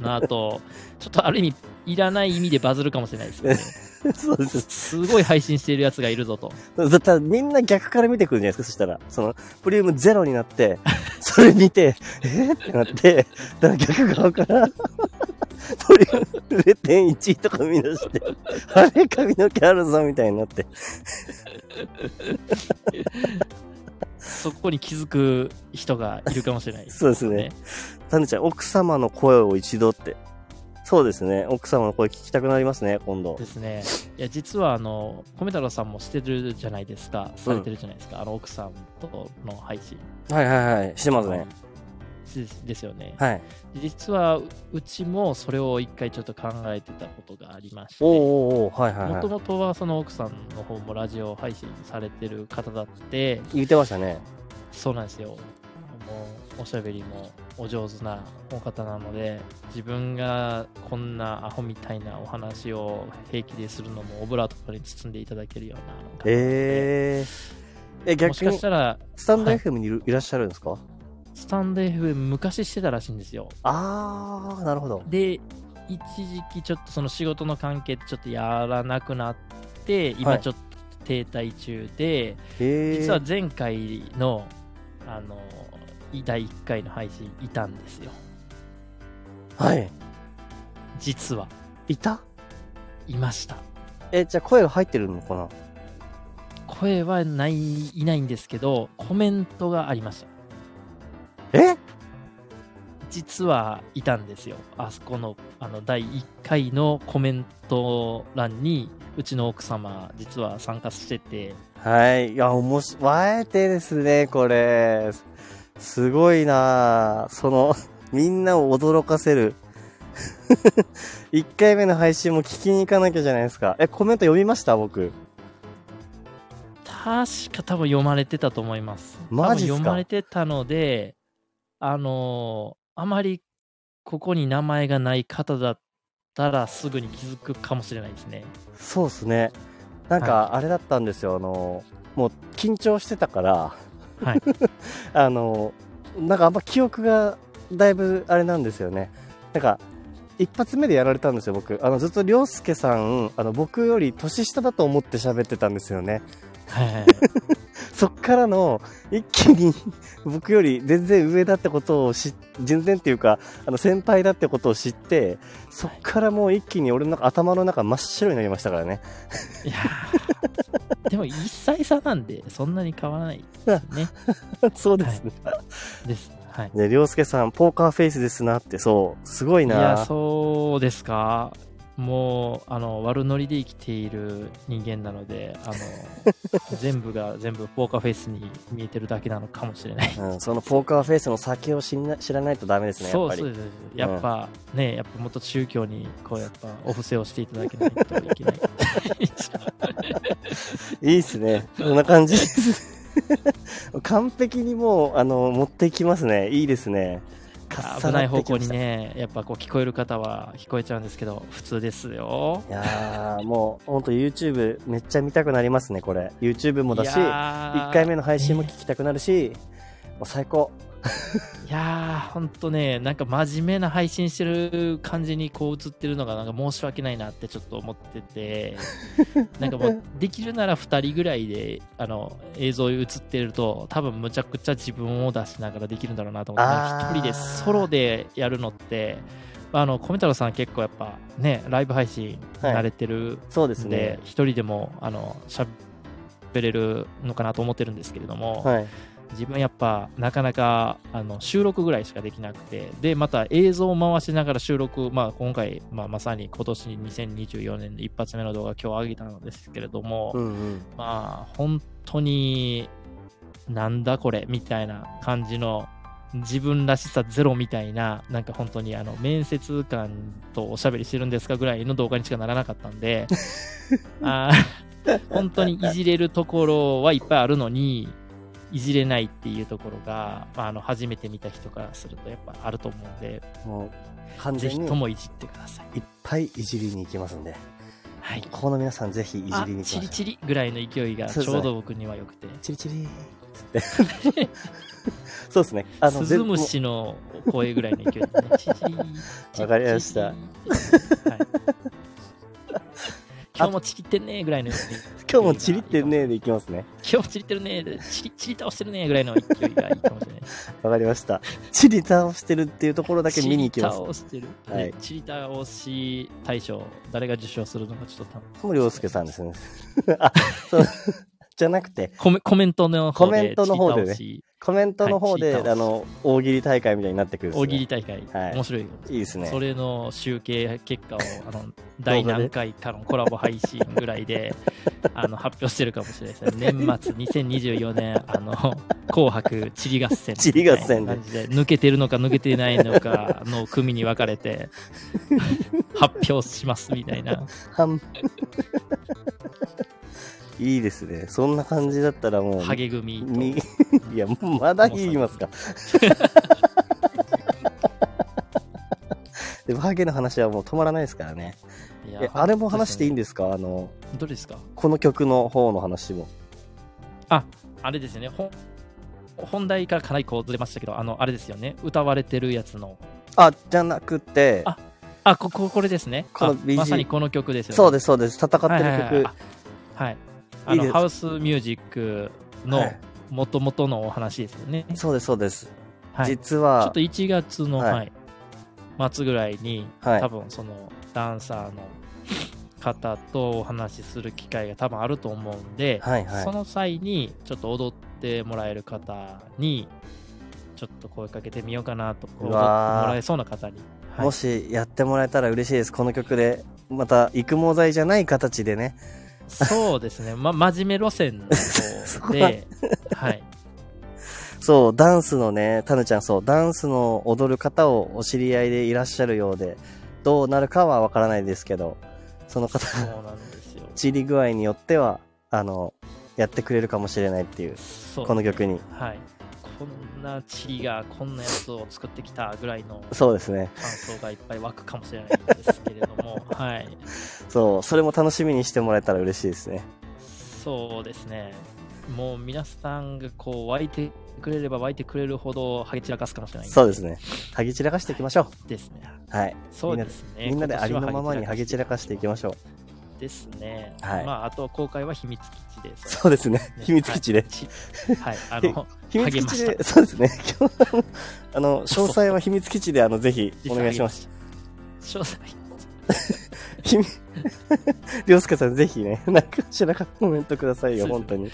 うなと、ちょっとある意味、いらない意味でバズるかもしれないですね。[LAUGHS] そうです。すごい配信しているやつがいるぞと。だったらみんな逆から見てくるんじゃないですか、そしたら。その、プリウムゼロになって、[LAUGHS] それ見て、えー、ってなって、だから逆側から、プリウム0.1とか見出して、あれ髪の毛あるぞみたいになって。そこに気づく人がいるかもしれない、ね、[LAUGHS] そうですね。タヌちゃん、奥様の声を一度って。そうですね。奥様の声聞きたくなりますね、今度。ですね。いや、実は、あの、米太郎さんもしてるじゃないですか。されてるじゃないですか。うん、あの、奥さんとの配信。はいはいはい。してますね。ですよね。はい。実は、うちもそれを一回ちょっと考えてたことがありまして。もともとはその奥さんの方もラジオ配信されてる方だって。言ってましたね。そうなんですよ。もうおしゃべりもお上手なお方なので自分がこんなアホみたいなお話を平気でするのもオブラートに包んでいただけるようなえー、え逆にもしかしたらスタンド FM にいらっしゃるんですか、はい、スタンド FM 昔してたらしいんですよ。ああなるほど。で一時期ちょっとその仕事の関係でちょっとやらなくなって今ちょっと停滞中で、はい、実は前回のあの第1回の配信いたんですよ。はい。実は。いた？いました。えじゃあ声が入ってるのかな？声はないいないんですけどコメントがありました。え実はいたんですよあそこのあの第1回のコメント欄にうちの奥様実は参加しててはい。いや、おもし、あえてですね、これ。すごいなその、みんなを驚かせる。1回目の配信も聞きに行かなきゃじゃないですか。え、コメント読みました？僕。確か多分読まれてたと思います。マジすか？読まれてたので、あのー、あまりここに名前がない方だったらすぐに気づくかもしれないですね。そうですね。なんかあれだったんですよ、あのもう緊張してたから、はい、[LAUGHS] あのなんかあんま記憶がだいぶあれなんですよね。なんか、一発目でやられたんですよ、僕。あの、ずっと涼介さん、あの、僕より年下だと思って喋ってたんですよね。はいはい、そっからの、一気に僕より全然上だってことを知全然っていうか、あの、先輩だってことを知って、そっからもう一気に俺の頭の中真っ白になりましたからね。いやでも1歳差なんで、そんなに変わらないですね。[LAUGHS] そうですね。はい、です。はい。ね、りょうすけさん、ポーカーフェイスですなって、そう、すごいな。いや、そうですか。もうあの悪ノリで生きている人間なのであの [LAUGHS] 全部が全部ポーカーフェイスに見えてるだけなのかもしれない、うん、そのポーカーフェイスの先を知らないとダメですねそうそうです。やっぱ、うん、ねやっぱもっと宗教にこうやっぱお布施をしていただけないといけない。いいっすね。こんな感じ。で [LAUGHS] す完璧にもうあの持っていきますね。いいですね危ない方向にね、やっぱこう聞こえる方は聞こえちゃうんですけど、普通ですよ。いやー、もう本当 YouTube めっちゃ見たくなりますね、これ。YouTube もだし、1回目の配信も聞きたくなるし、もう最高。いやー、ほんとね、なんか真面目な配信してる感じにこう映ってるのが、なんか申し訳ないなってちょっと思ってて、[LAUGHS] なんかもう、できるなら2人ぐらいで、あの、映像映ってると、多分むちゃくちゃ自分を出しながらできるんだろうなと思って、1人でソロでやるのって、あの、米太郎さん結構やっぱね、ライブ配信慣れてるんで、はい、そうですね。一人でも、あの、喋れるのかなと思ってるんですけれども、はい自分やっぱなかなかあの収録ぐらいしかできなくてでまた映像を回しながら収録、まあ、今回、まあ、まさに今年2024年で一発目の動画今日上げたのですけれども、うんうん、まあ本当になんだこれみたいな感じの自分らしさゼロみたいな、なんか本当にあの面接官とおしゃべりしてるんですかぐらいの動画にしかならなかったんで、[LAUGHS] あ本当にいじれるところはいっぱいあるのに、いじれないっていうところが、まあ、あの初めて見た人からするとやっぱあると思うんで、もう完全にぜひともいじってください。いっぱいいじりに行きますんで。はい、ここの皆さんぜひいじりにチリチリぐらいの勢いがちょうど僕にはよくて。チリチリつって。[LAUGHS] そうですね。あの、スズムシの声ぐらいの勢いでね。[LAUGHS] わかりました。はい今日もちりってんねぐらいの。[LAUGHS] 今日もちりってんねでいきますね。今日もちりってるねで、ちり、ちり倒してるねぐらいの勢いがいいかもしれない。わかりました。ちり倒してるっていうところだけ見に行きます。ちり倒してる。はい。ちり倒し大賞、誰が受賞するのかちょっと楽しみ。涼介さんですね。[LAUGHS] あ、そう。[LAUGHS] じゃなくてコメ、コメントの方で。コメントの方でね。コメントの方で、はい、あの、大喜利大会みたいになってくる、ね、大喜利大会。はい。面白い。いいですね。それの集計結果を、あの、第何回かのコラボ配信ぐらいで、[LAUGHS] あの、発表してるかもしれないですね。年末2024年、あの、紅白地理合戦。地理合戦で。抜けてるのか抜けてないのかの組に分かれて、[LAUGHS] 発表しますみたいな。いいですね。そんな感じだったらもう。ハゲ組 [LAUGHS] いや、まだ言いますか。[LAUGHS] でもハゲの話はもう止まらないですからね。え、あれも話していいんですか？あの、どれですか？この曲の方の話も。あ、あれですね。ほ本題からかなりこうずれましたけど、あの、あれですよね。歌われてるやつの。あ、じゃなくて。あ、あこここれですね。この BG、まさにこの曲ですよね。そうです、そうです。戦ってる曲。はい、はいはいあのハウスミュージックのもともとのお話ですよね。そうです、そうです。はい、実は。ちょっと1月の、はい、末ぐらいに、はい、多分そのダンサーの方とお話しする機会が多分あると思うんで、はいはい、その際にちょっと踊ってもらえる方にちょっと声かけてみようかなと踊ってもらえそうな方に、はい、もしやってもらえたら嬉しいです。この曲でまた育毛剤じゃない形でねそうですね。ま、真面目路線の方で、はい。そう、ダンスのね、タヌちゃん、そう、ダンスの踊る方をお知り合いでいらっしゃるようで、どうなるかはわからないですけど、その方、そうなんですよ。散り具合によっては、あの、やってくれるかもしれないっていう、うこの曲に。はい。こんなチリがこんなやつを作ってきたぐらいのそうですね感想がいっぱい湧くかもしれないんですけれども [LAUGHS] はいそうそれも楽しみにしてもらえたら嬉しいですねそうですねもう皆さんがこう湧いてくれれば湧いてくれるほど、はぎ散らかすかもしれない。そうですね。はぎ散らかしていきましょう。ですね。はい。そうですね。みんなでありのままにはぎ散らかしていきましょう。ですね。はい。まあ、あと公開は秘密基地です。そうですね。秘密基地で。はい。あの、秘密基地で、そうですね。[LAUGHS] あの、詳細は秘密基地で、あの、ぜひ、お願いします。詳細秘密、りょうすけさん、ぜひね、なんかしらかコメントくださいよ、本当に。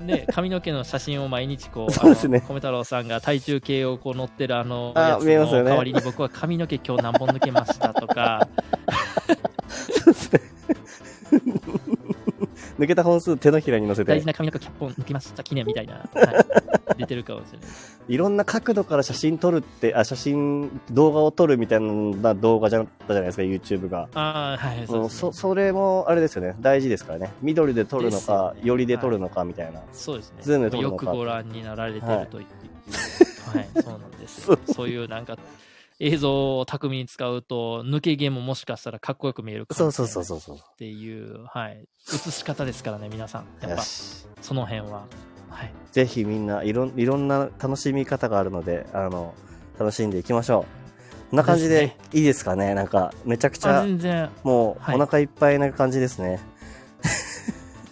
ね、髪の毛の写真を毎日こう、[LAUGHS] そうですね。米太郎さんが体重計をこう乗ってるあの、あ見えますよね。代わりに僕は髪の毛今日何本抜けましたとか。[LAUGHS] [LAUGHS] 抜けた本数手のひらに乗せて。大事な髪の毛1本抜きました記念みたいな、はい、出てるかもしれない。いろんな角度から写真撮るって、あ、写真、動画を撮るみたいな動画じゃったじゃないですか、YouTube が。ああ、はい、そう、ね、そそれも、あれですよね、大事ですからね。緑で撮るのか、よりで撮るのかみたいな。そうですね。ズームで撮るのか。よくご覧になられてると言って、はい、はい、そうなんです。[LAUGHS] そういうなんか、映像を巧みに使うと、抜け毛ももしかしたらかっこよく見えるかもしれないっていう、はい、映し方ですからね、皆さん。やっぱ、その辺は。はい、ぜひみんないろいろんな楽しみ方があるので、あの、楽しんでいきましょう。こんな感じでいいですかね、ね、なんか、めちゃくちゃ、もう、お腹いっぱいな感じですね。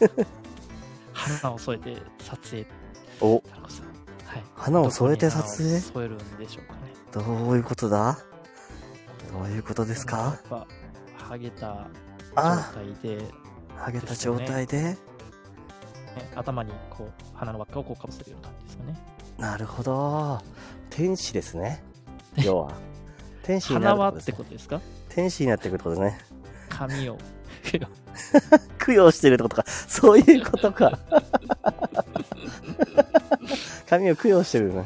[LAUGHS] 花を添えて撮影。お、はい、花を添えて撮影？添えるんでしょうかね。どういうことだ？どういうことですか？やっぱ、ハゲた状態で、ハゲた状態で、ね、頭にこう、鼻の輪っかをこうかぶせるような感じですよね。なるほど。天使ですね。[LAUGHS] 要は。天使になるってことです、ね、ってことですか？天使になってくることね。髪を。[LAUGHS] 供養してるってことか。そういうことか。[LAUGHS] 髪を供養してるね。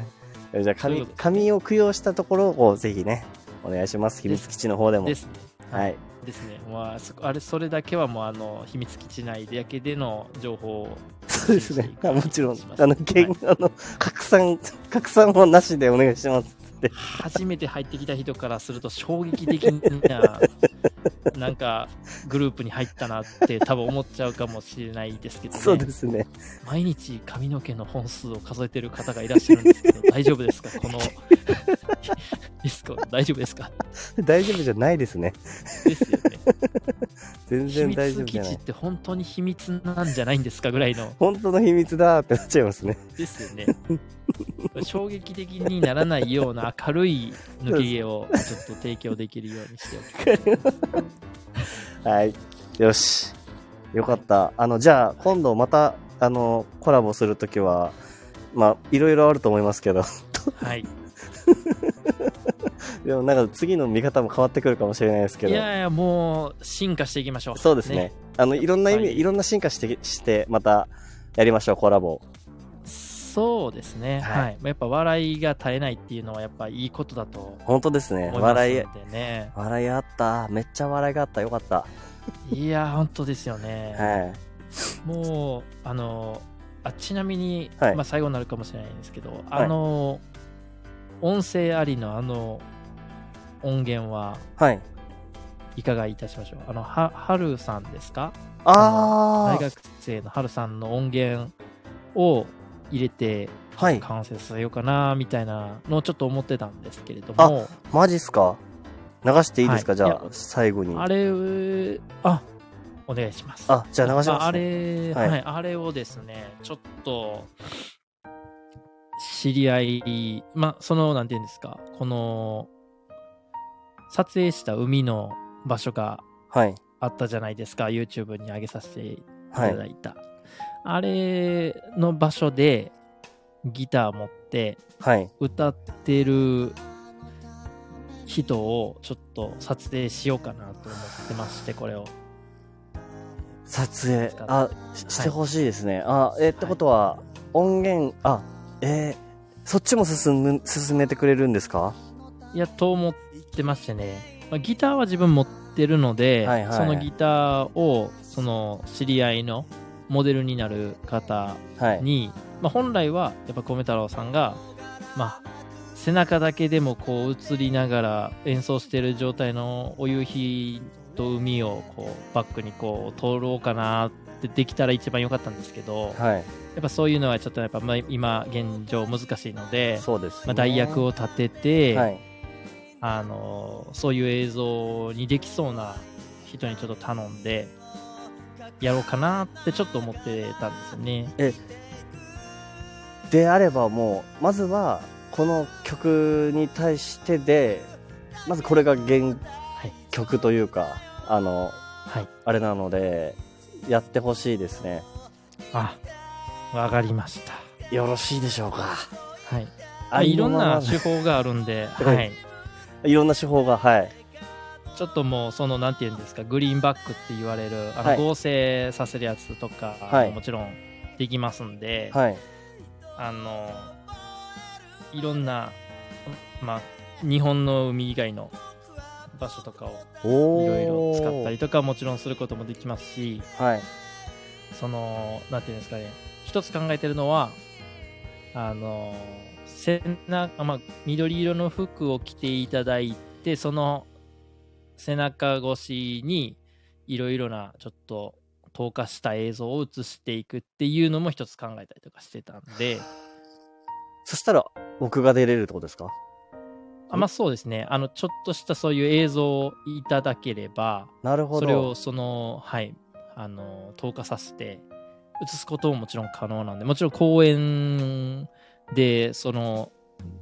じゃあ紙、紙を供養したところをぜひね、お願いします。秘密基地の方でも。ですね。はい。ですね。まあ、あれ、それだけはもう、あの、秘密基地内だけでの情報を。そうですね。もちろん、あの、け、はい、あの、[LAUGHS] 拡散、拡散もなしでお願いします。初めて入ってきた人からすると衝撃的な [LAUGHS] なんかグループに入ったなって多分思っちゃうかもしれないですけど、ね、そうですね。毎日髪の毛の本数を数えてる方がいらっしゃるんですけど大丈夫ですかこのディスコ大丈夫ですか？[LAUGHS] 大丈夫じゃないですねですよね [LAUGHS] 全然大丈夫じゃない秘密基地って本当に秘密なんじゃないんですかぐらいの [LAUGHS] 本当の秘密だってなっちゃいますねですよね衝撃的にならないような明るい抜け毛をちょっと提供できるようにしておきます。はい。よし。よかった。あの、じゃあ、今度また、あの、コラボするときは、まあ、いろいろあると思いますけど。はい。[LAUGHS] でもなんか次の見方も変わってくるかもしれないですけど。いやいや、もう進化していきましょう。そうですね。ね。あの、いろんな意味、はい、いろんな進化して、して、またやりましょう、コラボ。そうですね、はい、やっぱ笑いが絶えないっていうのはやっぱいいことだと本当ですね。笑い笑いあった。めっちゃ笑いがあった。よかった。いや本当ですよね、はい、もうあのあちなみに、はい、まあ、最後になるかもしれないんですけど、あの音声ありのあの音源は、はい、いかがいたしましょう？あのははるさんですか？ああ大学生のはるさんの音源を入れて、はい、完成させようかなみたいなのをちょっと思ってたんですけれども。あ、マジっすか？流していいですか、はい、じゃあ、最後に。あれ、あ、お願いします。あ、じゃあ流します、ね、あれ、はい、はい、あれをですね、ちょっと、知り合い、まあ、その、なんていうんですか、この、撮影した海の場所があったじゃないですか、はい、YouTube に上げさせていただいた。はい。あれの場所でギター持って歌ってる人をちょっと撮影しようかなと思ってましてこれを。撮影。あしてほしいですね、はい、あえってことは、音源あえー、そっちも進む進めてくれるんですか？いやと思ってましてね、まあ、ギターは自分持ってるので、はいはい、そのギターをその知り合いのモデルになる方に、はい、まあ、本来はやっぱ米太郎さんが、まあ、背中だけでもこう映りながら演奏している状態のお夕日と海をこうバックにこう通ろうかなっってできたら一番良かったんですけど、はい、やっぱそういうのはちょっとやっぱ今現状難しいので、そうです、ね、まあ、代役を立てて、はい、あのそういう映像にできそうな人にちょっと頼んでやろうかなってちょっと思ってたんですよね。えであればもうまずはこの曲に対してでまずこれが原曲というか、あの、はい、あれなのでやってほしいですね。あわかりました。よろしいでしょうか。はい。あいろんな手法があるんで、[LAUGHS] はい、い。ろんな手法がはい。ちょっともうそのなんていうんですかグリーンバックって言われるあの合成させるやつとか、はい、もちろんできますんで、はい、あのいろんなまあ日本の海以外の場所とかをいろいろ使ったりとかもちろんすることもできますし、はい、そのなんていうんですかね。一つ考えてるのはあの背中、まあ、緑色の服を着ていただいてその背中越しにいろいろなちょっと透過した映像を映していくっていうのも一つ考えたりとかしてたんで。そしたら僕が出れるってことですか？あまあそうですね。あの、ちょっとしたそういう映像をいただければ、なるほど。それをその、はい、あの、投下させて、映すことももちろん可能なんで、もちろん公演で、その、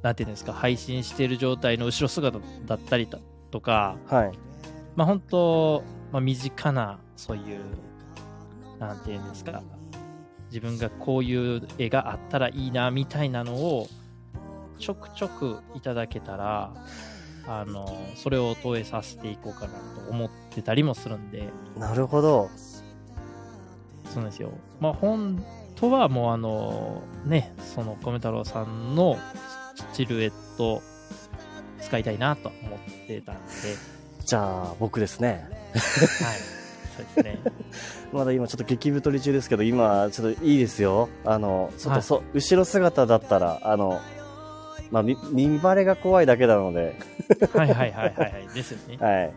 なんていうんですか、配信している状態の後ろ姿だったりとか、はい。まあ本当、まあ身近な、そういう、なんていうんですか、自分がこういう絵があったらいいな、みたいなのを、ちょくちょくいただけたら、あの、それを投影させていこうかなと思ってたりもするんで。なるほど。そうですよ。まあ、本当はもうあの、ね、その米太郎さんのシルエット使いたいなと思ってたんで。じゃあ、僕ですね。はい。そうですね。[LAUGHS] まだ今ちょっと激太り中ですけど、今ちょっといいですよ。あの、ちょっとそ、はい、後ろ姿だったら、あの、まあ、見、見バレが怖いだけなのではいはいはいはい。ですよね。はい。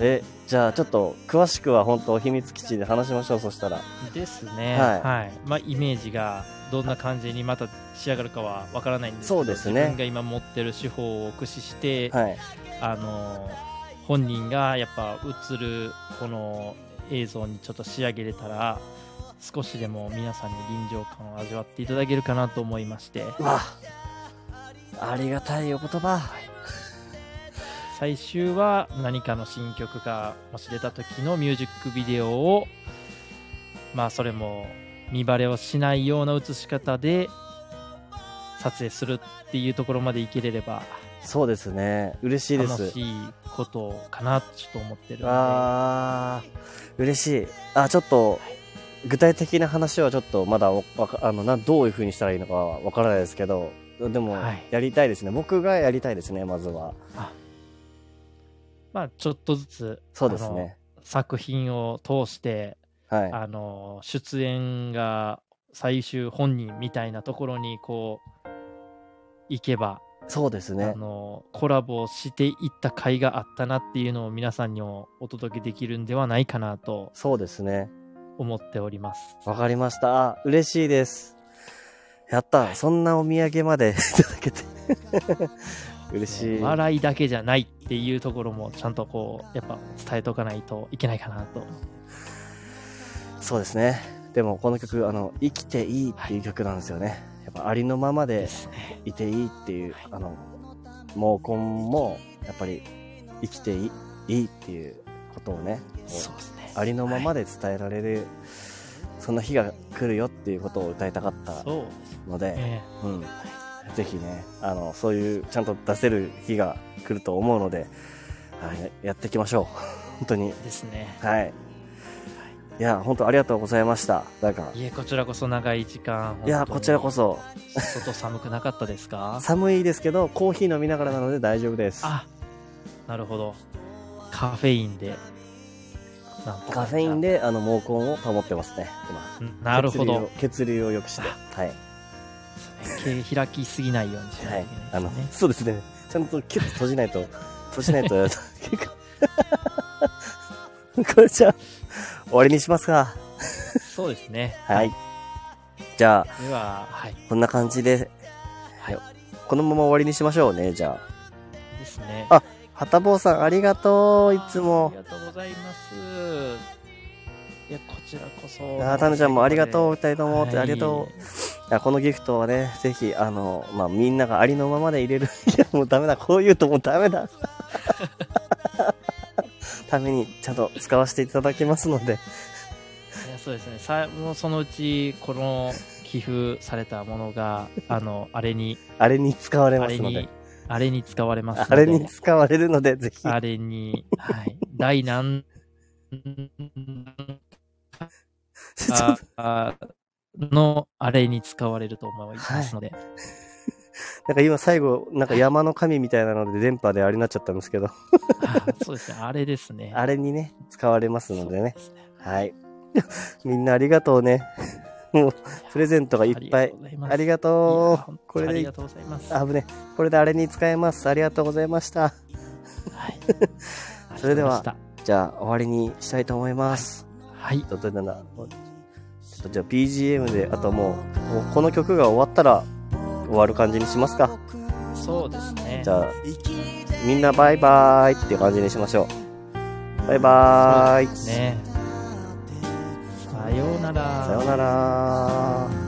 え、じゃあちょっと詳しくは本当秘密基地で話しましょう、そしたら。ですね。はい。はい、まあ、イメージがどんな感じにまた仕上がるかはわからないんですけど、そうですね。自分が今持ってる手法を駆使して、はい、あの、本人がやっぱ映るこの映像にちょっと仕上げれたら、少しでも皆さんに臨場感を味わっていただけるかなと思いまして。わありがたいお言葉。最終は何かの新曲がもし出た時のミュージックビデオを、まあそれも見バレをしないような映し方で撮影するっていうところまでいけれれば、そうですね。嬉しいです。楽しいことかなちょっと思ってるああ、嬉しい。あ、ちょっと、具体的な話はちょっとまだあのなどういう風にしたらいいのかわからないですけど、でも、やりたいですね、はい、僕がやりたいですね、まずは。まあ、ちょっとずつ、そうですね。作品を通して、はい、あの、出演が最終本人みたいなところに、こう、行けば、そうですね。あの、コラボしていった甲斐があったなっていうのを皆さんにもお届けできるんではないかなと。そうですね。思っております。わかりました。嬉しいです。やった、そんなお土産までいただけて [LAUGHS] 嬉しい。笑いだけじゃないっていうところもちゃんとこう、やっぱ伝えとかないといけないかなと。そうですね。でもこの曲、あの、生きていいっていう曲なんですよね。はい、やっぱありのままでいていいっていう、はい、あの、毛根も、やっぱり生きていいっていうことをね、そうですね。ありのままで伝えられる、はいその日が来るよっていうことを歌いたかったので、ね、うん、ぜひねあのそういうちゃんと出せる日が来ると思うので、はい、やっていきましょう。[LAUGHS] 本当に。ですね。はい。い。や本当ありがとうございました。なんかいえこちらこそ長い時間いやこちらこそ。外寒くなかったですか？[LAUGHS] 寒いですけどコーヒー飲みながらなので大丈夫です。あなるほど。カフェインで。カフェインであの毛根を保ってますね今。なるほど。血流を良くして。はい毛開きすぎないようにしないはい、あの [LAUGHS] そうですねちゃんとキュッと閉じないと [LAUGHS] 閉じないと結構 [LAUGHS] これじゃ終わりにしますかそうですね。はい。じゃあ、では、はい。こんな感じで、はい。このまま終わりにしましょうね、じゃあ。ですね。あ、はたぼうさん、ありがとう、いつも。ありがとうございます。いや、こちらこそ。あ、たぬちゃんもありがとう、二人とも、はい、ありがとう。いや、このギフトはね、ぜひ、あの、まあ、みんながありのままで入れる。[LAUGHS] いや、もうダメだ、こう言うともうダメだ。[LAUGHS] ためにちゃんと使わせていただきますので。いや、そうですね。さもうそのうち、この寄付されたものが、[LAUGHS] あの、あれに。あれに使われますので。あれに使われますあれに使われるので、ぜひ。あれに、はい。第何、あの、あれに使われると思いますので。はい、[LAUGHS] なんか今最後、なんか山の神みたいなので電波であれになっちゃったんですけど。[LAUGHS] そうですね、あれですね。あれにね、使われますのでね。でねはい。[LAUGHS] みんなありがとうね。もう、プレゼントがいっぱい。ありがとう。これで、ありがとうございます。あぶね。これであれに使えます。ありがとうございました。はい。それでは、じゃあ終わりにしたいと思います。はい。どうだな。ちょっとじゃあ BGM で、あともう、もうこの曲が終わったら終わる感じにしますか。そうですね。じゃあ、みんなバイバーイっていう感じにしましょう。バイバーイ。ね。さようなら。さようなら。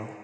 み